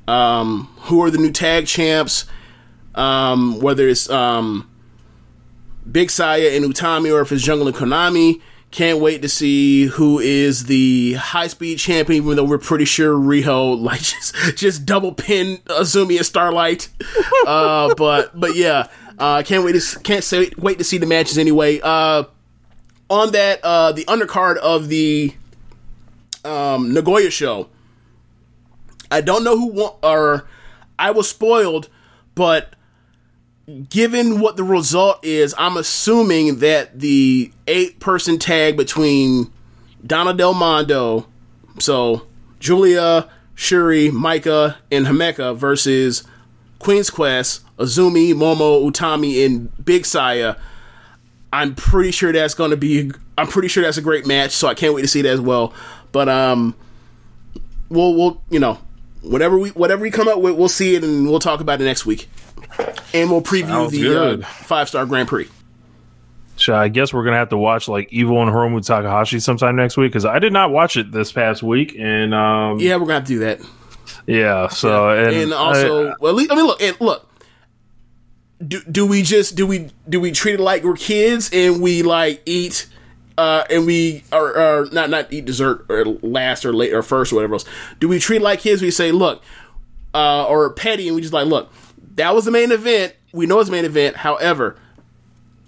um, who are the new tag champs. Um, whether it's um, Big Saya and Utami or if it's Jungle and Konami. Can't wait to see who is the high speed champion, even though we're pretty sure Riho [laughs] like just just double pin Azumi and Starlight. [laughs] uh, but but yeah, uh, can't wait to can't say wait to see the matches anyway. Uh, on that, uh, the undercard of the um, Nagoya show. I don't know who won, or I was spoiled, but given what the result is, I'm assuming that the eight person tag between Donna Del Mondo, so Giulia, Syuri, Maika, and Himeka versus Queen's Quest, Azumi, Momo, Utami, and Big Saya. I'm pretty sure that's going to be. I'm pretty sure that's a great match, so I can't wait to see that as well. But um, we'll we'll you know whatever we whatever we come up with, we'll see it and we'll talk about it next week, and we'll preview Sounds the uh, five star Grand Prix. So I guess we're gonna have to watch like Evil and Hiromu Takahashi sometime next week because I did not watch it this past week, and um, Yeah, we're gonna have to do that. yeah. So and, and also, I- well, at least, I mean, look, and look. Do, do we just do we do we treat it like we're kids and we like eat uh and we are, or not not eat dessert or last or late or first or whatever else do we treat it like kids we say look uh or petty and we just like look that was the main event we know it's the main event however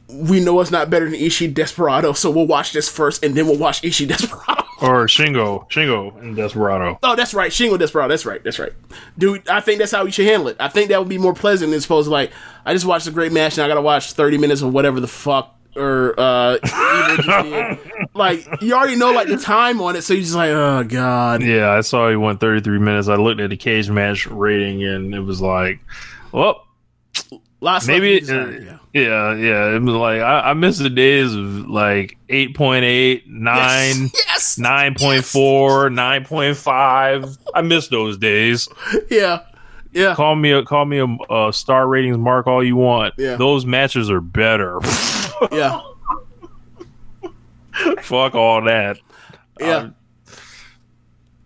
we know it's not better than Ishii Desperado so we'll watch this first and then we'll watch Ishii Desperado [laughs] or Shingo, Shingo and Desperado. Oh, that's right. Shingo Desperado. That's right. That's right. Dude, I think that's how you should handle it. I think that would be more pleasant than supposed to like, I just watched a great match and I gotta watch 30 minutes of whatever the fuck or uh [laughs] like you already know like the time on it, so you're just like, oh god. Yeah, I saw he went 33 minutes. I looked at the cage match rating and it was like, well, Lots maybe, of uh, yeah, yeah. It was like I, I miss the days of like 8.8, 9, Yes. 9.4, 9.5. I miss those days. [laughs] Yeah. Yeah. Call me a call me a, a star ratings mark all you want. Yeah. Those matches are better. [laughs] Yeah. Fuck all that. Yeah. Um,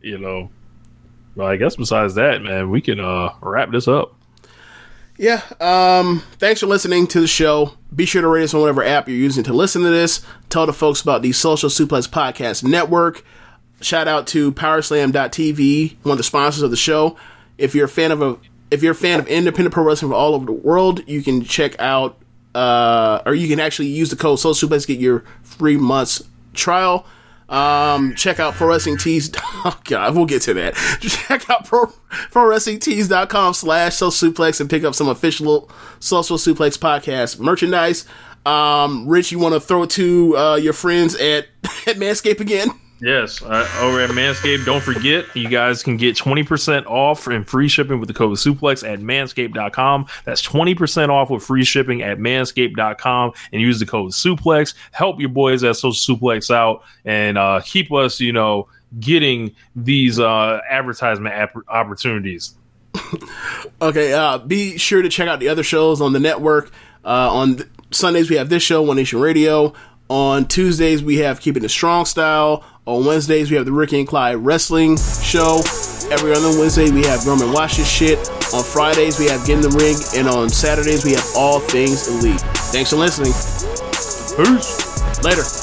you know. Well, I guess besides that, man, we can uh wrap this up. Yeah. Um, thanks for listening to the show. Be sure to rate us on whatever app you're using to listen to this. Tell the folks about the Social Suplex Podcast Network. Shout out to Powerslam.tv, one of the sponsors of the show. If you're a fan of a if you're a fan of independent pro wrestling from all over the world, you can check out uh, or you can actually use the code Social Suplex to get your free months trial. Um, check out Pro Wrestling Tees. [laughs] Oh God, we'll get to that. Check out Pro, Pro Wrestling Tees.com slash Social Suplex and pick up some official Social Suplex podcast merchandise. Um, Rich, you want to throw it to uh, your friends at, [laughs] at Manscaped again? Yes, uh, over at Manscaped. Don't forget, you guys can get 20% off and free shipping with the code suplex at manscaped.com. That's 20% off with free shipping at manscaped.com and use the code suplex. Help your boys at Social Suplex out and uh, keep us, you know, getting these uh, advertisement opportunities. [coughs] Okay, uh, be sure to check out the other shows on the network. Uh, on th- Sundays, we have this show, One Nation Radio. On Tuesdays, we have Keeping It Strong Style. On Wednesdays, we have the Ricky and Clyde Wrestling Show. Every other Wednesday, we have Roman Watch This Shit. On Fridays, we have Get in the Ring. And on Saturdays, we have All Things Elite. Thanks for listening. Peace. Later.